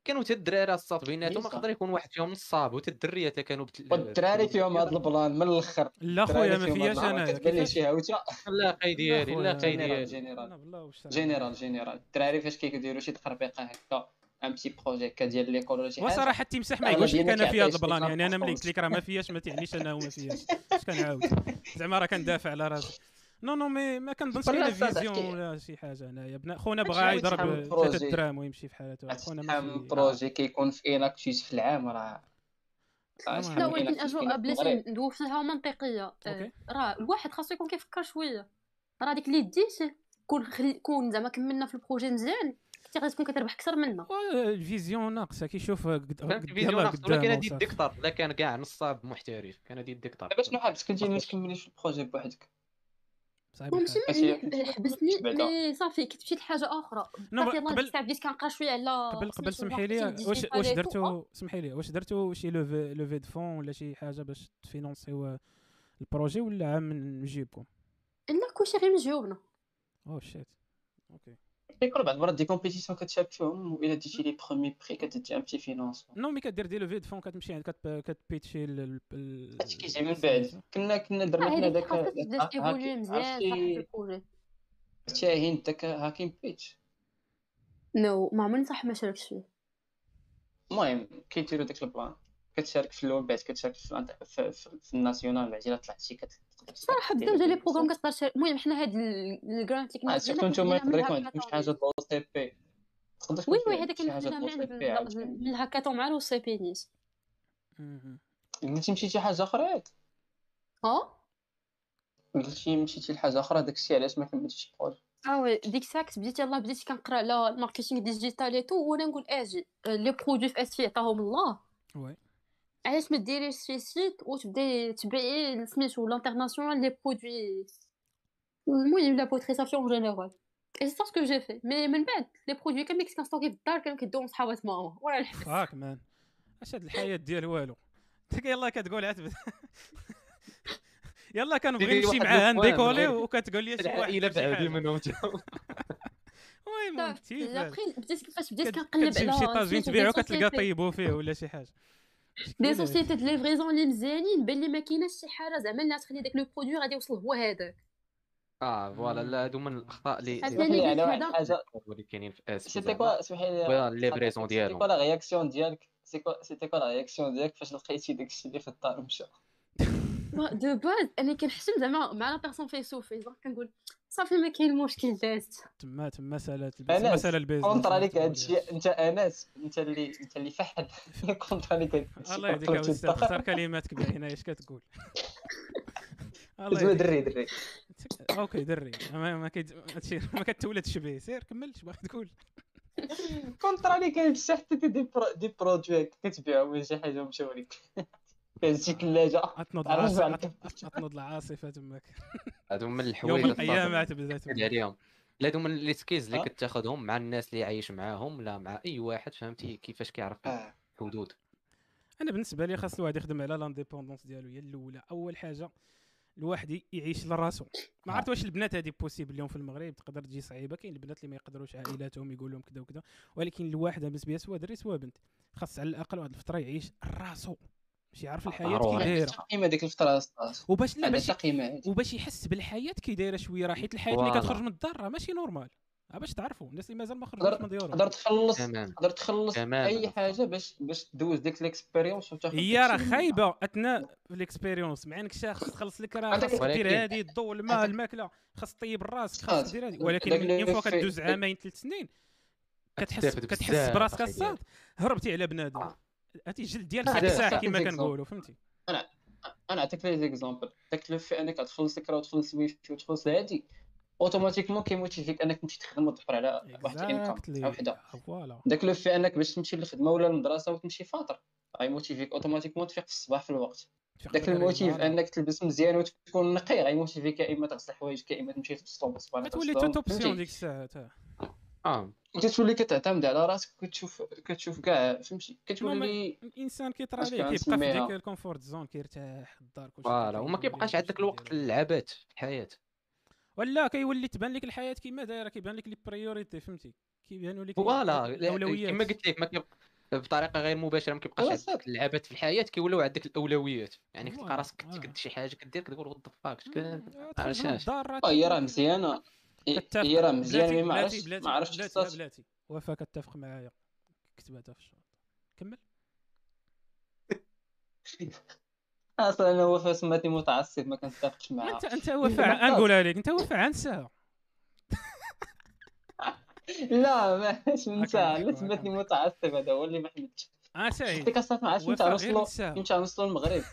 كانوا حتى الدراري الصاط بيناتهم يقدر يكون واحد فيهم نصاب وحتى الدريات كانوا والدراري فيهم هذا البلان من الأخر. لا خويا ما فياش أنا. كتبان لي شي هاوته لا قي ديالي لا قي ديالي جينيرال جينيرال جينيرال الدراري فاش كيديروا شي تخربيقة هكا ان بيتي بروجي هكا ديال ليكول ولا شي حاجة وصراحه التمساح ما يقولش لك أنا في هذا البلان يعني أنا ملي قلت لك راه ما فياش ما تعنيش انه ما فياش اش كنعاود زعما راه كندافع على راسي non non mais ما كنظنش كاين vision ولا شي حاجة هنايا بنا خونا بغى يضرب ثلاثة دراهم ويمشي في حالته خونا ما projet كيكون في Enactus في العام راه لا ولكن اجواء بلاتي ندوي فيها منطقيه راه الواحد خاصو يكون كيفكر شوية. راه ديك اللي ديت كون كون زعما كملنا في ال projet مزيان. كنتي غادي تكون كتربح أكثر منا ال vision ناقصة كيشوف ال vision ناقصة ولكن هادي الدكتور لا كان كاع نصاب محترف كان هادي الدكتور باش شنو حابس كنتي ما تكمليش ال projet بوحدك. ماشي حبسني مي صافي كنت مشيت لحاجه أخرى. صافي الله قبل بديت كنقرا شوية على قبل قبل سمحي لي واش واش درتو؟ سمحي لي واش درتو شي levée levée de fonds ولا شي حاجة باش ت financer و ال projet ولا عام من جيبكم؟ لا كلشي غير من جيوبنا. oh shit. okay. كيكون بعض المرات des compétitions كتشارك فيهم والا ديتي les premiers prix كتدي un petit finance non mais كدير des levées de fonds كتمشي كت pitch ي هادشي كيجي من بعد كنا كنا درنا حنا داك شاهين داك هاكين بيتش نو ما عمرني صح ما شاركتش فيه المهم كيديروا داك البلان كتشارك في الأول بعد كتشارك في, في, في, في الناسيونال بعد الا طلعت شي صراحة بزاف ديال لي بروغرام كتقدر المهم حنا هاد الجرانت اللي كنا سيرتو نتوما يقدر يكون شي حاجة دو سي بي وي وي هذاك كنا من الهاكاطون مع السي بي نيس قلتي مشيتي حاجة أخرى؟ ياك آه قلتي مشيتي لحاجة أخرى؟ داكشي علاش ما كملتيش البروجي آه وي ديك الساعة بديت يلاه بديت كنقرأ على الماركتينغ ديجيتال إي تو وأنا نقول أجي لي برودوي في إس في عطاهم الله. وي. علاش ما ديريش شي سيت وتبداي تبيعي سميتو لانترناسيونال لي برودوي المهم لا بوتريساسيون جينيرال اي سي سكو جي في مي من بعد لي برودوي كاملين كنت كنستوكي في الدار كانوا كيدوهم صحابات ماما ولا الحبس فاك مان اش هاد الحياة ديال والو انت يلاه كتقول عتبت يلا كنبغي نمشي معاه نديكولي وكتقول لي شي واحد العائله بعدي منهم المهم بديت كيفاش بديت كنقلب على شي طاجين تبيعو كتلقى طيبو فيه ولا شي حاجة دي سوسيتي دو ليفريزون اللي مزيانين بان لي ما كايناش شي حاجة زعما اللي تخلي داك لو برودوي غادي يوصل هو هذاك آه فوالا لا هادو من الاخطاء اللي اللي كاينين في اسيا سيتي كوا سمحي لي ليفريزون ديالهم سيتي كوا لا رياكسيون ديالك سيتي كوا لا رياكسيون ديالك فاش لقيتي داكشي اللي في الدار مشى دو باز أنا كنحشم زعما مع لا بيرسون فيسوفي زعما كنقول صافي ما كاين مشكل دازت تما تما سالات مساله البيزنس كونتر عليك هادشي انت أنس أنت اللي أنت اللي فحل. كونتر عليك الله يهديك اختار كلماتك باينه اش كتقول؟ الله دري دري. أوكي دري. ما ما ما كتولدش به. سير كمل اش باغي تقول؟ كونتر عليك هادشي حتى دي برودوي كتبيعهم ولا شي حاجة مشاو لك شي ثلاجه اطنض العاصفة اطنض العاصفة تماك. هادو من الحوايج يوم عتبدات عليهم لا هادو من لي سكيلز اللي كتاخذهم مع الناس اللي عايش معاهم لا مع أي واحد فهمتي؟ كيفاش كيعرف الحدود. أنا بالنسبة لي خاص الواحد يخدم على لانديبوندونس ديالو هي الأولى. أول حاجة الواحد يعيش لراسو. ما عرفت واش البنات هذه possible اليوم في المغرب تقدر تجي صعيبة؟ كاين البنات اللي ما يقدروش عائلاتهم يقول لهم كذا وكذا. ولكن الواحد بالنسبة لي سواء دري سواء بنت. خاص على الأقل واحد الفترة يعيش راسو. باش يعرف الحياة كي دايرة. تقييمه ديك الفترة وباش لا باش وباش يحس بالحياة كي دايرة شوية راه حيت الحياة اللي كتخرج من الدار راه ماشي normal باش تعرفوا الناس اللي مازال ما خرجوش من ديورهم. تقدر تخلص تقدر تخلص أي حاجة باش باش دوز ديك ال expérience وتاخذ هي راه خايبة. أثناء الاكسبيريونس مع إنك شاخص تخلص لك راه خاصك دير هذه الضوء الماء الماكلة خاص طيب راسك خاص دير هذه. ولكن اون فوا كدوز عامين ثلاث سنين كتحس كتحس براسك الصاد هربتي على بنادم. هاتي الجلد ديالك كتساح كما كنقولوا فهمتي؟ أنا أنا نعطيك لي زيكزامبل داك لو في أنك تخلص لك وتخلص ويفي وتخلص هادي اوتوماتيكمون كيموتيفيك أنك تمشي تخدم وتدخل على واحد الإنكم وحدة. داك لو في أنك باش تمشي للخدمة ولا للمدرسة وتمشي فاطر. غيموتيفيك اوتوماتيكمون تفيق في الصباح في الوقت. داك الموتيف أنك تلبس مزيان وتكون نقي غيموتيفيك يا اما تغسل حوايجك يا اما تمشي تبسطهم بالصباح تولي توتوبسيون ديك الساعة آه. وتتولي كتعتمد على راسك وكتشوف كتشوف كاع فهمتي؟ كتولي الإنسان كيطرى عليه كيبقى في ديك الكونفورت زون كيرتاح الدار كلشي فوالا وما كيبقاش عندك الوقت للعبات في الحياة. ولا كيولي تبان لك الحياة كيما دايرة كيبان لك لي بريوريتي فهمتي؟ كيبانوا لك voilà كما قلت لك ما بطريقة غير مباشرة ما كيبقاش عندك اللعبات في الحياة كيولوا عندك الأولويات. يعني كتلقى راسك كدير شي حاجة كدير كتقول what the fuck علاش هي راه مزيانة. هي راه مزيانه ما عرفتش ما عرفتش بلاتي بلاتي وفاء كتفق معايا. كتباتها في الشوط كمل. أصلا أنا وفاء سماتني متعصب ما كنتفقش معاه. أنت أنت وفاء نقولها لك أنت وفاء عنسها لا ماشي نساها لا سماتني متعصب هذا هو اللي ما حمدتش آه ساهي قلت لك أصلا ما عرفتش متى نوصلوا متى نوصلوا المغرب؟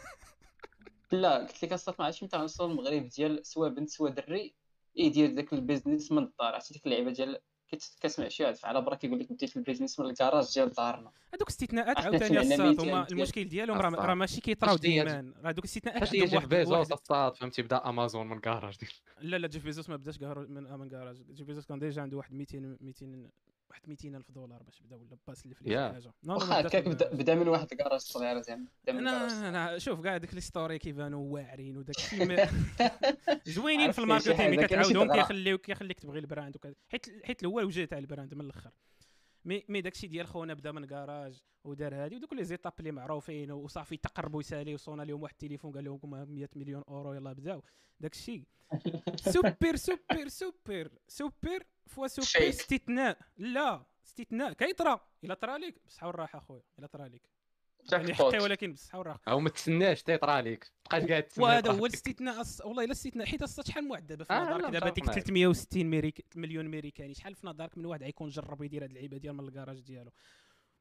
لا قلت لك أصلا ما عرفتش متى نوصلوا المغرب؟ ديال سواء بنت سواء دري. يدير داك البيزنس من الدار. عرفتي ديك اللعيبة ديال كتسمع شي واحد على برا كيقول لك بديت البيزنس من الكراج ديال دارنا. هذوك الاستثناءات عاوتاني الصاد هما المشكل ديالهم راه ماشي كيطراو ديما. راه دوك الاستثناءات فاش جيف بيزوس الصاط فهمتي بدأ أمازون من كراج لا لا جيف بيزوس ما بداش من من كراج جيف بيزوس كان déjà عنده واحد 200 200 واحد 200 ألف دولار باش بدا ولا باس اللي في حاجة واخا هكاك بدا, بدا من واحد الكراج صغيره زعما أنا أنا شوف كاع ديك les stories كيبانوا واعرين وداك الشيء زوينين في ال marketing ملي كتعاودهم كيخليوك كيخليك تبغي ال brand حيت حيت هو الوجه تاع ال brand من الأخر. مي مي داكشي ديال خونا بدا من كراج ودار هادي ودوك les étapes اللي معروفين وصافي تقربوا يسالي وصونا لهم واحد التليفون قال لهم 100 مليون أورو يلا بداو. داكشي super super super super. فوا سوبر استثناء. لا استثناء. كيطرى إلا طرا لك بصحه والراحه أخويا. إلا طرا لك يعني حقي ولكن بصحه والراحه أو ما تسناش تيطرى لك بقاش قاعد تسنى وهذا هو الاستثناء أص... والله إلا استثناء. حيت أصلا شحال من واحد دابا في نظرك آه دابا ديك 360 ميريك... مليون أمريكاني شحال في نظرك من واحد غيكون جرب يدير هذه اللعيبة ديال من الكراج ديالو؟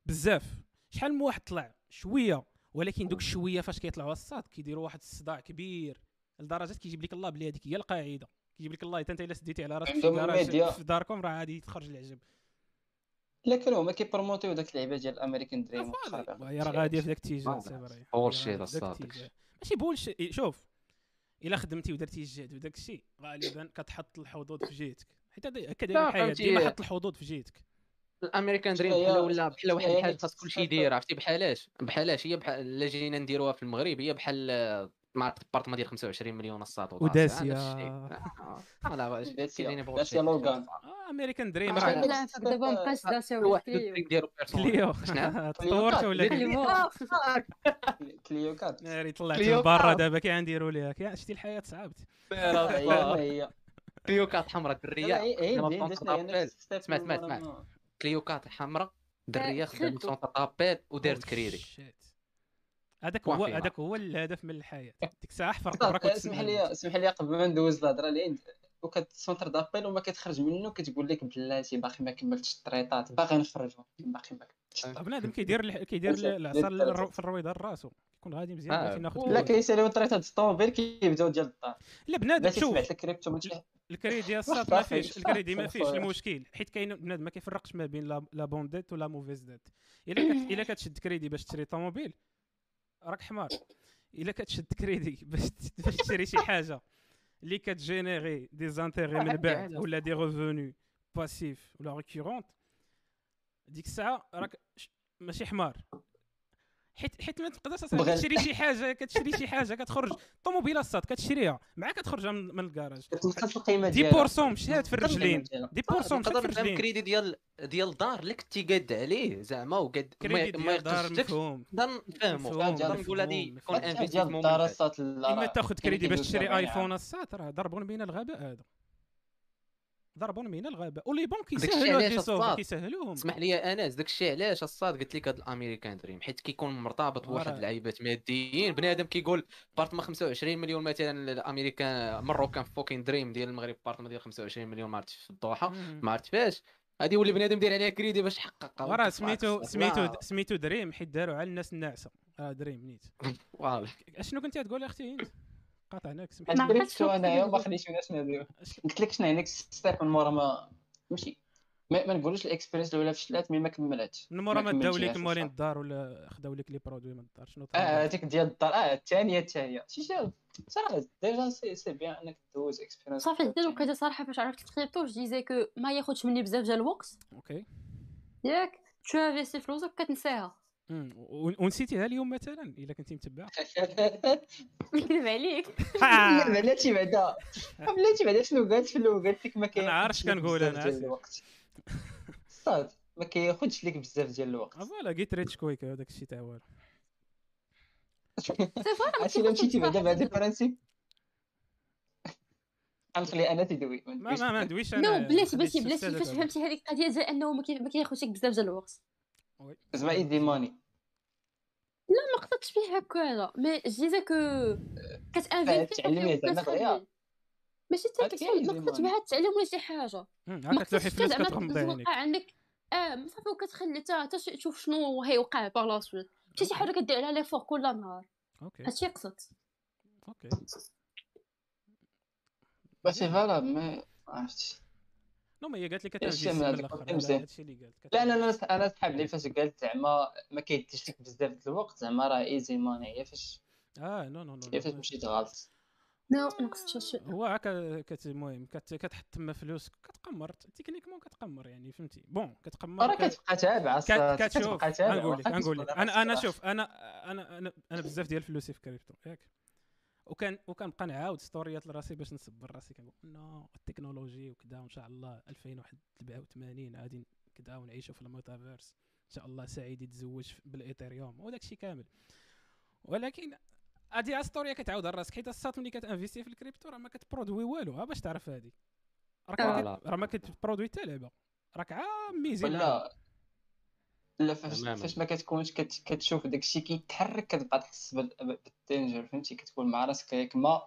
بزاف. شحال من واحد طلع؟ شوية. ولكن دوك الشويه فاش كيطلعوا الصاط كيديروا واحد الصداع كبير. لدرجة كيجيب لك الله بلي هذيك هي القاعدة. كيجيب لك الله انت الا سديتي على راسك في, في داركم راه غادي تخرج العجب. لكن هما كي promot يو داك اللعيبة ديال ال American dream هي راه غادية في ذاك الاتجاه شيت الصاط ماشي bullshit شوف. إلا خدمتي ودرتي الجهد وداك الشيء غالبا كتحط الحظوظ في جهتك حيت هكا داير الحياة ديما حط الحظوظ في جهتك ال American dream بحال ولا بحال واحد الحاجة خاص كلشي يدير عرفتي؟ بحالاش بحالاش هي بحال الا جينا نديروها في المغرب هي بحال مع بارتما ديال 25 مليون الساط وداسيا لا داسيا لوغان. American dream راه دابا مابقاش داسيا ولا Clio. Clio. تطورت ولا Clio؟ quatre. ناري طلعت لبرا دابا كي غنديروا ليها. شتي الحياة صعبت. هي Clio quatre حمراء دريه سمعت سمعت سمعت Clio quatre حمراء دريه خدمت centre d'appel ودارت كريدي. هذاك هو هذاك هو الهدف من الحياة. ديك الساعة حفر قبرك اسمح لي اسمح لي قبل ما ندوز الهضرة اللي عند وكت centre d'appel وما كتخرج منه كتقول لك بلاتي باقي ما كملتش الطريطات باغي نخرجو. باقي ما طيب، بنادم كيدير كيدير العصا في الرويضه لراسو كيكون غادي مزيان آه. ناخذ لا كيساليو الطريطات الطوموبيل كيبداو ديال الدار. لا بنادم شوف. الكريبتو الكريدي الصاد ما فيش الكريدي ما فيش المشكل. حيت كاين بنادم ما كيفرقش ما بين la bonne dette ولا mauvaise dette إلا إلا كتشد كريدي باش تشري طوموبيل راك حمار. إلا كتشد كريدي باش باش تشري شي حاجة. اللي كت générer des intérêts من بعد ولا des revenus passifs ولا récurrents ديك الساعة راك ماشي حمار. حيت حيت ما تقدرش تشري شي حاجة كتشري شي حاجة كتخرج. طوموبيله الصاد كتشريها. مع كتخرج من الكراج. كتنقص القيمة ديالها. دي بورسون مشات في الرجلين دي بورسون مشات في الرجلين كريدي ديال ديال الدار اللي كنتي قاد عليه زعما وقاد كريدي ديال الدار مفهوم. نفهمو. نقول يكون انفيستمون ديال الدار الساط إما تاخذ كريدي باش تشري آيفون الساط راه ضربون بين الغباء هذا ضربون من الغابه ولي بون كيسهلوا كيسهلوهم اسمح لي أنس داك الشيء علاش الصاد قلت لك هذا الأمريكان دريم؟ حيت كيكون مرتبط بواحد اللعيبات ماديين بنادم كيقول بارتما 25 مليون مثلا الامريكان مروكان فوكين دريم ديال المغرب بارتما ديال 25 مليون ما عرفتش في الدوحه ما عرفت فاش هادي ولي بنادم داير عليها كريدي باش يحققها. وراه سميتو سميتو سميتو دريم حيت داروا على الناس الناعسة. آه دريم نيت. أشنو كنتي تقول أختي أنت؟ قاطعناك سمحت لي. قلت انايا وما خليتوناش نهضروا قلت لك شنو هناك ستيب من مورا ما ماشي. ما, ما نقولوش الاكسبيرينس الأولى فشلات مي ما كملاتش من مورا ما داو لك مولين الدار ولا خداو لك لي برودوي من الدار؟ شنو آه هذيك ديال الدار. آه الثانية الثانية شي شي صراحة ديجا سي سي بيان إنك دوز إكسبيرينس. صافي دونك هذا صراحة فاش عرفت جو ديزي كو ما ياخذش مني بزاف ديال الوقت. أوكي. ياك تشافيسي فلوسك كتنساها ونسيتيها اليوم مثلا إلا كنتي متبع نكذب عليك. بلاتي بعدا. بلاتي بعدا. شنو قالت في الأول؟ قالت لك ما كاين أنا عارف كنقول أنا صاد ما كياخذش لك بزاف ديال الوقت. فوالا قيت ريتش كويك هذاك الشيء تاع والو. عرفتي إلا مشيتي بعدا بهذا البرانسيب غنخلي أنا تيدوي ما ما ما ندويش أنا. نو بلاتي بلاتي بلاتي فاش فهمتي هذيك القضية ديال إنه ما كياخذش لك بزاف ديال الوقت. زعما ايزي ماني. لا ما قصدتش فيه هكا مي جيزا كو كتانفيستي تعلمي زعما ماشي حتى كتحاول نقطة بها التعليم ولا شي حاجة ما فلوس كتغمض عينيك عندك آه صافي وكتخلي حتى تشوف شنو هيوقع باغ لا سويت ماشي شي حاجة كدير عليها لي فور كل نهار أوكي هادشي يقصد أوكي بس فوالا ما عرفتش نو ما هي قالت لك الأخر. هادشي اللي قالت لا أنا أنا صحاب لي فاش قالت زعما ما كيديش لك بزاف د الوقت زعما راه ايزي ماني هي فاش؟ آه نو نو نو هي فاش مشيت غلط. نو ما قصدتش هو هكا كت المهم كتحط تما فلوس كتقمر تكنيكمون كتقمر يعني فهمتي؟ بون كتقمر راه كتبقى تابع كتشوف نقول لك نقول لك. أنا أنا شوف أنا أنا أنا, أنا بزاف ديال فلوسي في كريبتو ياك. وكان وكنبقى نعاود ستوريات لراسي باش نصبر راسي كنقول نو التكنولوجي وكذا وإن شاء الله 2087 غادي كذا ونعيشوا في الميتافيرس إن شاء الله سعيد يتزوج بالإيثيريوم وداك الشيء كامل. ولكن هادي ستوريا كتعاود راسك حيت الساط ملي كتانفيستي في الكريبتو راه ما كتبرودوي والو باش تعرف هادي. راه ما كتبرودوي حتى لعبة. راك عاميزي لا لا فاش فاش ما كتكونش كت كتشوف داكشي كيتحرك كتبقى تحس بالدينجر فهمتي؟ كتكون مع راسك ياك ما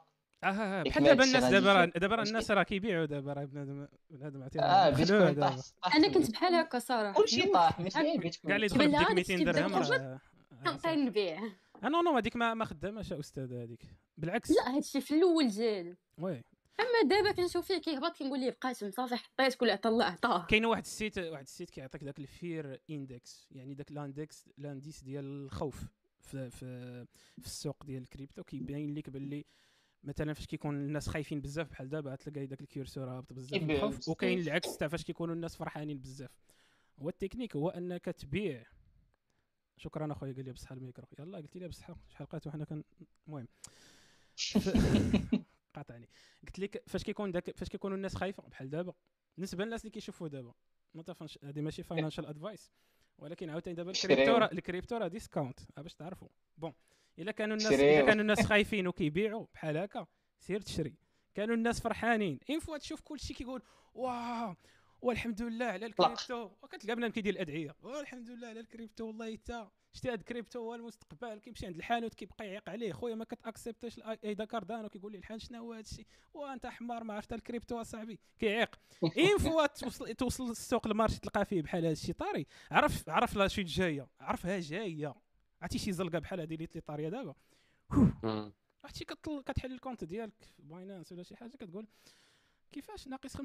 آه بحال دابا الناس دابا دابا الناس راه كيبيعوا دابا راه بنادم بنادم آه بيتكوين طاح أنا كنت بحال هكا صراحة كلشي طاح ماشي بيتكوين كاع اللي دخل ديك 200 درهم نعطي نبيع. آه non non هذيك ما ما خداماش أستاذ هذيك. بالعكس. لا هادشي في الأول ديالو oui. أما دابا كنشوف فيه كيهبط كنقول ليه بقاسم صافي حطيت كل عطى الله عطاه. كاين واحد الـ site واحد الـ site كيعطيك داك الـ fear index يعني داك الـ index الـ indice ديال الخوف في في في السوق ديال الكريبتو كيبين لك باللي مثلا فاش كيكون الناس خايفين بزاف بحال دابا تلقى داك الـ curseur هابط بزاف الخوف وكاين العكس تاع فاش كيكونوا الناس فرحانين بزاف. هو التكنيك هو أنك تبيع. شكرا أخويا قال لي بصحة الميكرو. يلا قلت لي بصحة شحال لقيت وحنا كان المهم. قاطعني. قلت لك فاش كيكون داك فاش كيكونوا الناس خايفة بحال دابا. بالنسبة للناس اللي كيشوفوا دابا. هذه ماشي financial advice ولكن عاوتاني دابا الكريبتو راه الكريبتو راه discount باش تعرفوا. بون إلا كانوا الناس إلا كانوا الناس خايفين وكيبيعوا بحال هكا سير تشري. كانوا الناس فرحانين. اين فوا تشوف كل شيء كيقول واو والحمد لله على الكريبتو. وكتلقى بنادم كيدير الأدعية والحمد لله على الكريبتو والله حتى شتي هاد الكريبتو هو المستقبل كيمشي عند الحانوت كيبقى يعيق عليه. خويا ما كتأكسبتش إيدا كاردانو كيقول لي الحان شنو هو هذا الشيء وأنت حمار ما عرفت الكريبتو أصاحبي. كيعيق. اين فوا توصل توصل للسوق المارشي تلقى فيه بحال هذا الشيء طاري. عرف عرف لا شي جاية. عرفها جاية. عرفتي شي زلقة بحال هذه اللي طارية دابا؟ عرفتي كتحل الكونت ديالك باينانس ولا شي حاجة كتقول كيفاش؟ ناقص 50%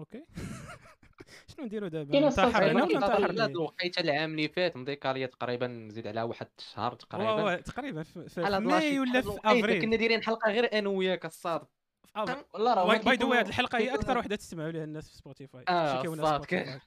أوكي شنو نديرو دابا؟ ننتحر أنا ولا ننتحر لا الوقيته العام اللي فات مضيكاليه تقريبا نزيد على واحد الشهر تقريبا. تقريبا في ماي ولا في أفريل. كنا دايرين حلقة غير أنا وياك الصاد. والله راه باي ذا هذه الحلقة هي أكثر وحدة تسمعوا لها الناس في سبوتيفاي آه صاد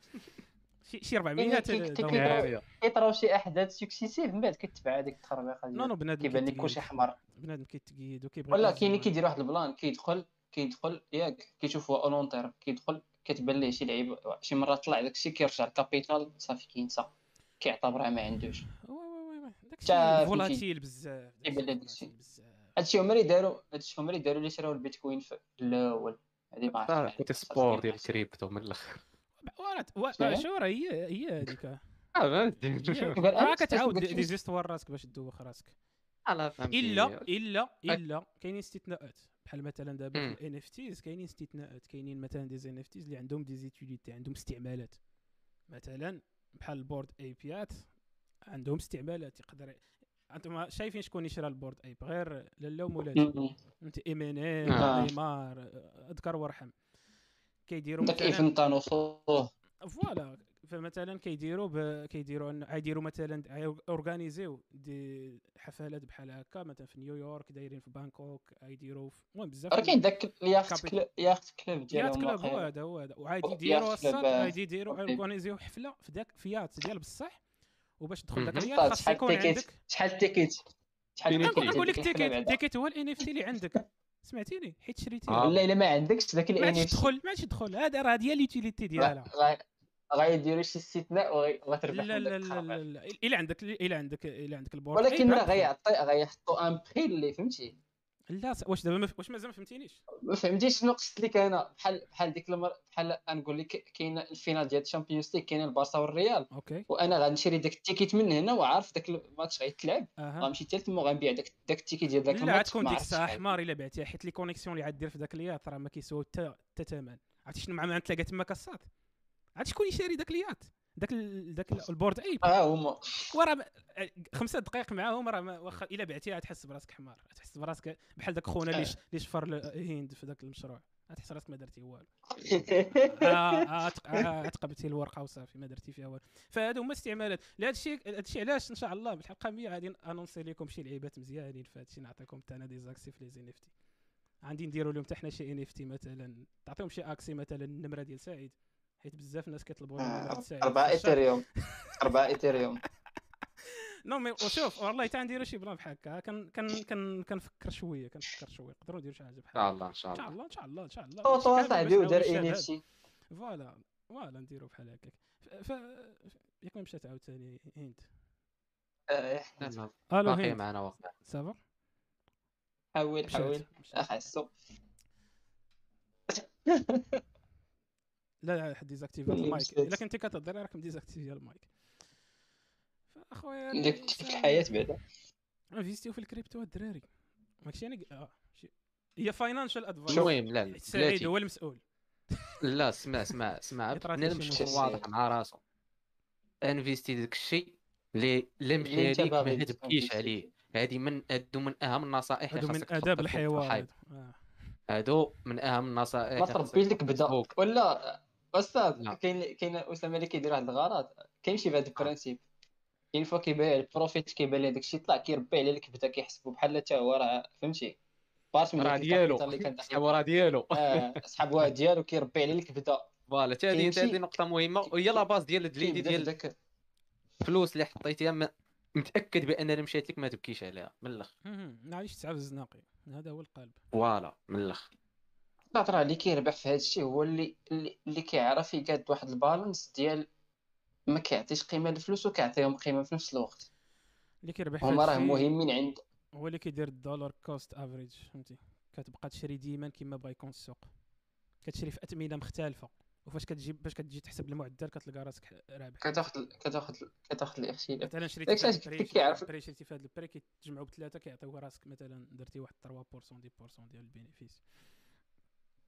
شي 400 كيطراو شي أحداث سكسيسيف من بعد كتبع هذيك التخربيقة نو نو بنادم كيبان لك كلشي احمر بنادم كيتقيد وكيبغي ولا كاين كيدير واحد البلان كيدخل كيدخل ياك كيشوف هو اون تيرم كيدخل كتبان ليه شي لعيب شي مرة طلع داكشي كيرجع الكابيتال صافي كينسى. كيعتبرها ما عندوش. وي وي وي داكشي فولاتيل بزاف كيبان ليه داكشي. هادشي هما اللي داروا هادشي هما اللي داروا اللي شراو البيتكوين في الأول. هذه ما عرفتش كنت سبور ديال الكريبتو من الأخر. شو راه هي هي هذيك آه فهمتي كتعاود ديزيست راسك باش تدوخ راسك. إلا إلا إلا كاينين استثناءات. بحال مثلا دابا في الان اف تيز كاينين استثناءات كاينين مثلا دي ان اف تيز اللي عندهم دي زيتيليتي عندهم استعمالات. مثلا بحال البورد اي بيات عندهم استعمالات يقدر أنتم شايفين شكون يشرى البورد اي غير لالا ومولاتي انت ايميني نيمار أذكر وارحم. كيديروا مثلا كيف نطانو فوالا. فمثلا كيديروا ب... كيديروا ان غيديروا مثلا اورغانيزيو دي حفلات بحال هكا مثلا في نيويورك دايرين في بانكوك غيديروا المهم بزاف راه كاين داك كلوب ياخت كلوب ديالهم ياخت كلوب هو هذا هو هذا. وعادي يديروا الصاد غادي يديروا اورغانيزيو حفلة في داك فيات ديال بصح. وباش تدخل داك اليات خاص يكون عندك شحال التيكيت شحال نقول لك التيكيت التيكيت هو الان اف تي اللي عندك. سمعتيني؟ حيت شريتيه ولا الا ما عندكش ذاك الان اف تدخل ما تدخل. هذا راه ديال ليوتيليتي ديالها. غيديروا شي استثناء وغتربح لا لا لا لا لا. إلا عندك إلا عندك إلا عندك البورد. ولكن راه غيعطي غيحطوا ان بري اللي فهمتي. لا واش دابا واش مازال ما فهمتينيش؟ ما فهمتيش شنو قصت لك أنا. بحال بحال ديك المرة بحال نقول لك كاين الفينال ديال الشامبيونز ليغ كاين البارسا والريال. أوكي. وأنا غنشري داك التيكيت من هنا وعارف داك الماتش غيتلعب. غنمشي حتى تما غنبيع داك داك التيكيت ديال داك الماتش. لا تكون ديك الساعة حمار إلا بعتيها حيت لي كونيكسيون اللي غدير في داك اليات راه ما كيسوى حتى ثمن عرفتي شنو مع ما تلاقى تما كاسات عرفتي شكون يشري داك اليات داك داك البورد ايب آه هما. وراه خمسة دقائق معاهم راه واخا إلا بعتيها تحس براسك حمار. تحس براسك بحال داك خونا اللي اللي شفر الهند في ذاك المشروع. تحس راسك ما درتي والو. عتقبتي الورقه وصافي ما درتي فيها والو. فهادو هما استعمالات. لهذا الشيء هذا الشيء علاش إن شاء الله بالحلقة 100 غادي انونسي لكم شي لعيبات مزيانين الشيء نعطيكم حتى أنا دي زاكسي في لي زين إف تي. غادي نديروا لهم حتى حنا شي إن إف تي مثلا تعطيهم شي آكسي مثلا النمرة ديال سعيد. حيت بزاف الناس كيطلبوا آه أربعة إيثيريوم. أربعة إيثيريوم. نو مي وشوف والله حتى نديرو شي بلان بحال هكا. كان كان كان كنفكر شوية كنفكر شوية. نقدروا نديروا شي حاجة بحال إن شاء الله إن شاء الله. إن شاء الله إن شاء الله. خطوه صاحبي ودار ان اف سي فوالا فوالا نديروا بحال هكاك. ف ياك ما مشات عاوتاني هند. ألو هند. معنا واقع سافا حاول حاول. احسو لا حد ديزاكتيفي المايك. الا كنتي كتهضر راك مديزاكتيفي المايك. فأخويا ديك في الحياة بعدا؟ انفيستيو في الكريبتو الدراري ماكشي أنا آه هي فاينانشال ادفايس المهم لا سعيد هو المسؤول. لا اسمع اسمع اسمع بنادم واضح مع راسو انفيستي داك الشيء اللي لا مشى ليك ما تبكيش عليه. هذه من هادو من أهم النصائح هادو من آداب الحيوان. هادو من أهم النصائح ما تربي لك بدا. ولا أستاذ كاين كاين اسامه اللي كيدير واحد الغلط كيمشي بهذا البرانسيب كاين فوا كيبيع البروفيت كيبان ليه داكشي طلع كيربي عليه الكبده كيحسبو بحال حتى هو راه فهمتي؟ بارت من راه ديالو. راه ديالو. سحابوها ديالو كيربي عليه الكبده فوالا حتى هذه هذه نقطة مهمة. وهي لا باز ديال الدليدي ديال الفلوس اللي حطيتيها متأكد بان الا مشات لك ما تبكيش عليها. من الآخر معليش تعفز ناقي. هذا هو القلب. فوالا من الآخر الهضره اللي كيربح في هذا الشيء هو اللي اللي كيعرف يقاد واحد البالانس ديال ما كيعطيش قيمة للفلوس وكيعطيهم قيمة في نفس الوقت. اللي كيربح هما راه مهمين عند هو اللي كيدير الدولار كوست افريج فهمتي؟ كتبقى تشري ديما كما بغا يكون السوق. كتشري في اثمنه مختلفة. وفاش كتجي باش كتجي تحسب المعدل كتلقى راسك رابح. كتاخذ كتاخذ كتاخذ الاختلاف مثلا شريتي كيعرف شريتي في هذا ال prix كيتجمعوا بثلاثة كيعطيو راسك مثلا درتي واحد 3% 10% ديال ال bénéfice.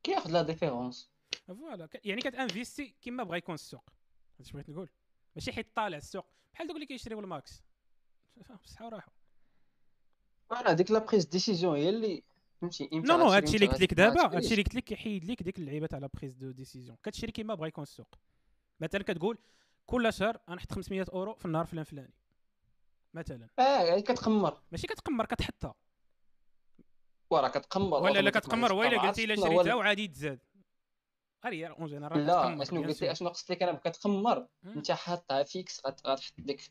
كياخذ la différence. voilà يعني كت investi كما بغا يكون السوق. هادشي بغيت نقول. ماشي حيت طالع السوق. بحال دوك اللي كيشريو ال max. بصحه وراحه voilà ديك la prise décision هي اللي فهمتي non non هادشي اللي قلت لك دابا هادشي اللي قلت لك كيحيد لك ديك اللعيبة تاع la prise de décision كتشري كيما بغا يكون السوق. مثلا كتقول كل شهر غنحط 500 اورو في النهار فلان فلاني. مثلا. آه يعني كتقمر ماشي كتقمر كتحطها. وراه كتقمر ولا لا كتقمر ولا قلتي إلا شريتها وعادي تزاد. هي en général لا أشنو قلت أشنو قصدت لك أنا كتقمر أنت حاطها fixe غتحط ديك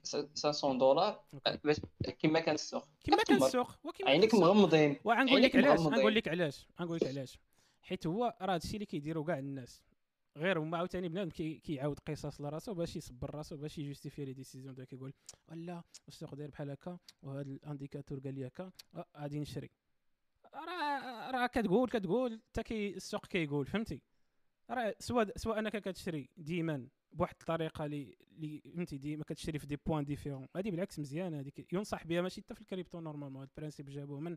500 دولار باش كما كان السوق. كما كان السوق عينيك مغمضين. وغنقول لك علاش غنقول لك علاش غنقول لك علاش. حيت هو راه هادشي اللي كيديروا كاع الناس. غير هما عاوتاني بنادم كيعاود كي قصص لراسو باش يصبر راسو باش ي justifier les décisions ديالو كيقول ولا السوق داير بحال هكا وهذا ال indicateur قال لي هكا غادي نشري. راه راه كتقول كتقول حتى كي السوق كيقول فهمتي؟ راه سواء سواء انك كتشري ديما بواحد الطريقة اللي اللي فهمتي؟ ديما كتشري في des points différents. هذه بالعكس مزيانة هذيك ينصح بها ماشي حتى في ال crypto normalement ال principe جابوه من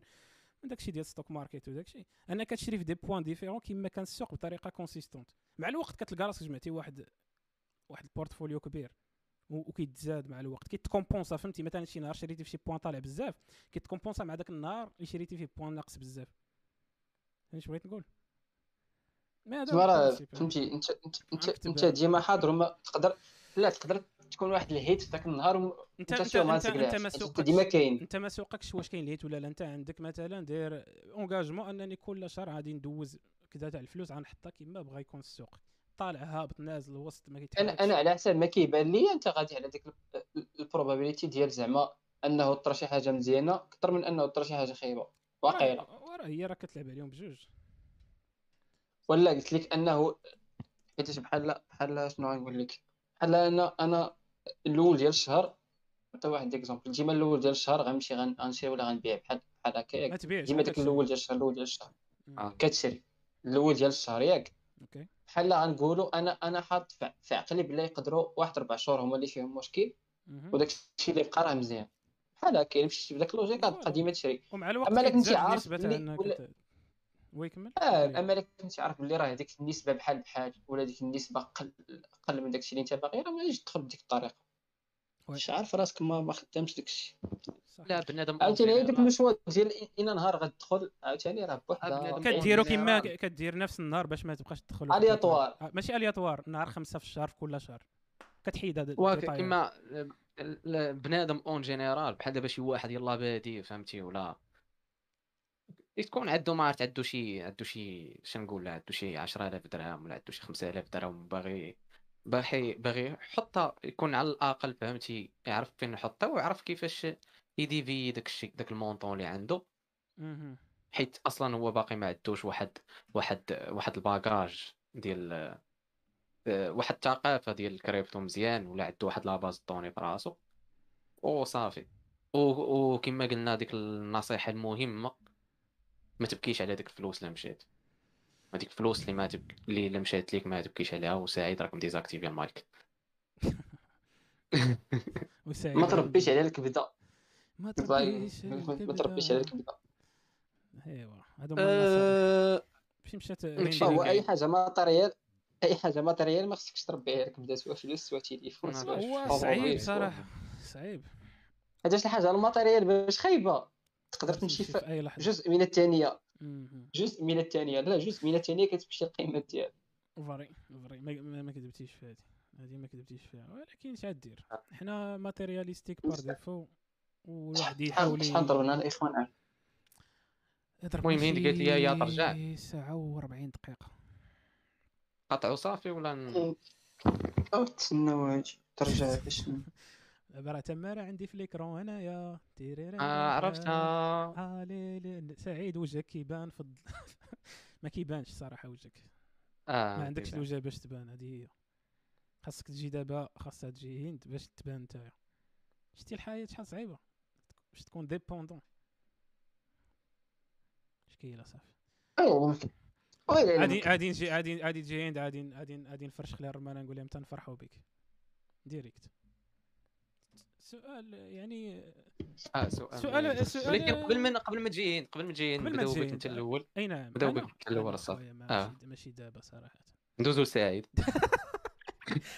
من داكشي ديال stock market وداكشي. أنك كتشري في des points différents كيما كان السوق بطريقة consistent مع الوقت كتلقى راسك جمعتي واحد واحد ال portfolio كبير. وكيتزاد مع الوقت. كيت compensa فهمتي؟ مثلا شي نهار شريتي في شي point طالع بزاف كيت compensa مع داك النهار اللي شريتي فيه point ناقص بزاف. فهمتي بغيت نقول؟ راه فهمتي؟ انت انت انت ديما حاضر وما تقدر لا تقدر تكون واحد ال hit في ذاك النهار انت انت انت, انت ما سوقكش. ديما كاين. انت ما سوقكش واش كاين ال hit ولا لا. انت عندك مثلا داير engagement أنني كل شهر غادي ندوز كذا تاع الفلوس غنحطها كما بغا يكون السوق. طالع هابط نازل وسط ما أنا أنا على حسب ما كيبان لي أنت غادي على ديك ال probabilité ديال زعما أنه طرا شي حاجة مزيانة أكثر من أنه طرا شي حاجة خايبة. واقيلا. وراه هي راه كتلعب عليهم بجوج. ولا قلت لك انه حيت بحال بحال شنو غنقول لك؟ بحال أنا أنا الأول ديال الشهر حتى واحد d'exemple ديما الأول ديال الشهر غنمشي غنشري ولا غنبيع بحال بحال هكا ياك ديما داك الأول ديال الشهر الأول ديال الشهر. آه. كتشري. الأول ديال الشهر ياك. okay. بحال غنقولوا أنا أنا حاط في عقلي بلي يقدروا واحد ربع شهور هما اللي فيهم مشكل وداك الشيء اللي بقى راه مزيان بحال هكا مشيتي بداك ال logique غتبقى ديما تشري ومع الوقت أما انت عارف ويكمل آه أما الا كنتي عارف بلي راه هذيك النسبة بحال بحال ولا ديك النسبة قل قل من داكشي اللي أنت باغي راه ما غاديش تدخل بديك الطريقة. واش عارف راسك ما ما خدامش داكشي لا بنادم عاوتاني ديك المشوار ديال ان نهار غتدخل عاوتاني راه بوحدها. كديرو كيما كدير نفس النهار باش ما تبقاش تدخل aléatoire. آه، ماشي aléatoire نهار خمسة في الشهر في كل شهر. كتحيد هذا كيما بنادم en général بحال دابا شي واحد يلاه بادي فهمتي ولا. تكون عندو ما عرفت عندو شي عندو شي شنقول عندو شي 10000 درهم ولا عندو شي 5000 درهم. باغي باغي باغي يحطها يكون على الأقل فهمتي يعرف فين يحطها ويعرف كيفاش يdivi داك الشيء داك ال montant اللي عنده. حيت أصلا هو باقي ما عندوش واحد واحد واحد ال bagage ديال آه، واحد الثقافة ديال الكريبتو مزيان ولا عنده واحد la base طوني في راسو. وصافي. وكما قلنا ديك النصيحة المهمة ما تبكيش على ديك الفلوس اللي مشات هذيك الفلوس اللي ما تبك... اللي مشات ليك ما تبكيش عليها وسعيد راك م désactivé ال mic. وسعيد. ما تربيش على الكبدة. ما تربيش ما تربيش على الكبده ايوا هادو هما فين مشات هو أي حاجة matériel أي حاجة matériel ما خصكش تربي على الكبده سواء فلوس سواء تيليفون سواء هو صعيب صراحة صعيب. هذاش الحاجة ال matériel باش خايبة. تقدر تمشي في أي لحظة. جزء من الثانية جزء من الثانية لا جزء من الثانية كتمشي القيمة ديالها vrai vrai ما, ما كذبتيش في هذه هذه ما كذبتيش فيها. ولكن اش غدير حنا matérialistiques par défaut والواحد يحاول شحال ضربنا الاخوان المهم هند قالت لي يا ترجع ساعه و40 دقيقة. قطعوا صافي ولا أو تسناو هاجي ترجع باش دابا راه تما راه عندي في ليكرون هنايا عرفتها آه لي لي سعيد وجهك كيبان في ما كيبانش الصراحه وجهك آه ما عندكش الوجه باش تبان هذه هي خاصك تجي دابا خاصها تجي هند باش تبان نتايا شتي الحياة شحال صعيبه باش تكون ديبوندون مشكله صافي غادي غادي نجي غادي غادي تجي هند غادي غادي غادي نفرشخ لها الرمانه نقول لهم تنفرحوا بك direct سؤال يعني آه سؤال سؤال سؤال ولكن قبل ما قبل ما تجي قبل ما تجي نبداو بك انت الأول. أي نعم. نبداو بك انت الأول صافي آه. ماشي دابا صراحة. ندوزو لسعيد.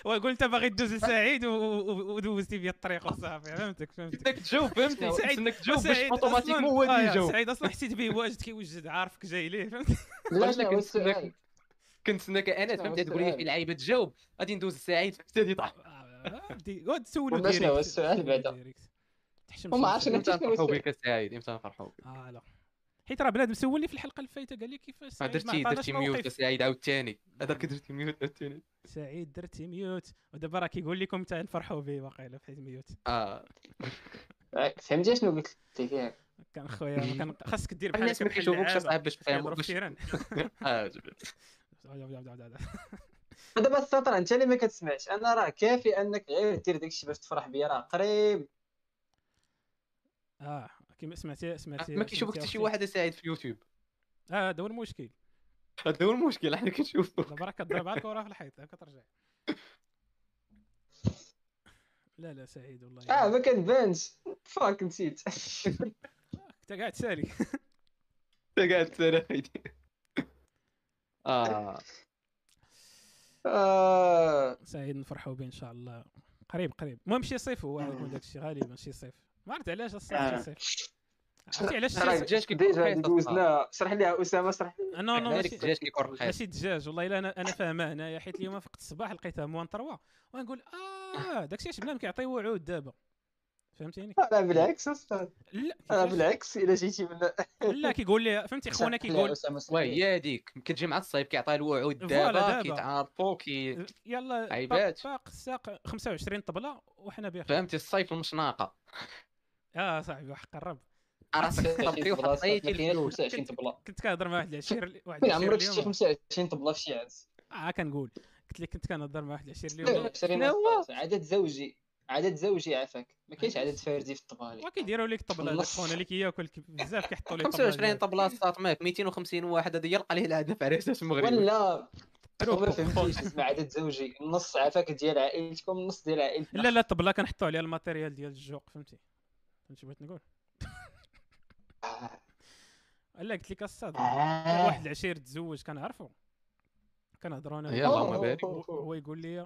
وقلت باغي تدوز لسعيد ودوزتي بيا الطريق وصافي فهمتك فهمتك. بدك تجاوب فهمتني سعيد إنك تجاوب باش automatiquement هو اللي آه، يجاوب. سعيد أصلا حسيت به واجد كيوجد عارفك جاي ليه فهمتي لا لا كنت كنتسناك أنا فهمتي تقول لي في لعيبة تجاوب. غادي ندوز لسعيد فهمتي. هذه طاح غادي تسولو direct. شنو هو السؤال بعدا وما عرفتش إمتى نفرحوا بك سعيد إمتى نفرحوا بك؟ آه لا. حيت راه بنادم سولني في الحلقة اللي فايته قال لي كيفاش ما درتي درتي mute سعيد عاوتاني. هذاك درتي mute عاوتاني. سعيد درتي mute. ودابا راه كيقول لكم حتى نفرحوا به واقيلا في mute. آه. فهمتي شنو قلت لك فيها كان خويا كان خاصك دير بحال الناس ما كيشوفوكش صعيب باش تفهموا باش آه دابا السطر أنت اللي ما كتسمعش. أنا راه كافي أنك غير دير داكشي باش تفرح بيا راه قريب. آه. كيما سمعتي سمعتي ما كيشوفك حتى شي واحد سعيد في اليوتيوب آه هذا هو المشكل. هذا هو المشكل حنا كنشوفو. دابا راه كضرب على الكره في الحيط كترجع لا لا سعيد والله. آه ما كتبانش فاك نسيت. أنت قاعد سالي أنت قاعد سالي خيدي آه. آه. سعيد نفرحوا به إن شاء الله. قريب قريب. المهم شي صيف هو داك الشيء غالبا شي صيف. ما عرفت علاش الصيف شي صيف عرفتي علاش راه الدجاج ديجا دوزنا شرح ليها أسامة شرح لي. نو نو ماشي الدجاج كيكون رخيص ماشي الدجاج والله إلا أنا أنا فاهمة هنايا حيت اليوم فقت الصباح لقيتها موان 3 ونقول آه داكشي علاش بنادم كيعطي وعود دابا. فهمتيني؟ لا بالعكس لا بالعكس إلا جيتي من لا كيقول لي فهمتي خونا كيقول وهي هذيك كتجي مع الصيف كيعطي الوعود دابا كيتعارفوا كي يلا عيبات. باق الساق 25 طبلة وحنا بخير فهمتي؟ الصيف المشناقة. آه صاحبي واحد قرب. راسك طبقي وحطيتي الفلوس كنت كنهضر مع واحد العشير واحد العشير عمرك شتي 25 طبلة في شي عز آه كنقول. قلت لك كنت كنهضر مع واحد العشير اليوم. عدد زوجي. عدد زوجي عافاك ما كاينش عدد فردي في الطبالي. وكيديروا لك الطبله هذاك خونا اللي كياكل بزاف كيحطوا لك 25 طبلة. ساط ماك. 250 واحد. هذا يلقى ليه الهدف عريسات المغرب ولا ما فهمتيش اسمع عدد زوجي. النص عافاك ديال عائلتكم النص ديال عائلتنا. لا لا الطبله كنحطوا عليها الماتيريال ديال الجوق فهمتي؟ فهمتي بغيت نقول. لا قلت لك الصاد. واحد العشير تزوج كنعرفو. كنهضروا أنا اللهم بارك هو يقول لي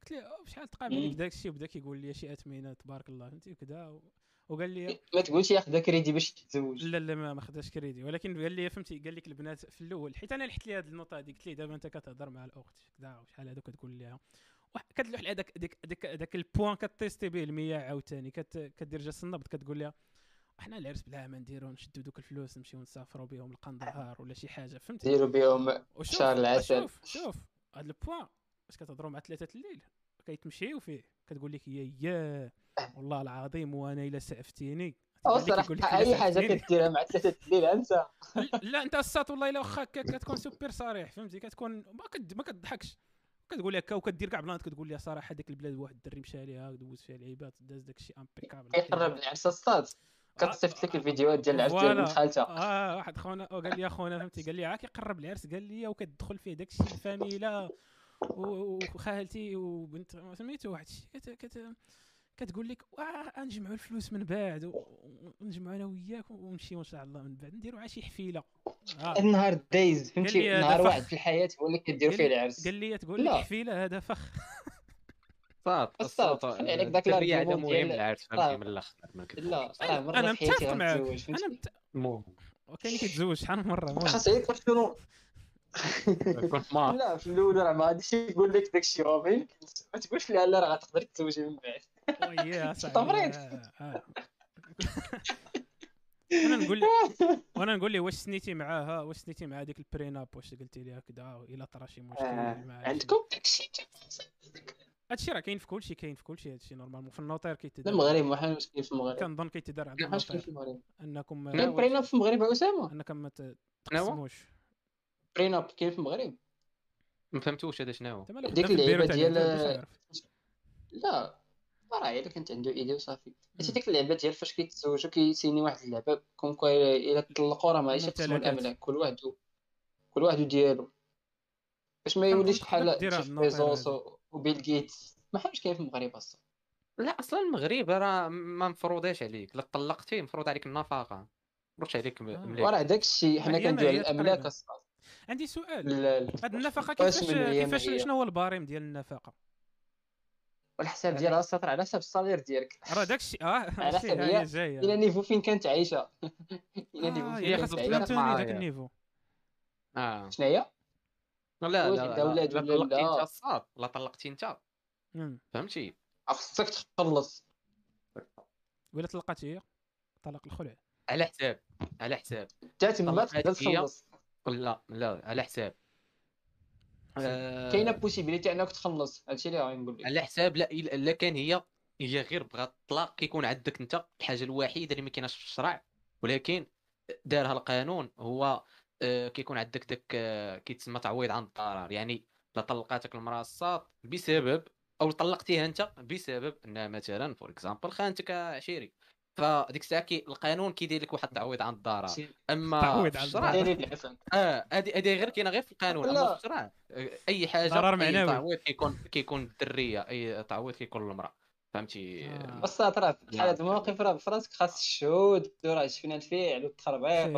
قلت له بشحال تقابل؟ عليك داك الشيء وبدا كيقول لي شي أثمنة تبارك الله فهمتي؟ وكذا وقال لي ما تقولش ياخذ كريدي باش تتزوج لا لا ما خداش كريدي. ولكن قال لي فهمتي قال لك البنات في الأول حيت أنا لحت لي هذه ال note هذه قلت لي دابا أنت كتهضر مع الأخت كذا وشحال هذا كتقول لها كتلوح لها داك داك داك داك ال point كتيستي به المياه عاوتاني كدير جاس النبض كتقول لها إحنا العرس بلا ما نديرو نشدو دوك الفلوس نمشيو نسافروا بهم لقندهار ولا شي حاجة. فهمتي؟ نديرو بهم شهر العسل. شوف شوف هذا ال point باش كتهضروا مع ثلاثة الليل؟ كيتمشيو فيه. كتقول لك يا يا والله العظيم وأنا إلا سعفتيني صراحة أي حاجة كديرها مع ثلاثة الليل انت لا أنت الساط والله إلا واخا كتكون سوبر صريح فهمتي؟ كتكون ما كد ما كتضحكش. كتقول هكا وكدير كاع بلانات كتقول لي صراحة ديك البلاد واحد الدري مشى ليها دوز فيها العيبات داز داك الشيء impeccable كيقرب العرس الساط كتصيفط لك الفيديوهات ديال العرس ديال بنت خالتها آه واحد خونا قال لي اخونا فهمتي؟ قال لي عا كيقرب العرس قال لي وكتدخل فيه داك الشيء الفاميلا وخالتي وبنت سميتو واحد الشيء كت كت كتقول لك نجمعوا الفلوس من بعد ونجمعوا أنا وياك ونمشيو إن شاء الله من بعد. نديروا شي حفيلة. آه. النهار دايز فهمتي؟ نهار واحد في الحياة هو اللي كدير فيه العرس. قال لي تقول لك حفيلة هذا فخ. صافي الصوت خلي عليك داك ال argument مهم العرس فهمتي؟ من الآخر لا أنا متفق معاك أنا مت... وكاين كيتزوج شحال من مرة خاص يعرف شنو كنت ما. لا في الأول راه ما غاديش يقول لك داك الشيء ما تقولش لا لا راه غتقدر تزوجي من بعد. ويا صاحبي تمريض أنا نقول وأنا نقول لي واش سنيتي معاها واش سنيتي مع هذيك ال prenup واش قلتي لي هكذا الا طرا شي مشكل. عندكم داكشي هادشي راه كاين في كلشي كاين في كلشي هادشي normalement في ال notaire كيتدار المغرب ما حاجة كاين في المغرب كنظن كيتدار عند المغرب انكم كاين prenup في المغرب اسامه انكم ما تقسموش prenup كاين في المغرب ما فهمتوش هذا شنو ديك اللعيبه ديال لا راه الا كانت عنده ايدي وصافي حيت ديك اللعبه ديال فاش كيتزوجوا كيسيني واحد اللعبه كون الا طلقوا راه ماشي قسموا الاملاك كل واحد كل واحد ديالو باش ما يوليش بحال جيف بيزوس وبيل جيتس ما حاجة كاين في المغرب أصلا لا أصلا المغرب راه ما مفروضاش عليك. لا طلقتي مفروض عليك النفقه مفروض عليك آه. مليح. وراه داك الشيء حنا كنديروا الأملاك أصلا. عندي سؤال. هاد النفقه كيفاش كيفاش شنو هو ال barème ديال النفقه والحساب ديالها سطر على حسب ال salaire ديالك. راه داكشي آه على حسب هي. جاية. le niveau فين كانت عايشة. le niveau فين كانت عايشة. داك ال niveau آه. شنو هي لا لا لا لا طلقتي انت الساط لا طلقتي انت. فهمتي؟ خصك تخلص. ولا طلقات هي؟ طلاق الخلع. على حساب على حساب. حتى تما تقدر تخلص. لا لا على حساب. آه، كاينة بوسيبيليتي أنك تخلص. هادشي اللي غادي نقول لك. على حساب لا الا كان هي هي غير بغات الطلاق كيكون عندك أنت الحاجة الوحيدة اللي ما كايناش في الشرع. ولكن دارها القانون هو آه، كيكون عندك داك آه، كيتسمى تعويض عن الضرر يعني لا طلقاتك المراه الصاد بسبب أو طلقتيها أنت بسبب انها مثلا for example خانتك عشيري. فديك الساعة كي القانون كيدير لك واحد التعويض عن الضرر. أما تعويض عن الضرر. آه هذه هذه غير كاينة غير في القانون. أما في الشرع أي حاجة ضرر معنوي. تعويض كيكون كيكون الدريه أي تعويض كيكون للمرأة. فهمتي. بس راه بحال هاد المواقف راه بفراسك خاص الشهود وراه شفنا الفعل والتخربيق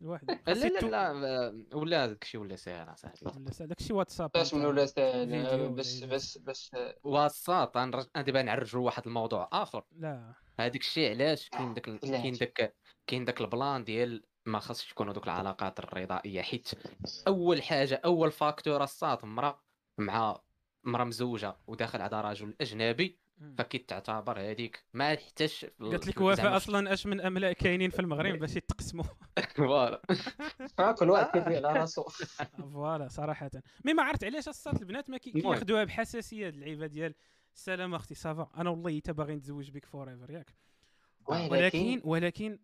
لا لا لا ولا داك الشيء ولا ساهل اصاحبي ولا ساهل داك الشيء واتساب. باش من ولا ساهل بس بس بس واتساب أنا دابا نعرجوا واحد الموضوع آخر. لا. هذاك الشيء علاش كاين داك كاين داك كاين داك البلان ديال ما خاصش تكونوا دوك العلاقات الرضائية حيت أول حاجة أول فاكتور الصاد مرا مع مرا مزوجة وداخل على رجل أجنبي فكيتعتبر هذيك ما حتاش قالت لك وفاء أصلا أش من أملاك كاينين في المغرب باش يتقسموا voilà كل واحد كيف على راسو voilà صراحة. mais ما عرفت علاش أصلا البنات ما كياخذوها بحساسية اللعيبة ديال السلام أختي ça va أنا والله حتى باغي نتزوج بك forever ياك ولكن ولكن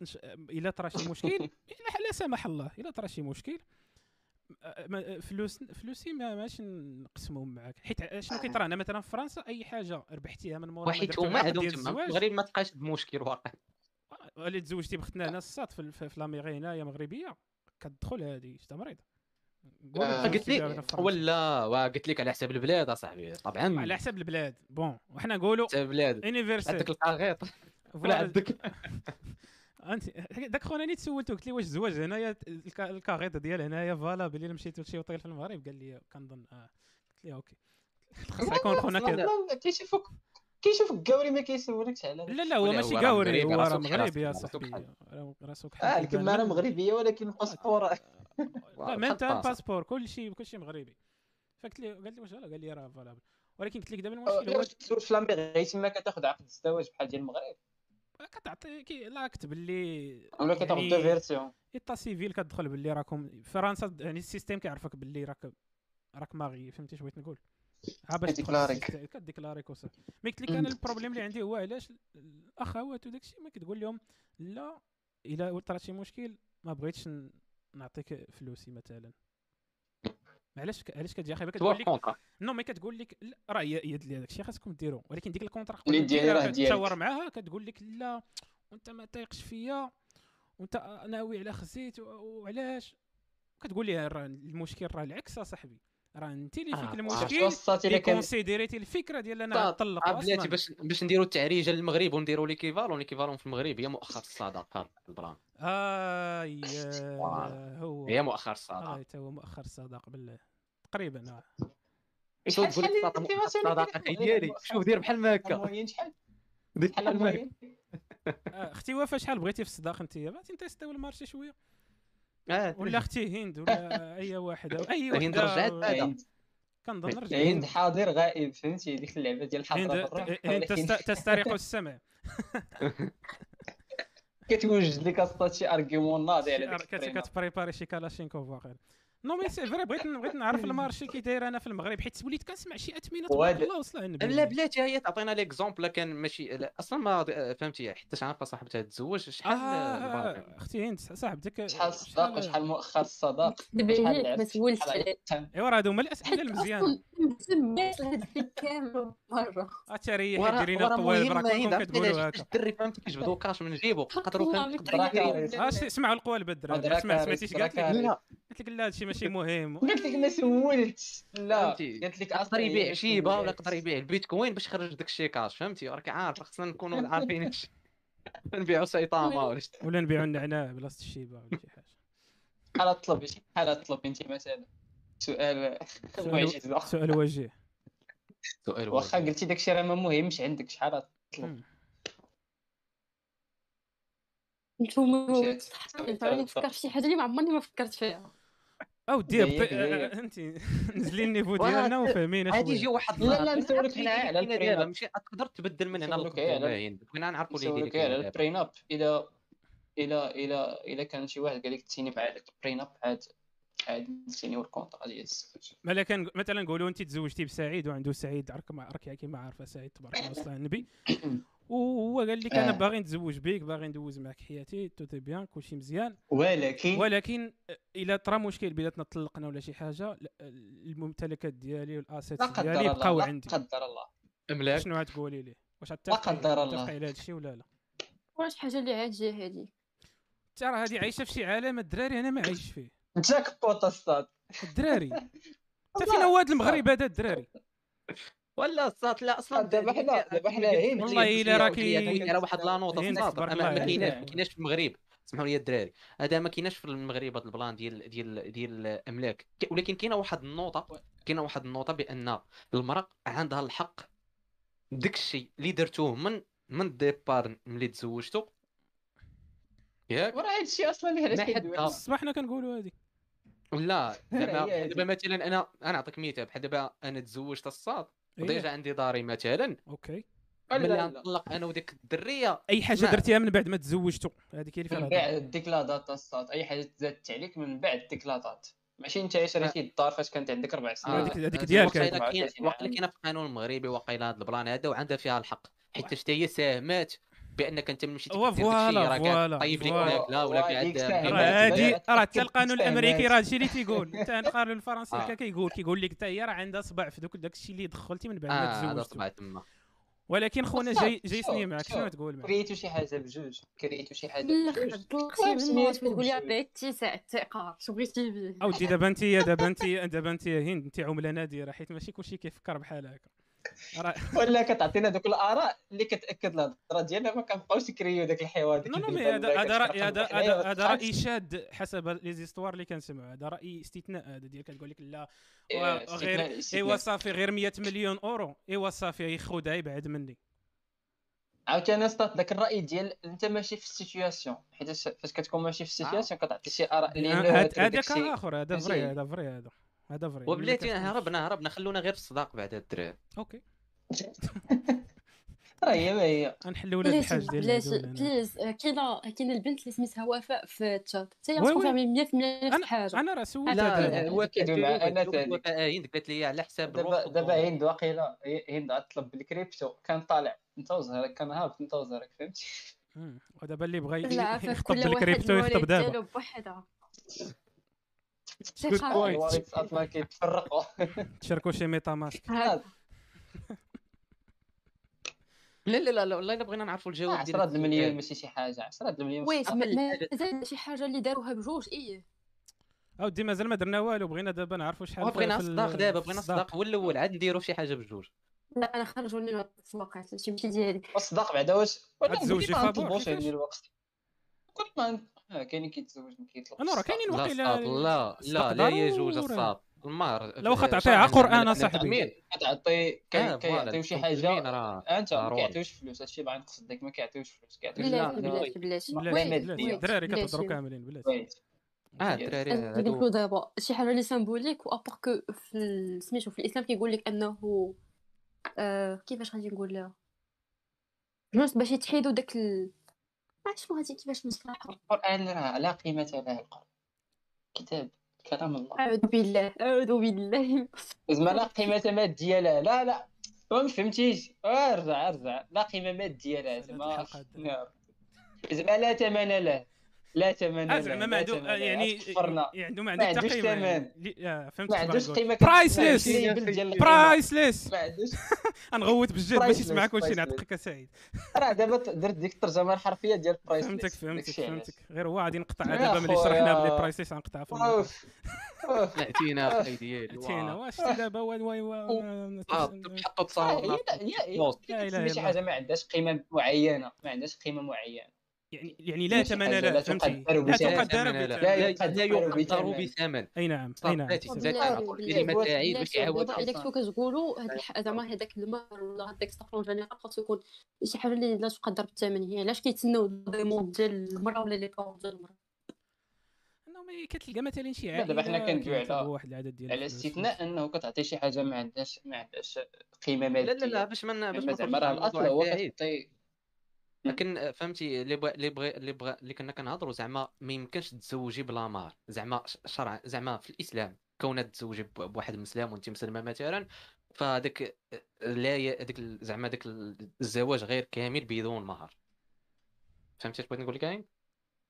إلا طرا شي مشكل لا سمح الله إلا طرا شي مشكل. فلوس فلوسي ما ماشي نقسمهم معاك. حيت شنو كيطرا؟ أنا مثلا في فرنسا أي حاجة ربحتيها من مورا حيت هما عندهم تما. المغرب ما تبقاش بمشكل واقع. اللي تزوجتي بختنا هنا الساط في, في, في لاميغي هنايا مغربية كتدخل هذه شتا مريض آه، قلت لي ولا قلت لك على حساب البلاد أصاحبي طبعا. على حساب البلاد بون. وحنا نقولوا حساب البلاد. عندك القاغيط. ولا عندك. أنت داك خونا نيت سولته قلت لي واش الزواج هنايا الكاغيط ديال هنايا فالا بلي مشيت لشي وطيل في المغرب قال لي كنظن آه. قلت لي أوكي. خاص يكون خونا كذا. كيشوفك كيشوف الكاوري ما كيسولكش على لا لا هو ماشي كاوري هو راه مغربي. يا صاحبي. راسك آه الكماره مغربية ولكن ال passeport. لا ما انت ال passeport كلشي كلشي مغربي. فقلت لي قال لي واش قال لي راه valable ولكن قلت لك دابا المشكل هو تزوج في la mairie تما كتاخذ عقد الزواج بحال ديال المغرب. كتعطي كي لا كتب لي ولا كتاخذ deux versions état civil كتدخل باللي راكم فرنسا يعني ال système كيعرفك باللي راك راك marié فهمتي بغيت نقول؟ باش كديكلاريك كديكلاريك وصافي mais قلت لك أنا ال problème اللي عندي هو علاش الاخوات وداك الشيء ما كتقول لهم لا إلا طرا شي مشكل ما بغيتش نعطيك فلوسي مثلا. علاش علاش كتجي أخي؟ كتقول لك non mais كتقول لك راه هي هي هذاك الشيء خاصكم ديروا ولكن ديك ال contrat اللي ديالها تشاور معاها كتقول لك لا وانت ما تايقش فيا وانت ناوي على خزيت وعلاش؟ كتقول لي راه المشكل راه العكس اصاحبي راه انت اللي فيك آه. المشكل اللي considérيتي الفكرة ديال أنا نطلق بلاتي باش باش نديروا التعريجه للمغرب ونديروا l'équivalent l'équivalent في المغرب هي مؤخر الصداق هذا البلان آه هو هي مؤخر الصداقه آه هو مؤخر الصداقه بالله. تقريبا آه. شوف تقول الصداقه ديالي شوف دير بحال هكا. شحال؟ بحال هكا. أختي وفا شحال بغيتي في الصداقه انت؟ بغيتي نtestيو ال marché شوية. آه ولا أختي هند ولا أي واحد أو أي واحد هند رجعت كنظن رجعت. هند حاضر غائب فهمتي؟ ديك اللعبة ديال الحاضر هند تستريح السمع. كتوجد لك أصلا شي argument ناضي على داك كت prépari شي كالاشينكوف واقيلا. non mais c'est vrai بغيت بغيت نعرف المارشي كي داير أنا في المغرب. حيت وليت كنسمع شي أثمنة تبارك الله وصل النبي لا بلاتي هي تعطينا l'exemple كان ماشي أصلا ما فهمتي حتى عارفة صاحبتها تزوج شحال آه أختي هند صاحبتك شحال الصداق وشحال مؤخر الصداق؟ دابا ما سولتش ايوا راه هادو هما الأسئلة المزيانه سميت هذا كامل مرة. تريح ديري لنا الطوال براكم كتقولوا هكا. الدري فهمتي كيجبدوا كاش من جيبو قدروا فهمتي اسمعوا القوال بدر سمعتيش قالت لك قلت لك لا هادشي ماشي مهم. قلت لك ما سولتش. لا قلت لك يقدر يبيع شيبه ولا يقدر يبيع البيتكوين باش يخرج داك الشي كاش فهمتي؟ راك عارف خصنا نكونوا عارفين نبيعوا سيطامه ولا ولا نبيعوا النعناع بلاصة الشيبه ولا شي حاجة. بحال طلب شي بحال طلب انت مثلا. سؤال سؤال وجيه. سؤال واخا قلتي داكشي راه ما مهمش عندك شحال طلب نتوما نفكر في شي حاجة اللي ما عمرني ما فكرت فيها. أو دير انت نزلي النيفو ديالنا وفاهمين غادي يجي واحد لا لا نسولك هنا على البريناب ماشي تقدر تبدل من هنا لل coin بغينا نعرفوا لي ديالك على ال prenup إذا إلى إلى إلى كان شي واحد قال لك تسيني بعد ال prenup عاد عاد نسيني ال contrat ديال مالا كان مثلا نقولوا انت تزوجتي بسعيد وعنده سعيد كيما عارفة سعيد تبارك الله وصلى النبي. وهو قال لك أنا آه. باغي نتزوج بك باغي ندوز معك. حياتي tout est bien كلشي مزيان. ولكن ولكن إلى طرا مشكل بيناتنا طلقنا ولا شي حاجة الممتلكات ديالي وال assets ديالي يبقاو عندي لا قدر الله. أملاك؟ شنو غتقولي لي؟ واش لا قدر الله. على هذا الشيء ولا لا؟ واش حاجة اللي عاجيه هذه ترى هذه عايشة في شي عالم الدراري أنا ما عايش فيه. جاك بوت أستاذ. الدراري. انت فين هو هذا المغرب هذا الدراري. ولا صات لا أصلا دابا حنا دابا حنا والله الا راكي راه واحد لا نوط ما كايناش ما كايناش في المغرب. اسمحوا لي الدراري. هذا ما كايناش في المغرب هذا البلان ديال ديال ديال الاملاك ولكن كاينة واحد النوطه كاينة واحد النوطه بأن المرأة عندها الحق داك الشيء اللي درتوه من من الديبار ملي تزوجتو. ياك؟ وراه هذا الشيء أصلا اللي علاش صباحنا كنقولوا هذه. لا دابا دابا مثلا أنا أنا نعطيك مثال بحال دابا أنا تزوجت الصاد. وديجا إيه. عندي داري مثلا. أوكي. ملي نطلق أنا وديك الدرية. أي حاجة درتيها من بعد ما تزوجتوا هذيك هي اللي من بعد ديك لا دات الصاد أي حاجة تزادت عليك من بعد ديك لا دات ماشي انت شريتي الدار فاش كانت عندك أربع سنين هذيك هذيك ديالك. واقيلا كاينة في القانون المغربي واقيلا هذا البلان هذا وعندها فيها الحق. حيت حتى هي ساهمات بأنك أنت مشيتي دير voilà voilà طيب لك لا ولا قاعد هادي راه حتى القانون الأمريكي راه هادشي اللي تيقول. حتى القانون الفرنسي هكا كيقول كيقول لك حتى هي راه عندها صبع في دوك داكشي اللي دخلتي من بعد ما تزوجت ولكن خونا جاي جاي سني معك شنو تقول معك كريتو شي حاجة بجوج. كريتو شي حاجة بجوج. طلقتي من تقول لي عطيك اتساع الثقة شو بغيتي بيه أودي دابا أنت دابا أنت دابا أنت هند أنت عمله نادره حيت ماشي كلشي كيفكر بحال هكا. ولا كتعطينا دوك الآراء اللي كتأكد الهضرة ديالنا ما كنبقاوش نكريو داك الحوار نو نو هذا هذا راي هذا هذا راي شاذ حسب لي زيستوار اللي كنسمعوا هذا راي استثناء هذا ديال كتقول لك لا إيه، غير إيوا صافي غير 100 مليون أورو. إيوا صافي خذها يبعد مني. عاوتاني سطات ذاك الرأي ديال أنت ماشي في السيتوياسيون حيت فاش كتكون ماشي في السيتوياسيون كتعطي شي آراء اللي هذاك آخر هذا فري هذا فري هذا. هذا فري. وبلاتي هربنا هربنا خلونا غير في الصداق بعد الدراري. أوكي. راه هي ما هي غنحلوا ولاد الحاج ديال بلاتي بليز كاينة كاينة البنت اللي سميتها وفاء في التشات. حتى هي كونفيرمي 100% نفس الحاجة. أنا راه سولت لا هو كيدوي مع أنا ثاني هند قالت لي على حساب دابا دابا هند واقيلا. هند غتطلب بالكريبتو. كان طالع. انت وزهرك كان هابط انت وزهرك فهمتي؟ ودابا اللي بغى يخطب بالكريبتو يخطب دابا. كيتفرقوا تشاركوا شي ميتا ماسك لا لا لا والله الا بغينا نعرفوا الجواب ديال 10 المليون ماشي شي حاجة. 10 المليون وي مازال شي حاجة اللي داروها بجوج إيه. اودي مازال ما درنا والو بغينا دابا نعرفوا شحال بغينا الصداق دابا بغينا الصداق هو الأول عاد نديروا شي حاجة بجوج. لا أنا خرجوا لي الصداق شي مشي ديالي. الصداق بعدا واش؟ تزوجي فابور كل ما كاينين كيتزوج ما أنا راه كاينين واقيلا لا لا لا يجوز الصاد المهر لو واخا تعطيها قران صاحبي كتعطي كيعطيو شي حاجة انت ما كيعطيوش فلوس هادشي باغي نقصد داك ما كيعطيوش فلوس كيعطيو بلاتي بلاتي بلاتي الدراري كتهضروا كاملين بلاتي آه الدراري هادو دابا شي حاجة اللي symbolique و parce que في سميتو في الاسلام كيقول لك انه كيفاش غادي نقول لها juste باش يتحيدوا داك شنو هادي كيفاش مصطلح القرآن راه لا قيمة له القران كتاب كلام الله. أعوذ بالله أعوذ بالله. زعما لا قيمة ماديه له لا لا ما فهمتيش. أرجع أرجع. لا قيمة ماديه له زعما زعما لا ثمن له. لا ثمن زعما ما عنده يعني يعني عنده ما عندوش ثمن. فهمت ما عندوش قيمة priceless priceless ما عندوش نغوت بالجد باش يسمع كلشي نعطيك سعيد راه دابا درت ديك الترجمة الحرفية ديال priceless فهمتك فهمتك فهمتك. غير هو غادي نقطع دابا ملي شرحنا بلي priceless غنقطع في عتينا أخي ديالي عتينا واش دابا؟ واي واي واي حطوا تصاور شي حاجة ما عندهاش قيمة معينة. ما عندهاش قيمة معينة. يعني يعني لا ثمن لا لا تقدر لا تقدر لا يقدر بثمن اي نعم اي نعم المتاعب باش يعاود الا كنتو كتقولوا زعما هذاك المهر ولا هذاك ستافون جينيرال خاصو يكون شي حاجة اللي لا تقدر بالثمن هي علاش كيتسناو ديمون ديال المراه ولا لي باور ديال المراه انه كتلقى مثلا شي عائله دابا حنا كندويو على واحد العدد ديال على استثناء انه كتعطي شي حاجة ما عندهاش ما عندهاش قيمه ماديه لا لا لا باش ما باش ما زعما راه الاصل هو كتعطي لكن فهمتي اللي بغى اللي بغى اللي بغى اللي كنا كنهضروا زعما ما يمكنش تزوجي بلا مهر زعما شرع زعما في الإسلام كون تزوجي بواحد مسلم وانت مسلمة مثلا فهذاك لا هذاك زعما داك الزواج غير كامل بدون مهر. فهمتي اش بغيت نقول لك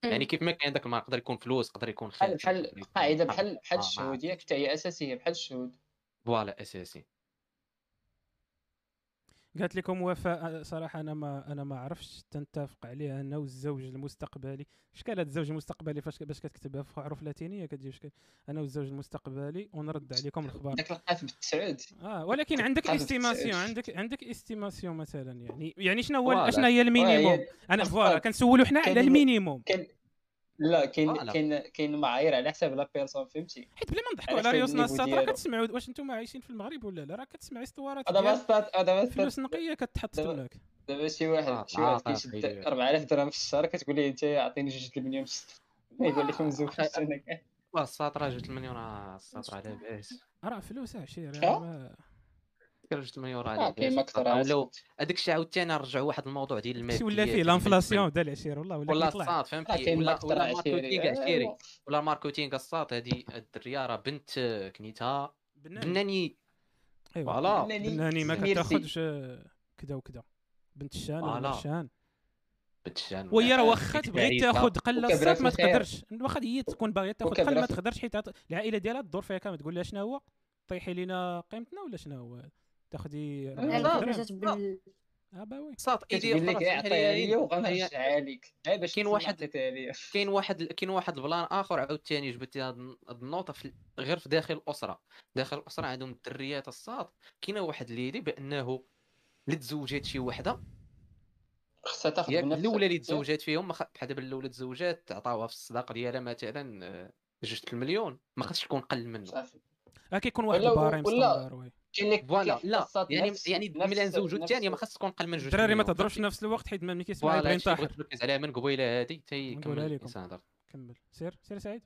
يعني كيف ما كان داك المهر يقدر يكون فلوس يقدر يكون خير بحال قاعدة بحال بحال الشهود ياك حتى هي أساسية بحال الشهود. voilà أساسي. قالت لكم وفاء صراحة أنا ما أنا ما عرفتش تنتفق عليه أنه الزوج المستقبلي. اش كان هذا الزوج المستقبلي؟ فاش باش كتكتبها في حروف لاتينية كتجي شكل أنا والزوج المستقبلي ونرد عليكم الخبر داك لقات بالتسعود آه ولكن عندك estimation عندك عندك estimation مثلا يعني يعني شنو هو شنو هي ال minimum؟ أنا voilà كنسولوا حنا على ال minimum. لا كاين كاين كاين معايير على حساب la personne فهمتي؟ حيت بلا ما نضحكوا على ريوسنا الساط راه كتسمعوا واش أنتم عايشين في المغرب ولا لا؟ راه كتسمعي اسطوانات دابا الساط دابا فلوس نقية كتحط تماك دابا شي واحد آه، شي واحد كيشد 4000 درهم في الشهر كتقول ليه أنت عطيني جوج المليون في السنة يقول لك مزوج في السنة كاع الساط راه جوج المليون راه الساط راه لاباس راه فلوس عشير كان جوج مليون راه كاين أكثر لو هذاك الشيء عاوتاني نرجعوا واحد الموضوع ديال الماديات ولا فيه l'inflation ديال العشير والله ولا ولا الصاد فهمتي؟ ولا ولا marketing عشيري. ولا marketing الصاد هذه الدريه راه بنت كنيتها. بناني. أيوا. voilà. بناني. ما كتاخذش كذا وكذا بنت الشان ولا الشان بنت الشان. وهي راه واخا تبغي تاخذ قله ما تقدرش. واخا هي تكون باغية تاخذ قل ما تقدرش حيت العائلة ديالها تدور فيها كامل تقول لها شنو هو طيحي لينا قيمتنا ولا شنو هو تاخدي آه bah oui. صات كتقول لك عطيها لي وغنرجعها لك باش كاين واحد كاين واحد كاين واحد ال plan آخر عاوتاني جبت هاد النوطه في غير في داخل الأسرة. داخل الأسرة عندهم الدريات الصاد. كاينة واحد l'idée بأنه اللي تزوجات شي وحدة. خصها تاخذ بنفسها الأولى اللي تزوجات فيهم بحال دابا الأولى تزوجات عطاوها في الصداقة ديالها مثلا آه، جوج المليون. ما خصش تكون قل منه. صافي. كيكون واحد ال barème standard لك voilà لا يعني يعني ملي نزوجوا الثانية ما خاص تكون قل من جوج الدراري ما تهضروش في نفس الوقت حيت ملي كيسمع ينطح نركز عليها من قبيلة هذه حتى يكمل كمل. سير سير سعيد.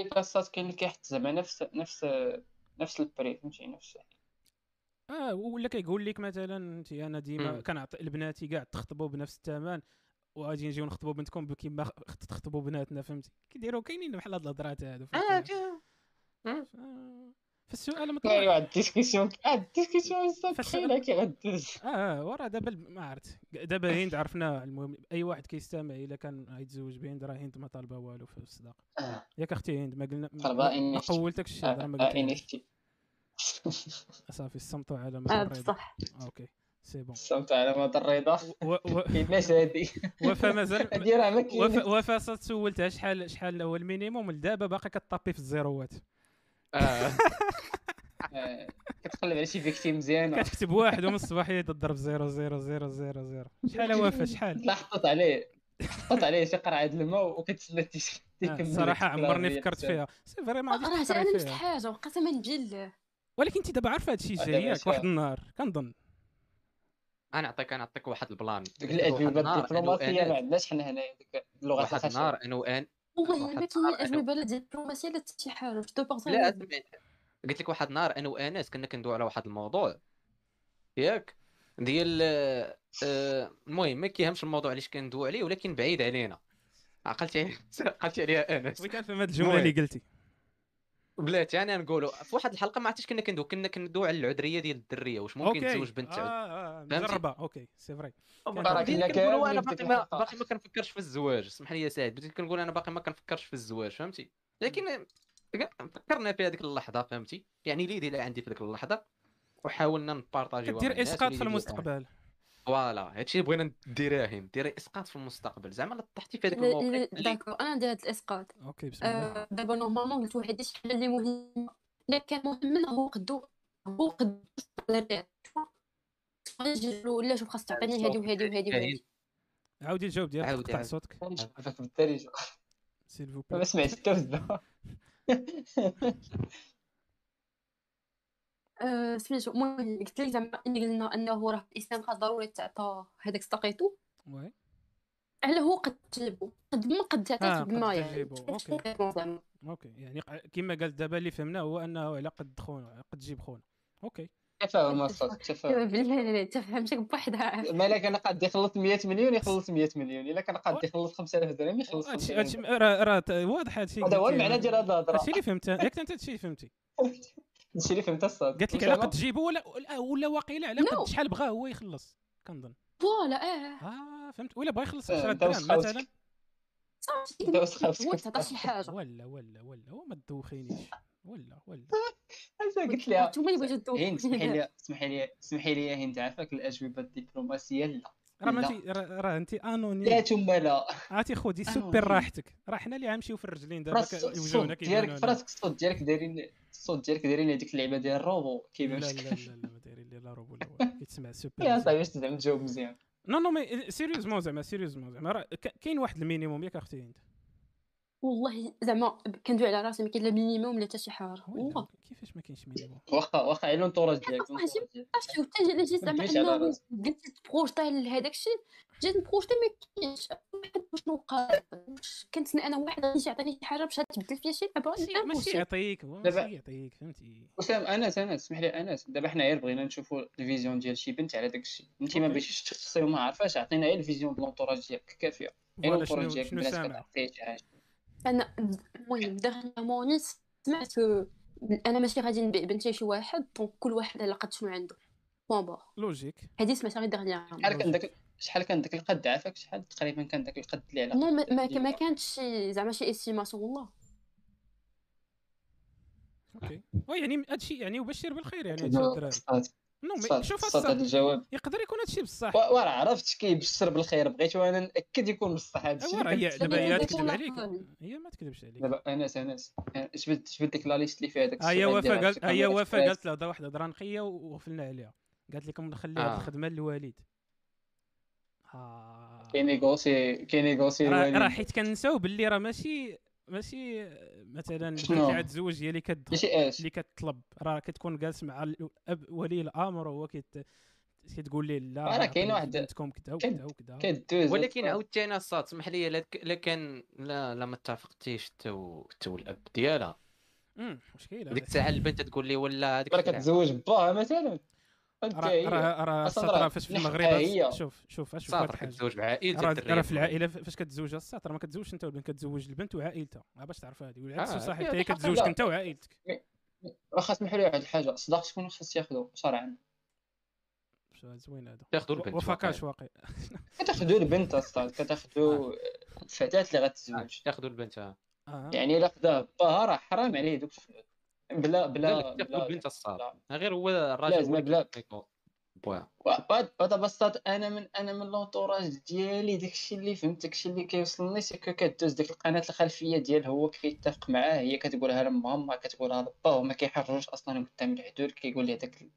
القصات كاين اللي كيحط زعما نفس نفس نفس ال prix فهمتي؟ نفس آه ولا كيقول لك مثلا انت أنا ديما كنعطي لبناتي كاع تخطبوا بنفس الثمن وغادي نجيو نخطبوا بنتكم كيما تخطبوا بناتنا فهمتي؟ كيديروا كاينين بحال هاد الهضرات هادو آه فالسؤال مطروح ايوا واحد ال discussion ال discussion تخيل كي غدوز آه وراه دابا ما عرفت. دابا هند عرفنا المهم أي واحد كيستمع إلا كان غيتزوج بهند راه هند ما طالبه والو في الصداقه آه. ياك أختي هند ما قلنا ما قولتكش الشهر ما قلت صافي الصمت على ما آه بصح OK c'est bon. الصمت على ما الرضا كايناش هادي؟ وفا مازال وفا سولتها شحال شحال هو ال minimum لدابا باقي كطابي في الزيروات. آه. آه، كتقلب على شي victime مزيانه كتكتب واحد ومن الصباحيه تضرب zéro zéro zéro zéro zéro. شحال وافا شحال؟ لا حطت عليه. حطت عليه شي قرعة الماء وكتسنى تيكمل الصراحه عمرني فكرت فيها. c'est vrai ما غاديش راه أنا نفس حاجة وقسما بالله ولكن انت دابا عارفه هذا الشيء جاي ياك واحد النهار. كنظن. أنا نعطيك أنا نعطيك واحد ال plan. ديك الاجوبه الدبلوماسية ما عندناش حنا هنايا ديك اللغة واحد النهار أنا وان والله الا كاين الاجوبه الدبلوماسيه شي حاجة في دو لا قلت لك واحد النهار أنا وأنس كنا كندوي على واحد الموضوع. ياك؟ ديال آه، المهم ما كيهمش الموضوع علاش كندوي عليه ولكن بعيد علينا. عقلتي عقلتي عليها أنس. oui كنفهم هاد الجملة اللي قلتي. بلاتي أنا نقولوا في واحد الحلقة ما عرفتش كنا كندوي كنا كندوي على العذرية ديال الدرية واش ممكن تزوج بنت آه آه مجربه OK c'est vrai. كنقولوا أنا باقي ما باقي ما كنفكرش في الزواج اسمح لي يا سعيد. بديت كنقول أنا باقي ما كنفكرش في الزواج فهمتي؟ لكن فكرنا في هذيك اللحظة فهمتي؟ يعني l'idée اللي عندي في ذيك اللحظة وحاولنا نبارطاجيو دير إسقاط في المستقبل. voilà هادشي اللي بغينا نديريه ديري إسقاط في المستقبل. زعما طحتي في هذاك الموقف d'accord أنا ندير هذا الإسقاط. OK بسم الله. آه، دابا normalement قلت واحد شحال اللي مهم الا كان مهم هو قدو هو قدو ولا شوف خاص تعطيني هادي وهادي وهادي وهادي. عاودي الجواب ديالك قطع صوتك. بالدارجه s'il vous ما سمعتش حتى سميتو المهم قلت لك زعما اللي قلنا إنه راه الإسلام خاص ضروري تعطى هذاك ستاقيتو وي. على هو قد تجيبو قد ما قد تعطيه آه بما يعني أوكي. أوكي. يعني كما قال دابا اللي فهمناه هو إنه على قد خونا قد تجيب خونا. أوكي. تفاهم الصوت تفاهم. بالله تفهمتك بوحدها. مالك أنا قاد يخلص 100 مليون يخلص 100 مليون. إلا كان قاد يخلص 5000 درهم يخلص هادشي 5000 هادشي راه راه واضح هادشي هذا هو المعنى ديال هذه الهضره هادشي اللي فهمت ياك أنت هادشي اللي فهمتي. هادشي اللي فهمت الصاد. قالت لك على قد تجيبو ولا ولا- ولا واقيلا على قد. شحال بغا هو يخلص كنظن. voilà آه آه فهمت. ولا بغا يخلص آه، 10 داو درهم. مثلا؟ صافي. تعطى شي حاجة. ولا ولا ولا هو ما تدوخينيش. ولا ولا. أنا قلت لها. انتوما اللي بغيتو هند اسمحي لي اسمحي لي اسمحي لي هند عافاك الاجوبه الدبلوماسية؟ لا. راه ما راه انت anonyme لا ثم لا. عرفتي خذي سوبر. راحتك. راه حنا اللي غنمشيو في الرجلين دابا وجهنا ديالك كيبانوا فراسك الصوت ديالك دايرين الصوت ديالك دايرين هذيك اللعبه ديال الروبو كيبان لا لا لا ما دايرين لي لا روبو لا والو. كيتسمع سوبر يا. صاحبي باش زعما تجاوب مزيان non non mais sérieusement زعما sérieusement زعما راه كاين واحد ال minimum ياك أختي هند والله زعما كندوي على راسي ما كاين لا minimum لا حتى شي حاجة. والله. كيفاش ما كاينش minimum؟ واخا واخا على ال entourage ديالك. عرفتي حتى الا جيت زعما. قلت ت projeter لهذاك الشيء جيت ن projeter ما كاينش. واحد شنو وقع واش كنتسنى أنا واحد غادي يعطيني شي حاجة باش تبدل فيها شي لعبه ماشي يعطيك هو دابا- ماشي يعطيك فهمتي. وسام أنس أنس اسمح لي أنس. دابا حنا غير بغينا نشوفوا ال vision ديال شي بنت على داك الشيء أنت ما. بغيتيش تخصصي وما عارفاش عطينا غير ال vision ديال ال entourage ديالك. كافية. غير شنو ديالك شنو بلاتك أنا المهم dernièrement سمعت que أنا ماشي غادي نبيع بنتي شي واحد donc كل واحد على قد شنو عنده. bon bon. logique. هادي سمعتها غير dernièrement شحال كان داك شحال كان داك القد عافاك؟ شحال تقريبا كان داك القد اللي على نو ما ما؟ كانتش شي زعما شي estimation والله. OK. oui يعني هادشي يعني وبشر بالخير يعني هادشي الدراري. non mais شوف هاد الجواب يقدر يكون هادشي بصح وراه عرفت كيبشر بالخير بغيت وأنا نأكد يكون بصح الشيء ايوا راه هي دابا هي تكذب عليك. هي ما تكذبش عليك دابا أنس أنس جبت جبت ديك la liste اللي فيها داك ها هي وفاء قالت هي وفاء. قالت لها هضره واحدة هضره نقيه وغفلنا عليها قالت لكم نخلي هذه آه. الخدمه للوالد آه. كي négocier كي négocier. راه حيت كنساو باللي راه ماشي ماشي مثلا عاد تزوج هي اللي كتدخل ماشي اش اللي كتطلب. راه كتكون جالس مع الاب ولي الأمر وهو كيت كتقول ليه لا راه كاين واحد- بنتكم كذا وكذا وكذا كدوز ولكن عاوتاني أنا الصاد سمح لي لا لا كان لا لا ما اتفقتيش تو تو الأب ديالها. امم كاين ديك الساعة البنت تقول لي ولا هذيك راه. كتزوج باها مثلا. راه راه السطر راه فاش في المغرب هي. شوف شوف شوف صاد واحد راه الحاجة. كتزوج بعائلة راه في العائلة فاش كتزوج؟ الساط راه ما كتزوجش انت والبنت كتزوج البنت وعائلتها. آه باش تعرف هذه. والعكس آه، صحيح هي كتزوجك. انت وعائلتك. واخا سمحوا لي واحد الحاجة. صداق شكون خاص ياخذو؟ شرعا شو زوين هذا؟ تاخذوا البنت وفاكاش واقع كتاخذوا البنت أصلا. كتاخذوا الفتاه اللي غتزوج. تاخذوا البنت آه. آه. يعني إلا خداه باها راه حرام عليه دوك. الفلوس بلا لا بلا بلا البنت الصاد لا. غير هو الراجل لازم بلا. بعد بساط أنا من أنا من l'entourage ديالي داكشي اللي فهمت داكشي اللي كيوصلني c'est que كدوز ديك القناة الخلفية ديال هو كيتفق معاه هي كتقولها لامها ما كتقولها لباه وما كيحرجوش أصلا قدام الحدود كيقول ليه داك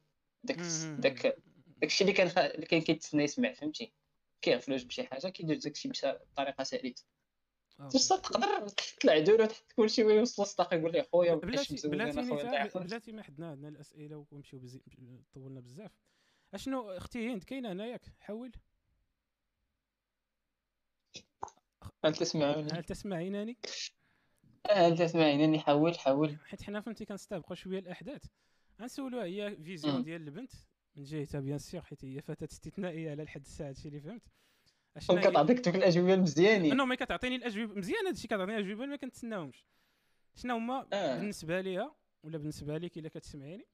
داك. داك داكشي اللي كان اللي كان كيتسنى يسمع فهمتي كيغفلوش بشي حاجة كيدوز داكشي بشي بطريقة سلسه OK. بصح تقدر تطلع دور وتحط كلشي ويوصل الصداق يقول ليه خويا بلاتي بلاتي ما حدنا عندنا الأسئلة ونمشيو. طولنا بزاف. أشنو أختي هند كاينة هنا ياك حول هل تسمعوني؟ هل تسمعينني هل تسمعيني أني؟ حول حول حيت حنا فهمتي كنستابقوا شوية الأحداث. غنسولوها هي vision. ديال البنت من جهتها bien sûr حيت هي فتاه استثنائية على الحد الساعة هادشي اللي فهمت. كتعطيك دوك الأجوبة المزيانين non mais كتعطيني الاجوبه مزيان هادشي كتعطيني الأجوبة ما كنتسناهمش. شنو هما آه. بالنسبة ليا ولا بالنسبة لك إلا كتسمعيني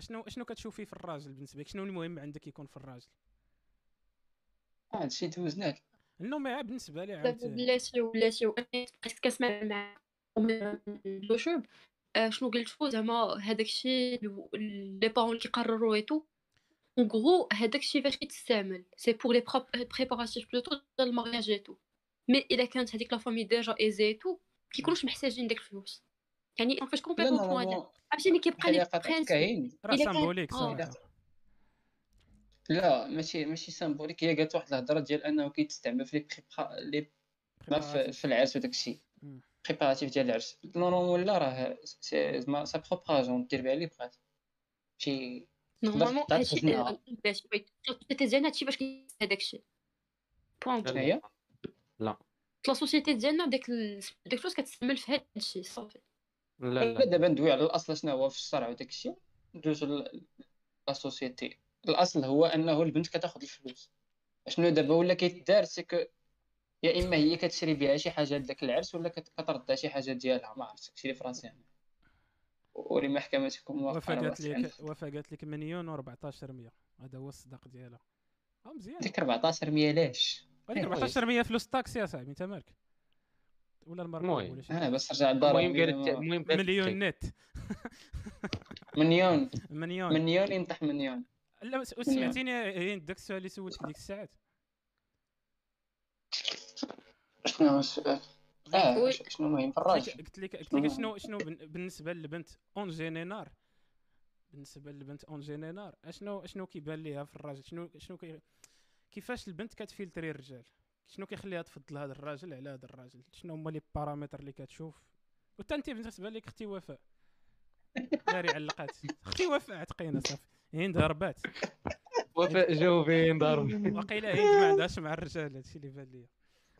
شنو شنو كتشوفي في الراجل بالنسبة لك؟ شنو المهم عندك يكون في الراجل؟ هادشي دوزناه non mais بالنسبة لي عاود بلاتي وبلاتي بقيت كنسمع مع اليوتيوب شنو قلتو زعما هذاك الشيء les parents كيقرروا et tout en gros هذاك الشيء فاش كيتستعمل c'est pour les préparatifs plutôt ديال ال mariage et tout mais الا كانت هذيك la famille déjà aisée et tout كيكونوش محتاجين داك الفلوس يعني فاش complètement point عرفتيني كيبقى les principes راه symbolique لا ماشي ماشي symbolique هي قالت واحد الهضره ديال انه كيتستعمل في les في العرس وداك الشيء préparatifs ديال العرس normalement لا راه زعما sa propre argent دير بها اللي بغات شي normalement هادشي باش ال société ديالنا هادشي باش هذاك الشيء بوانت هي لا la société ديالنا داك داك الفلوس كتستعمل في هاد الشيء صافي لا لا دابا ندوي على الاصل شنو هو في الشرع وداك الشيء ندوزو la société الاصل هو انه البنت كتاخذ الفلوس شنو دابا ولا كيتدار c'est que يا اما هي كتشري بها شي حاجة لذاك العرس ولا كتردها شي حاجة ديالها ما عرفتش في راسي أنا ولمحكمتكم وفاء قالت لك وفاء قالت لك مليون و14 100 هذا هو الصداق ديالها. مزيان ديك 14 100 لاش هذيك 14 100 فلوس طاكسي يا صاحبي أنت مالك؟ ولا المركب ولا شي آه بس رجع للدار المهم مليون نت. مليون. مليون. مليون ينطح مليون. لا سمعتيني داك السؤال اللي سولتك ديك الساعات. شنو هو السؤال؟ آه شنو المهم في الراجل. قلت لك قلت لك شنو؟ شنو بالنسبة للبنت en général بالنسبة للبنت en général أشنو شنو كيبان ليها في الراجل؟ شنو شنو كي كيفاش البنت كت filtrer ي الرجال؟ شنو كيخليها تفضل هذا الراجل على هذا الراجل؟ شنو هما les paramètres اللي كتشوف؟ وتا انت بالنسبة لك أختي وفاء. ناري علقات أختي وفاء عتقينا صافي. هند هربات وفاء جاوبي هند هربات وقيله هند ما عندهاش مع الرجال هادشي اللي بان ليا.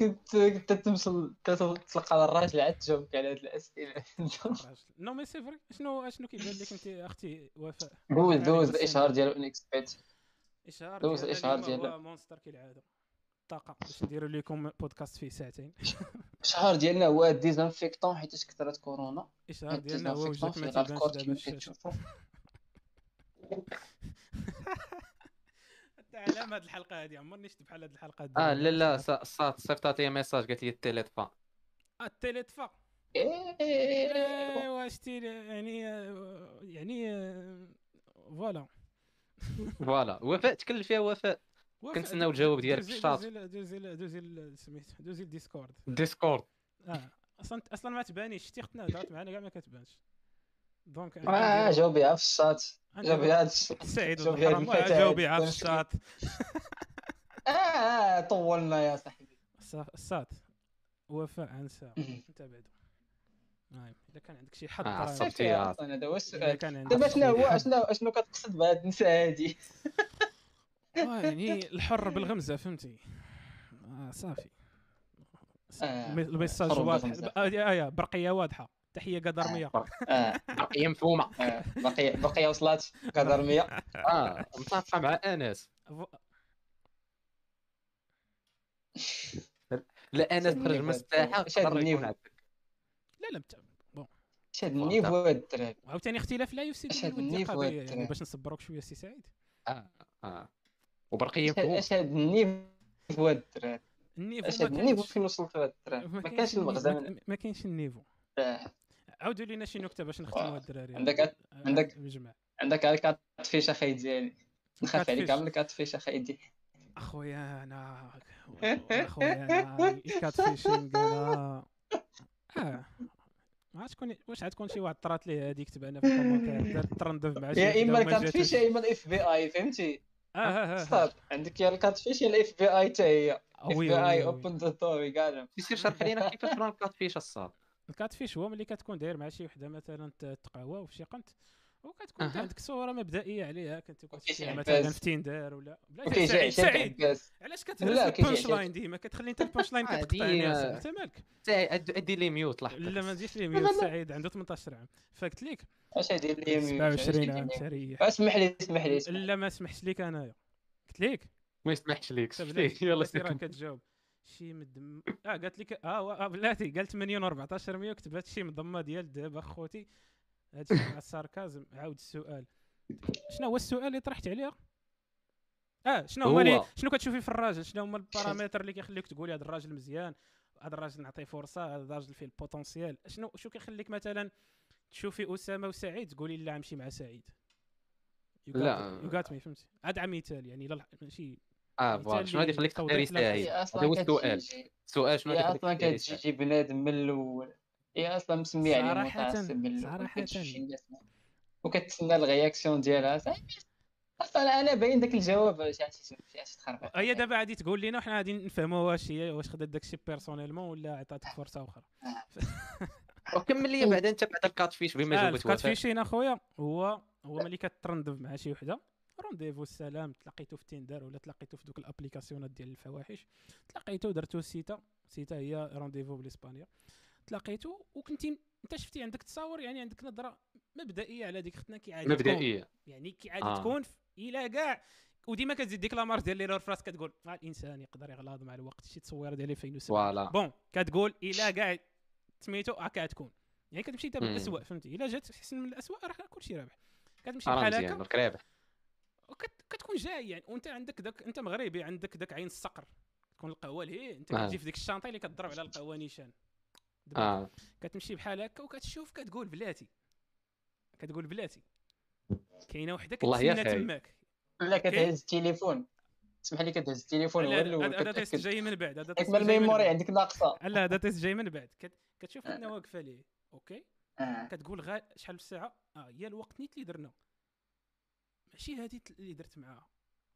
كنت كنت تمشل تلقى على الراجل عاد تجاوبك على هاد الأسئلة نو مي سي فري شنو شنو كيبان لك انت أختي وفاء دوز دوز الاشهار ديال اونكسبيت إشهار دوز الاشهار ديال مونستر كالعاده الطاقه باش نديروا لكم بودكاست فيه ساعتين. الشهر ديالنا هو ديزانفيكتون حيت كثرت كورونا. الشهر ديالنا هو وجهك ما تبانش دابا علام هاد الحلقة هادي عمرني شفت بحال هاد الحلقة هادي؟ آه لا لا صات صيفطات لي message قالت لي التيليطفا آه التيليطفا ايوا شتي يعني يعني فوالا. فوالا وفاء تكلم فيها وفاء. كنتسناو الجواب ديالك في الشاط دوزي دوزي سميتو دوزي ال Discord. Discord. آه أصلا أصلا ما تبانيش شتي اختنا هضرت معنا كاع ما كتبانش. دونك آه جاوبيها في الشات سعيد جاوبيها في الشات آه طولنا يا صاحبي السات وفاء عن ساعة أنت بعدو نعم إذا كان عندك شي حد آه صفتي هذا هو السؤال دابا شنو هو شنو شنو كتقصد بهاد النساء هادي؟ يعني الحر بالغمزة فهمتي؟ آه صافي. آه. ال message واضح. آه برقية واضحة. تحية قدرميه آه برقيه مفهومة. برقيه برقيه وصلات قدرميه آه متفقه مع أنس. لا انس خرج من الساحه يكون عندك لا لا bon. شاد ال niveau هاد الدراري عاوتاني اختلاف لا يفسد شاد ال niveau يعني باش نصبروك شوية سي سعيد. آه آه. وبرقية اش هاد النيفو هاد الدراري النيفو النيفو فين وصلت الدراري ما كانش المغزى ما كاينش النيفو. عاودوا لينا شي نكتة باش نختموا الدراري. عندك عندك عندك الكات فيش أخي ديالي نخاف عليك عامل الكات فيش أخي دي أخويا أنا أخويا أنا الكات فيشينغ أنا؟ آه. ما تكون واش غتكون شي واحد طرات ليه هذيك كتب أنا في الكومنتير ترندف مع شي يا إما الكات فيش يا إما الإف بي آي فهمتي؟ آه آه عندك يا الكات فيش يا الإف بي آي حتى هي إف بي آي اوبن ذا دور كاع يصير شرح لينا كيفاش راه الكات فيش الصاد. الكات فيش هو ملي كتكون داير مع شي وحدة مثلا تقهوى وفي شي قنت وكتكون انت عندك صورة مبدئية عليها كنت كتشوفها مثلا في تيندر ولا بلا سعيد سعيد. علاش كتهرس البانش لاين ديما؟ كتخلي أنت البانش لاين كتقطع انت مالك. سعيد دي لي ميوت لحظه لا ما ديرش لي ميوت سعيد عنده 18 عام فقلت لك أش دير لي ميوت 27 عام تريح اسمح لي اسمح لي لا ما سمحتش لك انايا قلت لك ما يسمحش ليك. يلا راه كتجاوب شي مدم آه قالت لك آه, آه بلاتي قال 8 و14 100 كتبت شي مضمه ديال الذهب اخوتي هادشي مع الساركازم. عاود السؤال. شنو هو السؤال اللي طرحت عليه؟ آه شنو هو اللي شنو كتشوفي في الراجل؟ شنو هما البارامتر اللي كيخليك تقولي هذا الراجل مزيان هذا الراجل نعطيه فرصة هذا الراجل فيه البوتونسيال. شنو شو كيخليك مثلا تشوفي أسامة وسعيد؟ تقولي لا نمشي مع سعيد. لا. يو مي فهمتي؟ هذا مثال يعني ماشي آه فوالا. شنو غادي يخليك تختاري سعيد هذا هو السؤال. السؤال شنو غادي يخليك أصلا كتجي بنادم من الأول هي أصلا مسمية عليه متعصب صراحة وكتسنى الرياكسيون ديالها. أصلا أنا باين داك الجواب شي تخربق هي دابا غادي تقول لنا وحنا غادي نفهموا واش هي واش خدات داكشي بيرسونيلمون ولا عطاتك فرصة أخرى. وكمل لي بعدا أنت بعد الكاتفيش بما جاوبت الكاتفيشين أخويا هو هو ملي كترندف مع شي وحدة رونديفو السلام تلاقيتو في تيندر ولا تلاقيتو في دوك الابليكاسيونات ديال الفواحش. تلاقيتو درتو سيتا. سيتا هي رونديفو بالإسبانيا. تلاقيتو وكنتي انت شفتي عندك تصاور يعني عندك نظرة مبدئية على ديك اختنا كي عادي مبدئية. يعني كي عادي آه. تكون إلى كاع. وديما كتزيد ديك لامار ديال في راسك كتقول مع الإنسان يقدر يغلط مع الوقت. شي تصويرة ديال 2007 فوالا. بون كتقول إلى كاع سميتو هكا تكون. يعني كتمشي انت بالاسوء فهمتي؟ إلا جات احسن من الاسوء راه كلشي رابح. كتمشي بحال هكا. رابح. وكتكون جاي يعني. وانت عندك داك انت مغربي عندك داك عين الصقر. تكون القهوة لهي انت كتجي في ديك الشانطه اللي كتضرب على القهوة نيشان. آه. كتمشي بحال هكا وكتشوف كتقول بلاتي. كتقول بلاتي. كاينة وحدة كتسنى تماك. لا كتهز التليفون. اسمح لي كتهز التليفون. هو الأول هذا test جاي من بعد هذا test ال mémoire عندك ناقصة. لا هذا test جاي من بعد. كتشوف إنها واقفة ليه. okay؟ آه. كتقول غا شحال الساعة؟ آه هي الوقت نيت اللي درنا. ماشي هذه اللي درت معاها.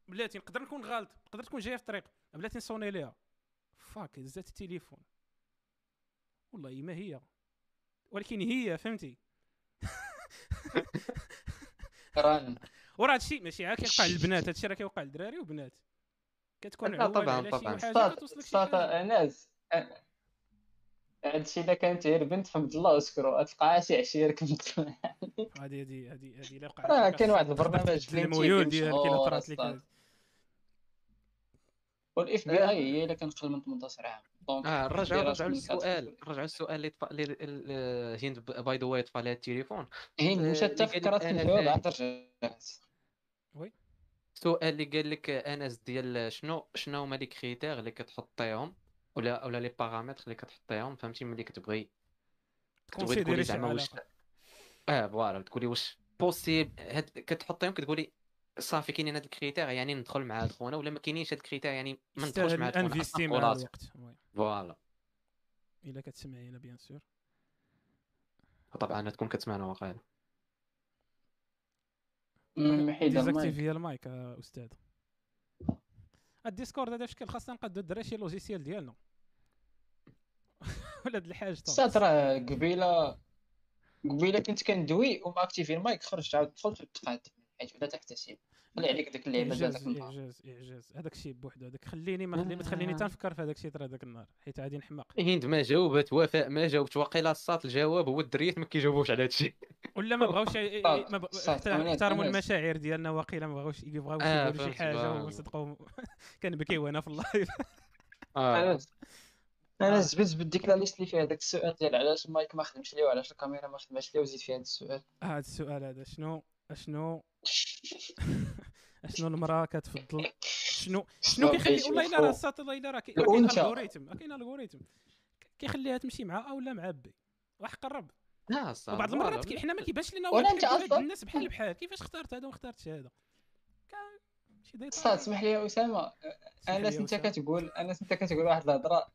بلاتي نقدر نكون غلط نقدر تكون جاية في الطريق بلاتي نصوني ليها. fuck هزات التليفون. والله ما هي. ولكن هي فهمتي؟ وراه هادشي ماشي عا كيوقع للبنات هادشي راه كيوقع للدراري وبنات كتكون عوال طبعا طبعا. صافا أناس. هادشي إلا كانت غير بنت فهمت الله اسكرو تلقاها شي عشيه ركبت هادي هادي هادي هادي إلا وقعت راه كاين واحد البرنامج الميول ديالك الا طرات لك والاف بي آي هي إلا كان قل من 18 عام. آه رجعوا رجعوا للسؤال. رجعوا السؤال اللي هند باي ذا واي طفى لها التليفون. هند مشات فكرات الجواب عاد رجعت oui. السؤال اللي قال لك أنس ديال شنو شنو هما les critères اللي كتحطيهم ولا ولا les paramètres اللي كتحطيهم فهمتي؟ ملي كتبغي كتبغي تقولي زعما واش آه voilà. تقولي واش possible كتحطيهم كتقولي صافي كاينين هاد ال critères يعني ندخل مع هاد خونا ولا ما كاينينش هاد ال critères يعني ما ندخلش مع هاد خونا مع الوقت voilà. إلا كتسمعينا bien sûr. طبعا تكون كتسمعنا واقيلا ديزاكتيفي المايك أستاذ. الديسكورد هذا شكل خاصنا نقادو الدراري شي لوجيسيال ديالنا. ولا هاد الحاجة صات راه قبيلة قبيلة كنت كندوي وما اكتيفي المايك خرجت عاود دخلت وتقعدت حيت بدا تحتسب. خلي عليك ديك اللعبة ديال داك النهار. إعجاز إعجاز. هذاك الشيء بوحدو هذاك خليني ما خليني ما تخليني آه. تنفكر في هذاك الشيء ترى هذاك النهار. حيت غادي نحماق. هند ما جاوبت وفاء ما جاوبت واقيلا الصات الجواب هو الدريات ما كيجاوبوش على هذا الشيء ولا ما بغاوش ما احترموا المشاعر ديالنا واقيلا ما بغاوش يبغاو آه، يقولوا شي حاجة وصدقوا كنبكي وأنا في اللايف. آه. أنا زبد زبد ديك لا ليست اللي فيها داك السؤال ديال علاش المايك ما خدمش ليه وعلاش الكاميرا ما خدمش ليه وزيد فيها هذا السؤال. آه هذا السؤال هذا شنو؟ شنو؟ شنو المرأة كتفضل؟ شنو شنو كيخلي والله إلا راه الساط والله إلا راه كاين الغوريتم كاين الغوريتم كيخليها تمشي مع أو لا مع بي واحد قرب. لا صح وبعض المرات حنا ما كيبانش لنا ولا أنت أصلا الناس بحال بحال. كيفاش اخترت هذا وما اخترتش هذا؟ شي ديت اسمح لي يا أسامة. أنس أنت كتقول أنس أنت كتقول واحد الهضرة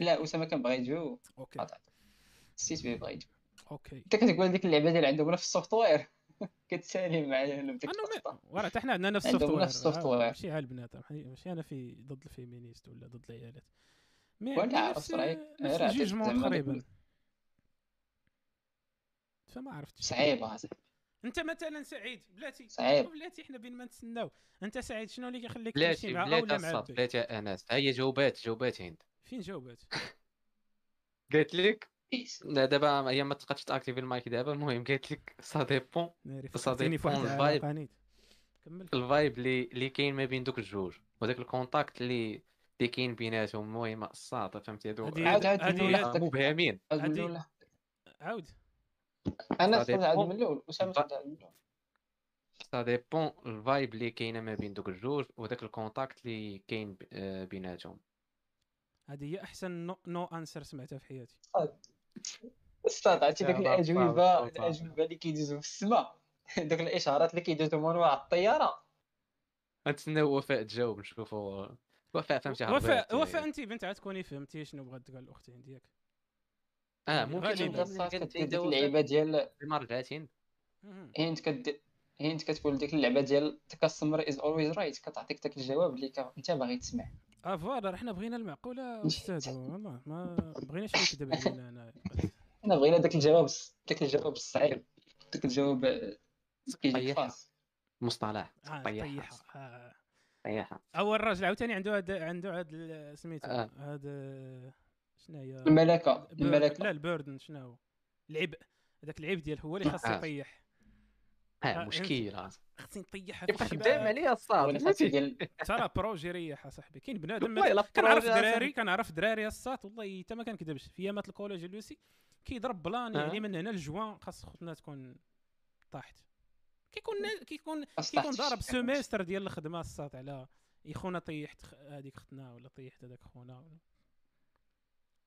لا أسامة كان بغا يجاوب أوكي. السيت بغا يجاوب أوكي. أنت كتقول ديك اللعبة ديال عندهم في السوفت وير. كتسالي مع ديك وراه حتى حنا عندنا نفس السوفت وير. نفس السوفت وير. ماشي على البنات. ماشي أنا في ضد الفيمينيست ولا ضد العيالات. مي ولا عرفت رايك جوجمون تقريبا فما عرفتش صعيبه أنت مثلا سعيد. بلاتي. سعيد بلاتي حنا بين ما نتسناو. أنت سعيد شنو اللي كيخليك بلاتي تمشي معاه بلاتي ولا مع البي بلاتي أنس. ها هي جاوبات جاوبات هند فين جاوبات قالت لك؟ لا دابا هي ما تبقاش تاكتيفي المايك دابا المهم قالت لك سا ديبون واحد ديبون الفايب. الفايب اللي اللي كاين ما بين دوك الجوج. وداك الكونتاكت اللي اللي كاين بيناتهم المهم الساط فهمتي؟ هادو عاود عاود. مبهمين. عاود أنا عاود من الأول اسامه ça dépend ال vibe اللي كاينة ما بين دوك الجوج وداك ال contact اللي كاين آه، بيناتهم. هذه هي أحسن no, no answer سمعتها في حياتي. أستاذ عرفتي ديك الأجوبة. الأجوبة اللي كيدوزو في السماء دوك الإشارات اللي كيدوزو من وراء الطيارة. غنتسناو وفاء تجاوب نشوفوا وفاء فهمتي وفاء. وفاء انت بنت عاد تكوني فهمتي شنو بغات تقول الاخت ديالك آه ممكن كدير هند ديك وفاء اللعيبه ديال ما رجعت هند كد هند كتقول ديك اللعبة ديال customer is always right كتعطيك داك الجواب اللي أنت باغي تسمع. آه voilà حنا بغينا المعقولة أستاذ. والله ما بغيناش اللي يكذب علينا أنا. انا بغينا داك الجواب داك الجواب الصعيب. داك الجواب مصطلح. آه طيحها طيحها آه. طيحها أول راجل عاوتاني عنده هاد عنده هاد سميتو آه. هاد شنو هي الملكة الملكة. لا البيردن شنو هو العبء. هذاك العيب ديال هو اللي خاصو. يطيح آه آه، مشكلة. خصني نطيحها في خدام عليا هو الصاد؟ ترى بروجي ريح اصاحبي كاين بنادم كنعرف دراري كنعرف دراري الساط والله حتى ما كنكذبش في أيامات الكوليج اللوسي كيضرب بلان. يعني من هنا لجوان خاص خوتنا تكون طاحت. كيكون كيكون خاص كيكون تحت ضارب. سيمستر ديال الخدمة الساط على يا خونا طيحت خ- هذيك اختنا ولا طيحت هذاك خونا. ولا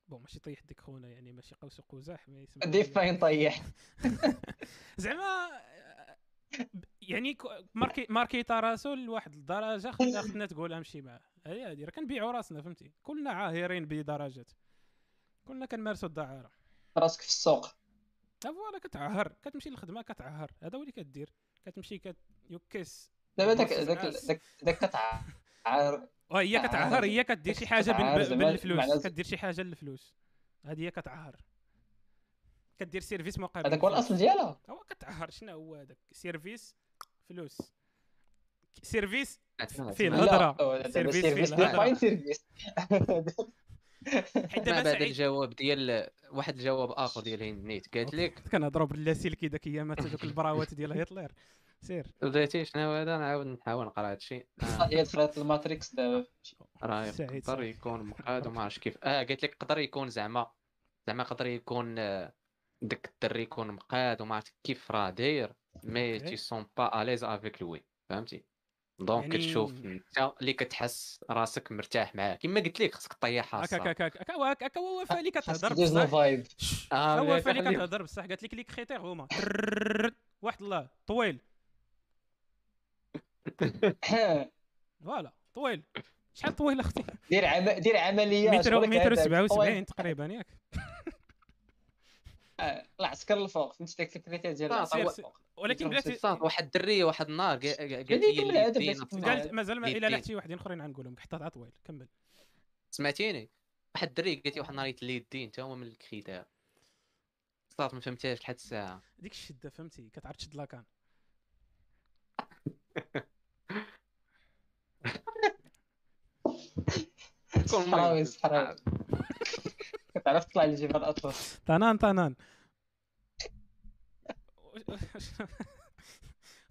بون ماشي طيحت ديك خونا يعني ماشي قوس قزح ما يسمى دي فاين طيح. زعما يعني ماركي ماركيتا راسو لواحد الدرجة خلينا تقول امشي معاه هي هذه راه كنبيعوا راسنا فهمتي؟ كلنا عاهرين بدرجات. كلنا كنمارسوا الدعارة. راسك في السوق. فوالا كتعهر. كتمشي للخدمة كتعهر. هذا هو اللي كدير. كتمشي كت يوكس دابا داك داك. داك داك كتعار وهي تعهر. كتعهر هي كدير شي حاجة كتعهر بالفلوس. كدير شي حاجة للفلوس. هذه هي كتعهر. كدير سيرفيس مقابل هذاك هو. الأصل ديالها هو كتعهر. شنو هو هذاك؟ سيرفيس فلوس. سيرفيس فيه الهضرة. سيرفيس فيه سيرفيس حيت دابا بعد الجواب ديال واحد الجواب آخر ديال هند نيت. قالت لك كنهضروا باللاسلكي داك ايامات دوك البراوات ديال هتلر سير. بديتي شنو هذا؟ نعاود نحاول نقرأ هادشي آه، هي دخلت ال matrix دابا. راه يقدر. يكون مقاد وما عرفتش كيف. آه قالت لك يقدر يكون زعما زعما يقدر يكون آه، داك الدري يكون مقاد وما عرفت كيف راه داير mais. te sens pas à l'aise avec lui فهمتي؟ donc يعني- كتشوف أنت اللي كتحس راسك مرتاح معاه كما قلت لك خصك طيحها هكا. هكا هكا هكا هكا هكا هو خاصك كتهضر بصح. آه، هو خليه. كتهضر بصح. قالت لك لي كريتير هما. واحد الله طويل. فوالا طويل. شحال طويل أختي؟ دير عم... دير عملية. متر متر هذاك. 77 تقريبا ياك. آه، العسكر الفوق. فهمتي ديك الكريتير ديال العسكر سير- الفوق. ولكن بلاتي واحد الدري واحد النهار قا- قا- قالت بدي لي يكمل هذا اليدين بس أطلع. قالت مازال ما الا اليدين. لحتي واحدين اخرين غنقولهم حتى عطا طويل كمل. سمعتيني؟ واحد الدري قالت لي واحد النهار يتلي الدين حتى هو من الكريتير صافي ما فهمتهاش لحد الساعة. ديك الشدة فهمتي؟ كتعرف تشد لاكان. المهم. صحراوي كتعرف تطلع لجبال الاطلس طنان طنان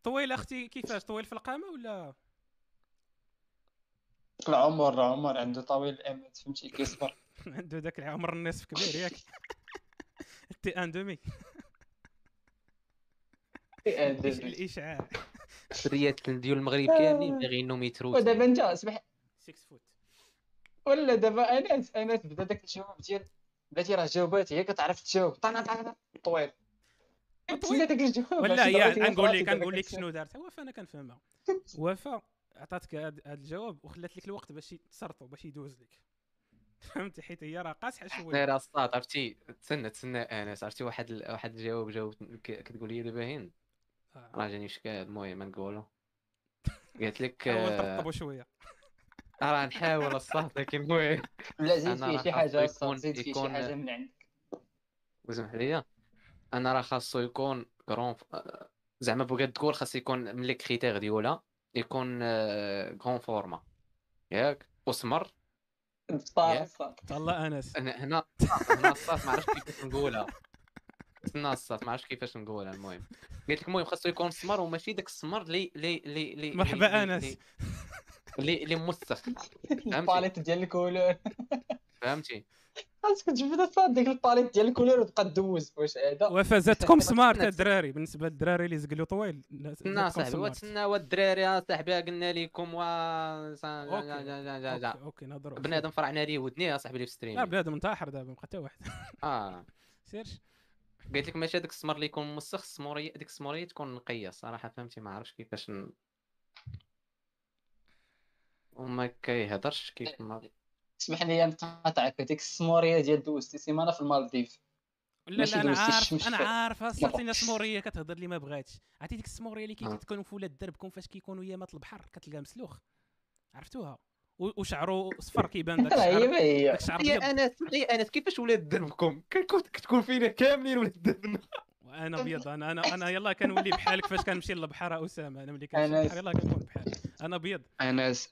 طويل أختي كيفاش؟ طويل في القامة ولا؟ العمر عمر عنده طويل الامد فهمتي؟ كيصبر. عنده ذاك العمر النصف كبير ياك. تي أن دومي الإشعاع. الدريات ديال المغرب كاملين باغيين يتروسوا. ودابا أنت اسمح 6 فوت ولا دابا انس انس بدا داك الجواب ديال بلاتي راه جاوبات هي كتعرف تجاوب. طنا طنا طويل. تسنى داك الجواب. ولا هي ضربتي نقول في لك راسك نقول لك شنو دارت. وفاء أنا كنفهمها. وفاء عطاتك هذا الجواب وخلات لك الوقت باش تسرطو باش يدوز لك. فهمتي؟ حيت هي راه قاصحة شوية. دايره الصاد عرفتي؟ تسنى تسنى أنس. عرفتي واحد واحد الجواب جاوب ك- كتقول لي دابا هند. آه. راه جاني اشكال المهم نقولو قالت لك آه، شوية. راه نحاول الصاد لكن المهم لا زيد فيه شي حاجة يكون- زيد فيه شي حاجة من عندك. وسمح لي أنا راه خاصو يكون كرون زعما بغات تقول خاص يكون من لي critères ديالها يكون كون format ياك؟ وسمر طلع أنس. هنا هنا الصاط ما عرفتش كيفاش نقولها. استنى الصاط ما عرفتش كيفاش نقولها المهم. قلت لك المهم خاصو يكون سمر وماشي داك السمر اللي اللي اللي مرحبا أنس. اللي اللي موسخ؟ ال palette ديال ال couleurs. فهمتي؟ خاصك تجبد ديك ال palette ديال ال couleurs وتبقى دوز واش هذا. وفازتكم smart الدراري. بالنسبة للدراري اللي زقلو طويل. تسنى صاحبي وتسنى والدراري صاحبي قلنا لكم و okay. نهضروا بنادم فرعنا ليه ودني صاحبي اللي في stream لا بنادم انتحر دابا ما بقى حتى واحد. آه. search. قلت لك ماشي هذاك السمر اللي يكون مسخ السمورية ديك السمورية تكون نقية صراحة فهمتي؟ ما عرفتش كيفاش ن... وما كيهضرش كيف ما اسمح لي نقاطعك هذيك السمورية ديال دوزتي سيمانة في المالديف. لا لا أنا عارف أنا عارف صافي سمورية كتهضر لي ما بغاتش. عرفتي ديك السمورية اللي كتكون في ولاد دربكم فاش كيكونوا يامات البحر كتلقاه مسلوخ. عرفتوها؟ وشعره صفر كيبان داك الشعر. هي هي. أنس يا أنس كيفاش ولاد دربكم؟ كتكون فينا كاملين ولاد دربنا. أنا أبيض أنا أنا أنا يلاه كنولي بحالك فاش كنمشي للبحر أسامة أنا ملي كنمشي للبحر يلاه كنكون بحالك. أنا ابيض. أنس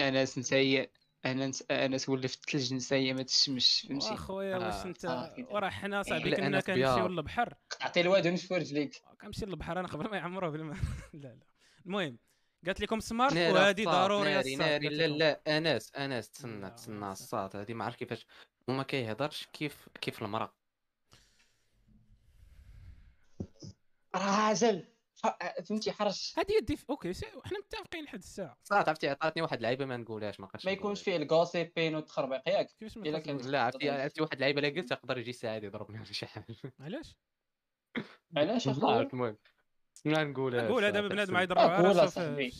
أنس نسيء أنا أنس ولي في الثلج نسايا ما تشمش فهمتي؟ اخويا واش آه، انت وراه حنا صاحبي كنا كنمشيو للبحر. عطي الواد ونشفو رجليك كنمشي للبحر أنا قبل ما يعمروه بالماء لا لا. المهم قالت لكم سمارت وهذه ضروري ناري ناري. لا لا أنس أنس تسنى تسنى الصاط هذه ما عرف كيفاش. وما كيهضرش كيف كيف المرأة. راجل فهمتي حرج هذه الديف أوكي حنا متفقين لحد الساعة. صافي عرفتي عطاتني واحد اللعيبه ما نقولهاش ما ما يكونش فيه الكوسيبين والتخربيق ياك كيفاش إلا كان لا عرفتي عرفتي واحد اللعيبه الا قلت يقدر يجي ساعد يضربني ولا شي حاجة. علاش؟ علاش أخويا؟ المهم ما نقولها نقول هذا بنادم يضرب على راسه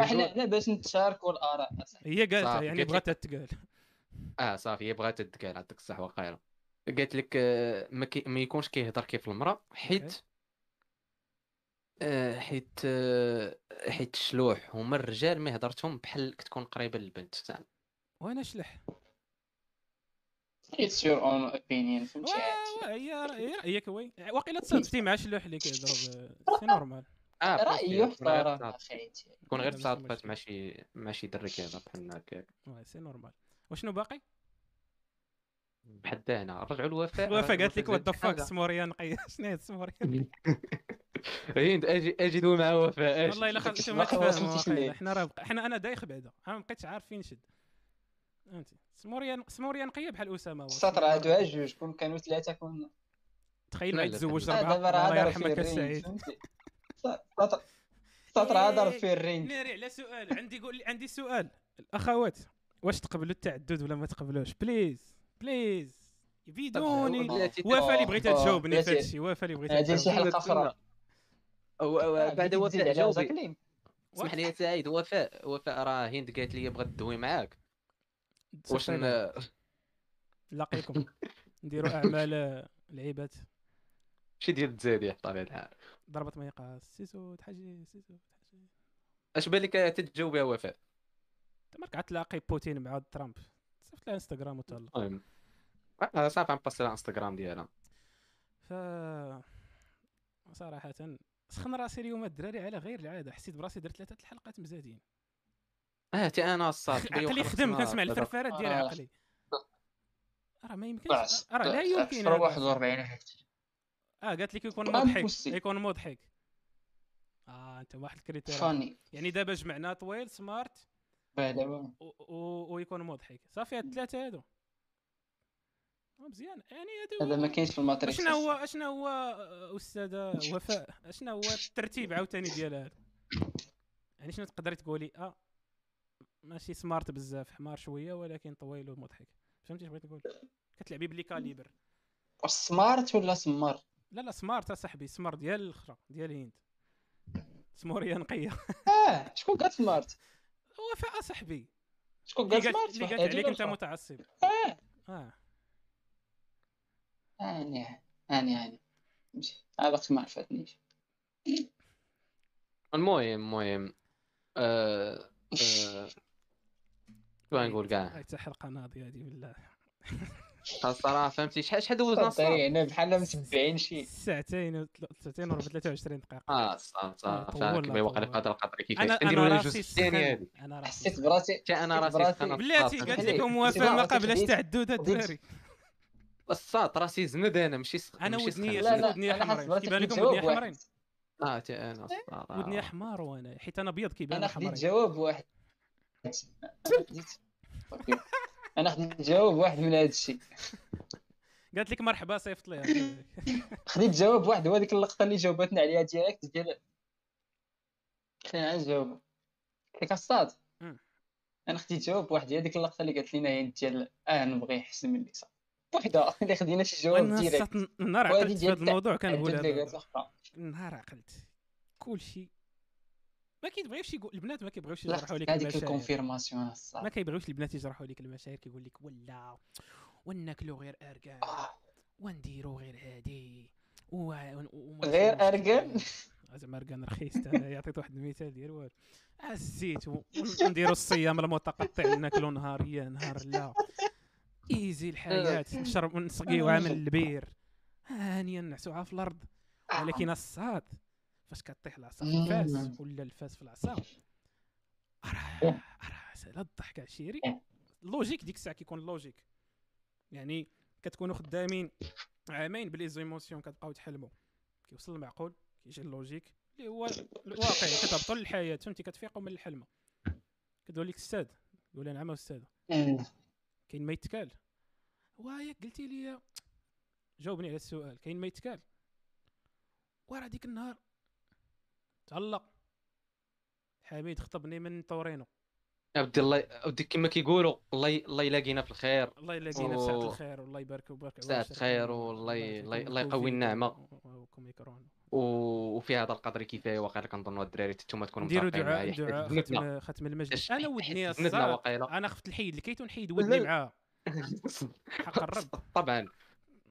إحنا هنا باش نتشاركوا الآراء. هي قالت يعني بغات تتقال. آه صافي هي بغات تتقال عندك الصح وخير. قالت لك ما يكونش كيهضر كيف المرأة حيت آه، حيت آه، حيت الشلوح هما الرجال ما هضرتهم بحال كتكون قريبة للبنت. زعما. وأنا شلح. it's your own opinion فهمتي هي رأيك oui واقيلا تصادفتي مع شلوح اللي كيضرب c'est normal. آه رايي يحترم أخي كون غير تصادفات مع شي مع شي دري كيهضر بحال هكاك c'est normal. وشنو باقي؟ بحال هنا. رجعوا الوفاء الوفاء قالت لك وات ذا فاك سموريا نقيه شنو هي السموريا هند أجي اجدوا مع وفاء والله الا خرجت ما تفهم حنا راه حنا أنا دايخ بعدا أنا ما بقيتش عارف فين نشد. فهمتي سموريا سموريا نقيه بحال أسامة السطر هادو جوج كون كانوا ثلاثة كون تخيل ما يتزوج ربعه الله يرحمك السعيد السطر هذا ضرب فيه الرينج. ناري على سؤال. عندي قول عندي سؤال. الأخوات واش تقبلوا التعدد ولا ما تقبلوش؟ please please فيدوني وفا اللي بغيتها تجاوبني في هادشي وفا اللي بغيتها تجاوبني. شي حلقة أخرى. بعد وفاء جاوبي. اسمح لي يا سعيد وفاء وفاء راه هند قالت لي بغات تدوي معاك. واش نلاقيكم نديروا أعمال لعيبات. شي ديال التزادي بطبيعه الحال. ضربت ما يقاس سيسو تحجي سيسو تحجي. أش بالك تتجاوبها وفاء؟ تمرك تلاقي بوتين مع ترامب. صيفط لها إنستغرام وتهلا. آه، صافي نباصي لها إنستغرام ديالها. ف صراحة سخن راسي اليوم الدراري على غير العادة حسيت براسي درت ثلاثة الحلقات مزادين آه تي أنا الصاد عقلي خدم كنسمع الفرفارات ديال آه. عقلي. راه ما يمكنش راه لا يمكن 41 آه قالت لك يكون مضحك يكون مضحك. آه انت واحد ال critère funny يعني دابا جمعنا طويل smart. ويكون مضحك. صافي هاد الثلاثة هادو. مزيان. يعني هذا ما كاينش في ال matrix شنو هو شنو هو أستاذة وفاء؟ شنو هو الترتيب عاوتاني ديال هذا؟ يعني شنو تقدري تقولي؟ آه ماشي smart بزاف حمار شوية ولكن طويل ومضحك. فهمتي بغيت نقول كتلعبي بلي calibre. واش smart ولا سمار لا لا smart اصاحبي سمار ديال الأخرى ديال هند. سموريا نقية. آه شكون قال smart وفاء اصاحبي شكون قال smart اللي قالت عليك أنت متعصب. آه. آه. اني اني اني ماشي. هذا ما عرفتنيش المهم المهم آه آه شو نقول كاع حتى حلقه ناضيه هذه بالله. الصراحه فهمتي؟ شحال شحال دوزنا الصراحه يعني بحال متبعين شي ساعتين ساعتين و 23 دقيقة. آه الصراحه طول كيما واقع القدر القدري كيفاش أنا كنديروا أنا لها راسي الجزء الثاني. هذه. حسيت. براسي حتى أنا حسيت راسي بلاتي. قالت. لكم موافقه ما قبلش تعدود الدراري الصاد راسي زند أنا ماشي سخ... أنا. لا حاسس حمراء براسي كيبان لكم واحد. حمراء آه حتى أنا الصراحه ودنيا حمار وأنا حيت أنا أبيض كيبان أنا خديت حمراء جواب واحد. أنا خديت جواب واحد من هذا الشيء قالت لك مرحبا صيفط ليها خديت جواب واحد وهذيك اللقطة اللي جاوبتنا عليها direct ديال خلينا نجاوب. قلت لك الصاد. أنا خديت جواب واحد هذيك اللقطة اللي قالت لنا هي ديال آه نبغي يحسن من اللسان وحده اللي خدينا شي جواب direct النهار عقلت في هذا الموضوع كنقول. النهار عقلت كلشي ما كيبغيوش يقول البنات ما كيبغيوش يجرحوا لك هذيك ال confirmation ما كيبغيوش البنات يجرحوا لك المشاعر كيقول لك ولا وناكلو غير اركان آه. ونديرو غير هادي و... و... غير؟ فيه. زعما اركان رخيص أنا عطيت واحد المثال ديال والو الزيت ونديرو الصيام المتقطع ناكلو نهاريا نهار لا easy الحياة نشرب نسقيوها من البير. هانيا نعسوها في الأرض ولكن الصاد فاش كطيح العصا في الفاس؟ ولا الفاس في العصا؟ راه راه سالا الضحك عشيري ال logique ديك الساعة كيكون ال logique يعني كتكونوا خدامين عامين ب les émotions كتبقاو تحلموا. كيوصل المعقول كيجي ال logique اللي هو الواقع كتهبطوا للحياة فهمتي؟ كتفيقوا من الحلمة. كتقول لك أستاذ يقول نعم أستاذ. كاين ما يتكال وياك قلتي لي جاوبني على السؤال كاين ما يتكال ورا ديك النهار تعلق. حميد خطبني من طورينو. اودي الله اودي كما كيقولوا الله ي- الله يلاقينا في الخير. الله يلاقينا في ساعة أوه. الخير. والله يبارك ويبارك عواشركم الخير والله الله يقوي النعمة. و- وفي هذا القدر كفايه واقيلا كنظنوا الدراري نتوما تكونوا نديروا متفقين دعاء دعاء ختم ختم حيت- أنا ودني أنا خفت الحيد. الكيت ونحيد لا، ودني. معاه. حق الرب. طبعا.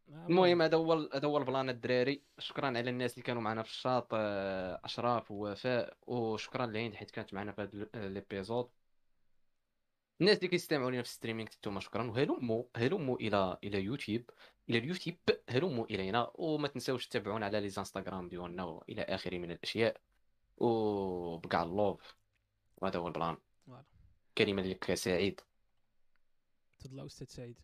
المهم هذا هو هذا هو البلان الدراري. شكرا على الناس اللي كانوا معنا في الشاط أشراف ووفاء وشكرا لهند حيت كانت معنا في هذا ليبيزود الناس اللي كيستمعوا لنا في ال streaming أنتم شكرا وهلموا هلموا إلى إلى يوتيوب. إلى اليوتيوب هلموا إلينا وما تنساوش تتابعونا على لي انستغرام ديالنا وإلى اخره من الأشياء. وبكاع ال love وهذا هو ال plan. كلمة لك يا سعيد. تفضل أستاذ سعيد.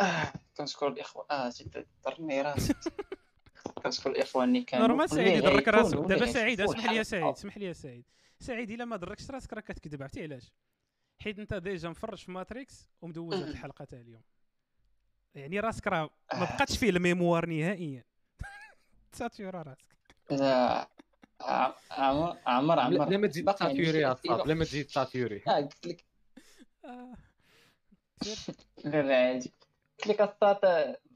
آه، كنشكر الإخوة. آه زيد ضرني راسي. كنشكر الإخوة اللي كانوا normal سعيد يضرك راسك. اللي دابا سعيد اسمح لي يا. سعيد اسمح لي يا سعيد. سعيد إلا ما ضركش راسك راك كتكذب عرفتي علاش؟ حيت انت déjà مفرج في Matrix ومدوز هاد الحلقة تاع اليوم. يعني راسك راه ما بقاتش فيه ال mémoire نهائيا. satura راسك. عمر عمر عمر. لا ما تزيد يعني saturé يا شي صاحبي لا ما تزيد saturé. آه قلت لك. آه. لا لا عادي. قلت لك الساط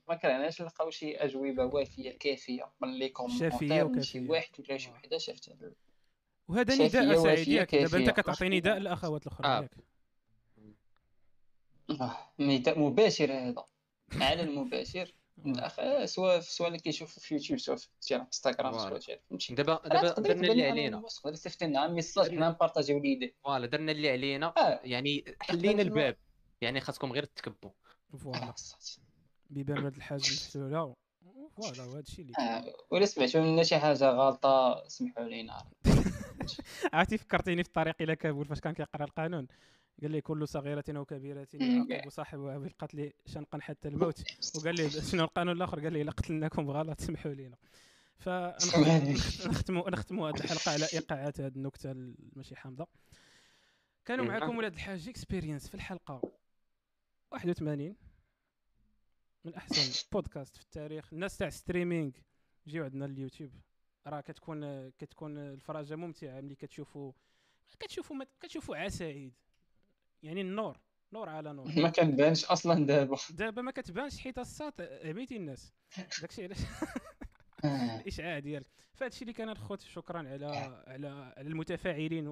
ما كرهناش نلقاو شي أجوبة وافية كافية. من les commentaires من شي. واحد ولا شي وحدة شافت هذا وهذا نداء سعيد ياك. دابا أنت. كتعطي نداء للاخوات الاخرى آه. ياك. آه، نداء مباشر هذا. على المباشر. آه. الاخ سواء سواء اللي كيشوف في يوتيوب سواء في انستغرام. سواء فهمتي دابا دابا درنا اللي علينا. تقدر تصيفط لنا message حنا نبارطاجيو ليدي voilà درنا اللي علينا. آه. يعني حلينا الباب. يعني خاصكم غير تكبوا. voilà. آه،. بيبان ولاد الحاج محسوله voilà وهذا الشيء اللي آه، ولا سمعتوا منا شي حاجة غلطة سمحوا لينا. عرفتي فكرتيني في الطريق إلى كابول فاش كان كيقرأ القانون. قال لي كل صغيرة وكبيرة يعاقب صاحبها بالقتل شنقا حتى الموت. وقال لي شنو القانون الآخر؟ قال لي إلا قتلناكم بغلط سمحوا لنا فنختموا نختموا هذه الحلقة على إيقاعات هذه النكتة ماشي حامضة. كانوا. معكم ولاد الحاج اكسبيرينس في الحلقة 81 من أحسن بودكاست في التاريخ. الناس تاع streaming جيو عندنا اليوتيوب. راه كتكون كتكون الفرجه ممتعة ملي كتشوفوا كتشوفوا كتشوفوا عساعيد يعني النور نور على نور. ما كنبانش أصلا دابا. دابا ما كتبانش حيت الساط عميتي الناس. داكشي علاش؟ آه. الإشعاع ديالك. فهادشي اللي كان الخوت شكرا على على على المتفاعلين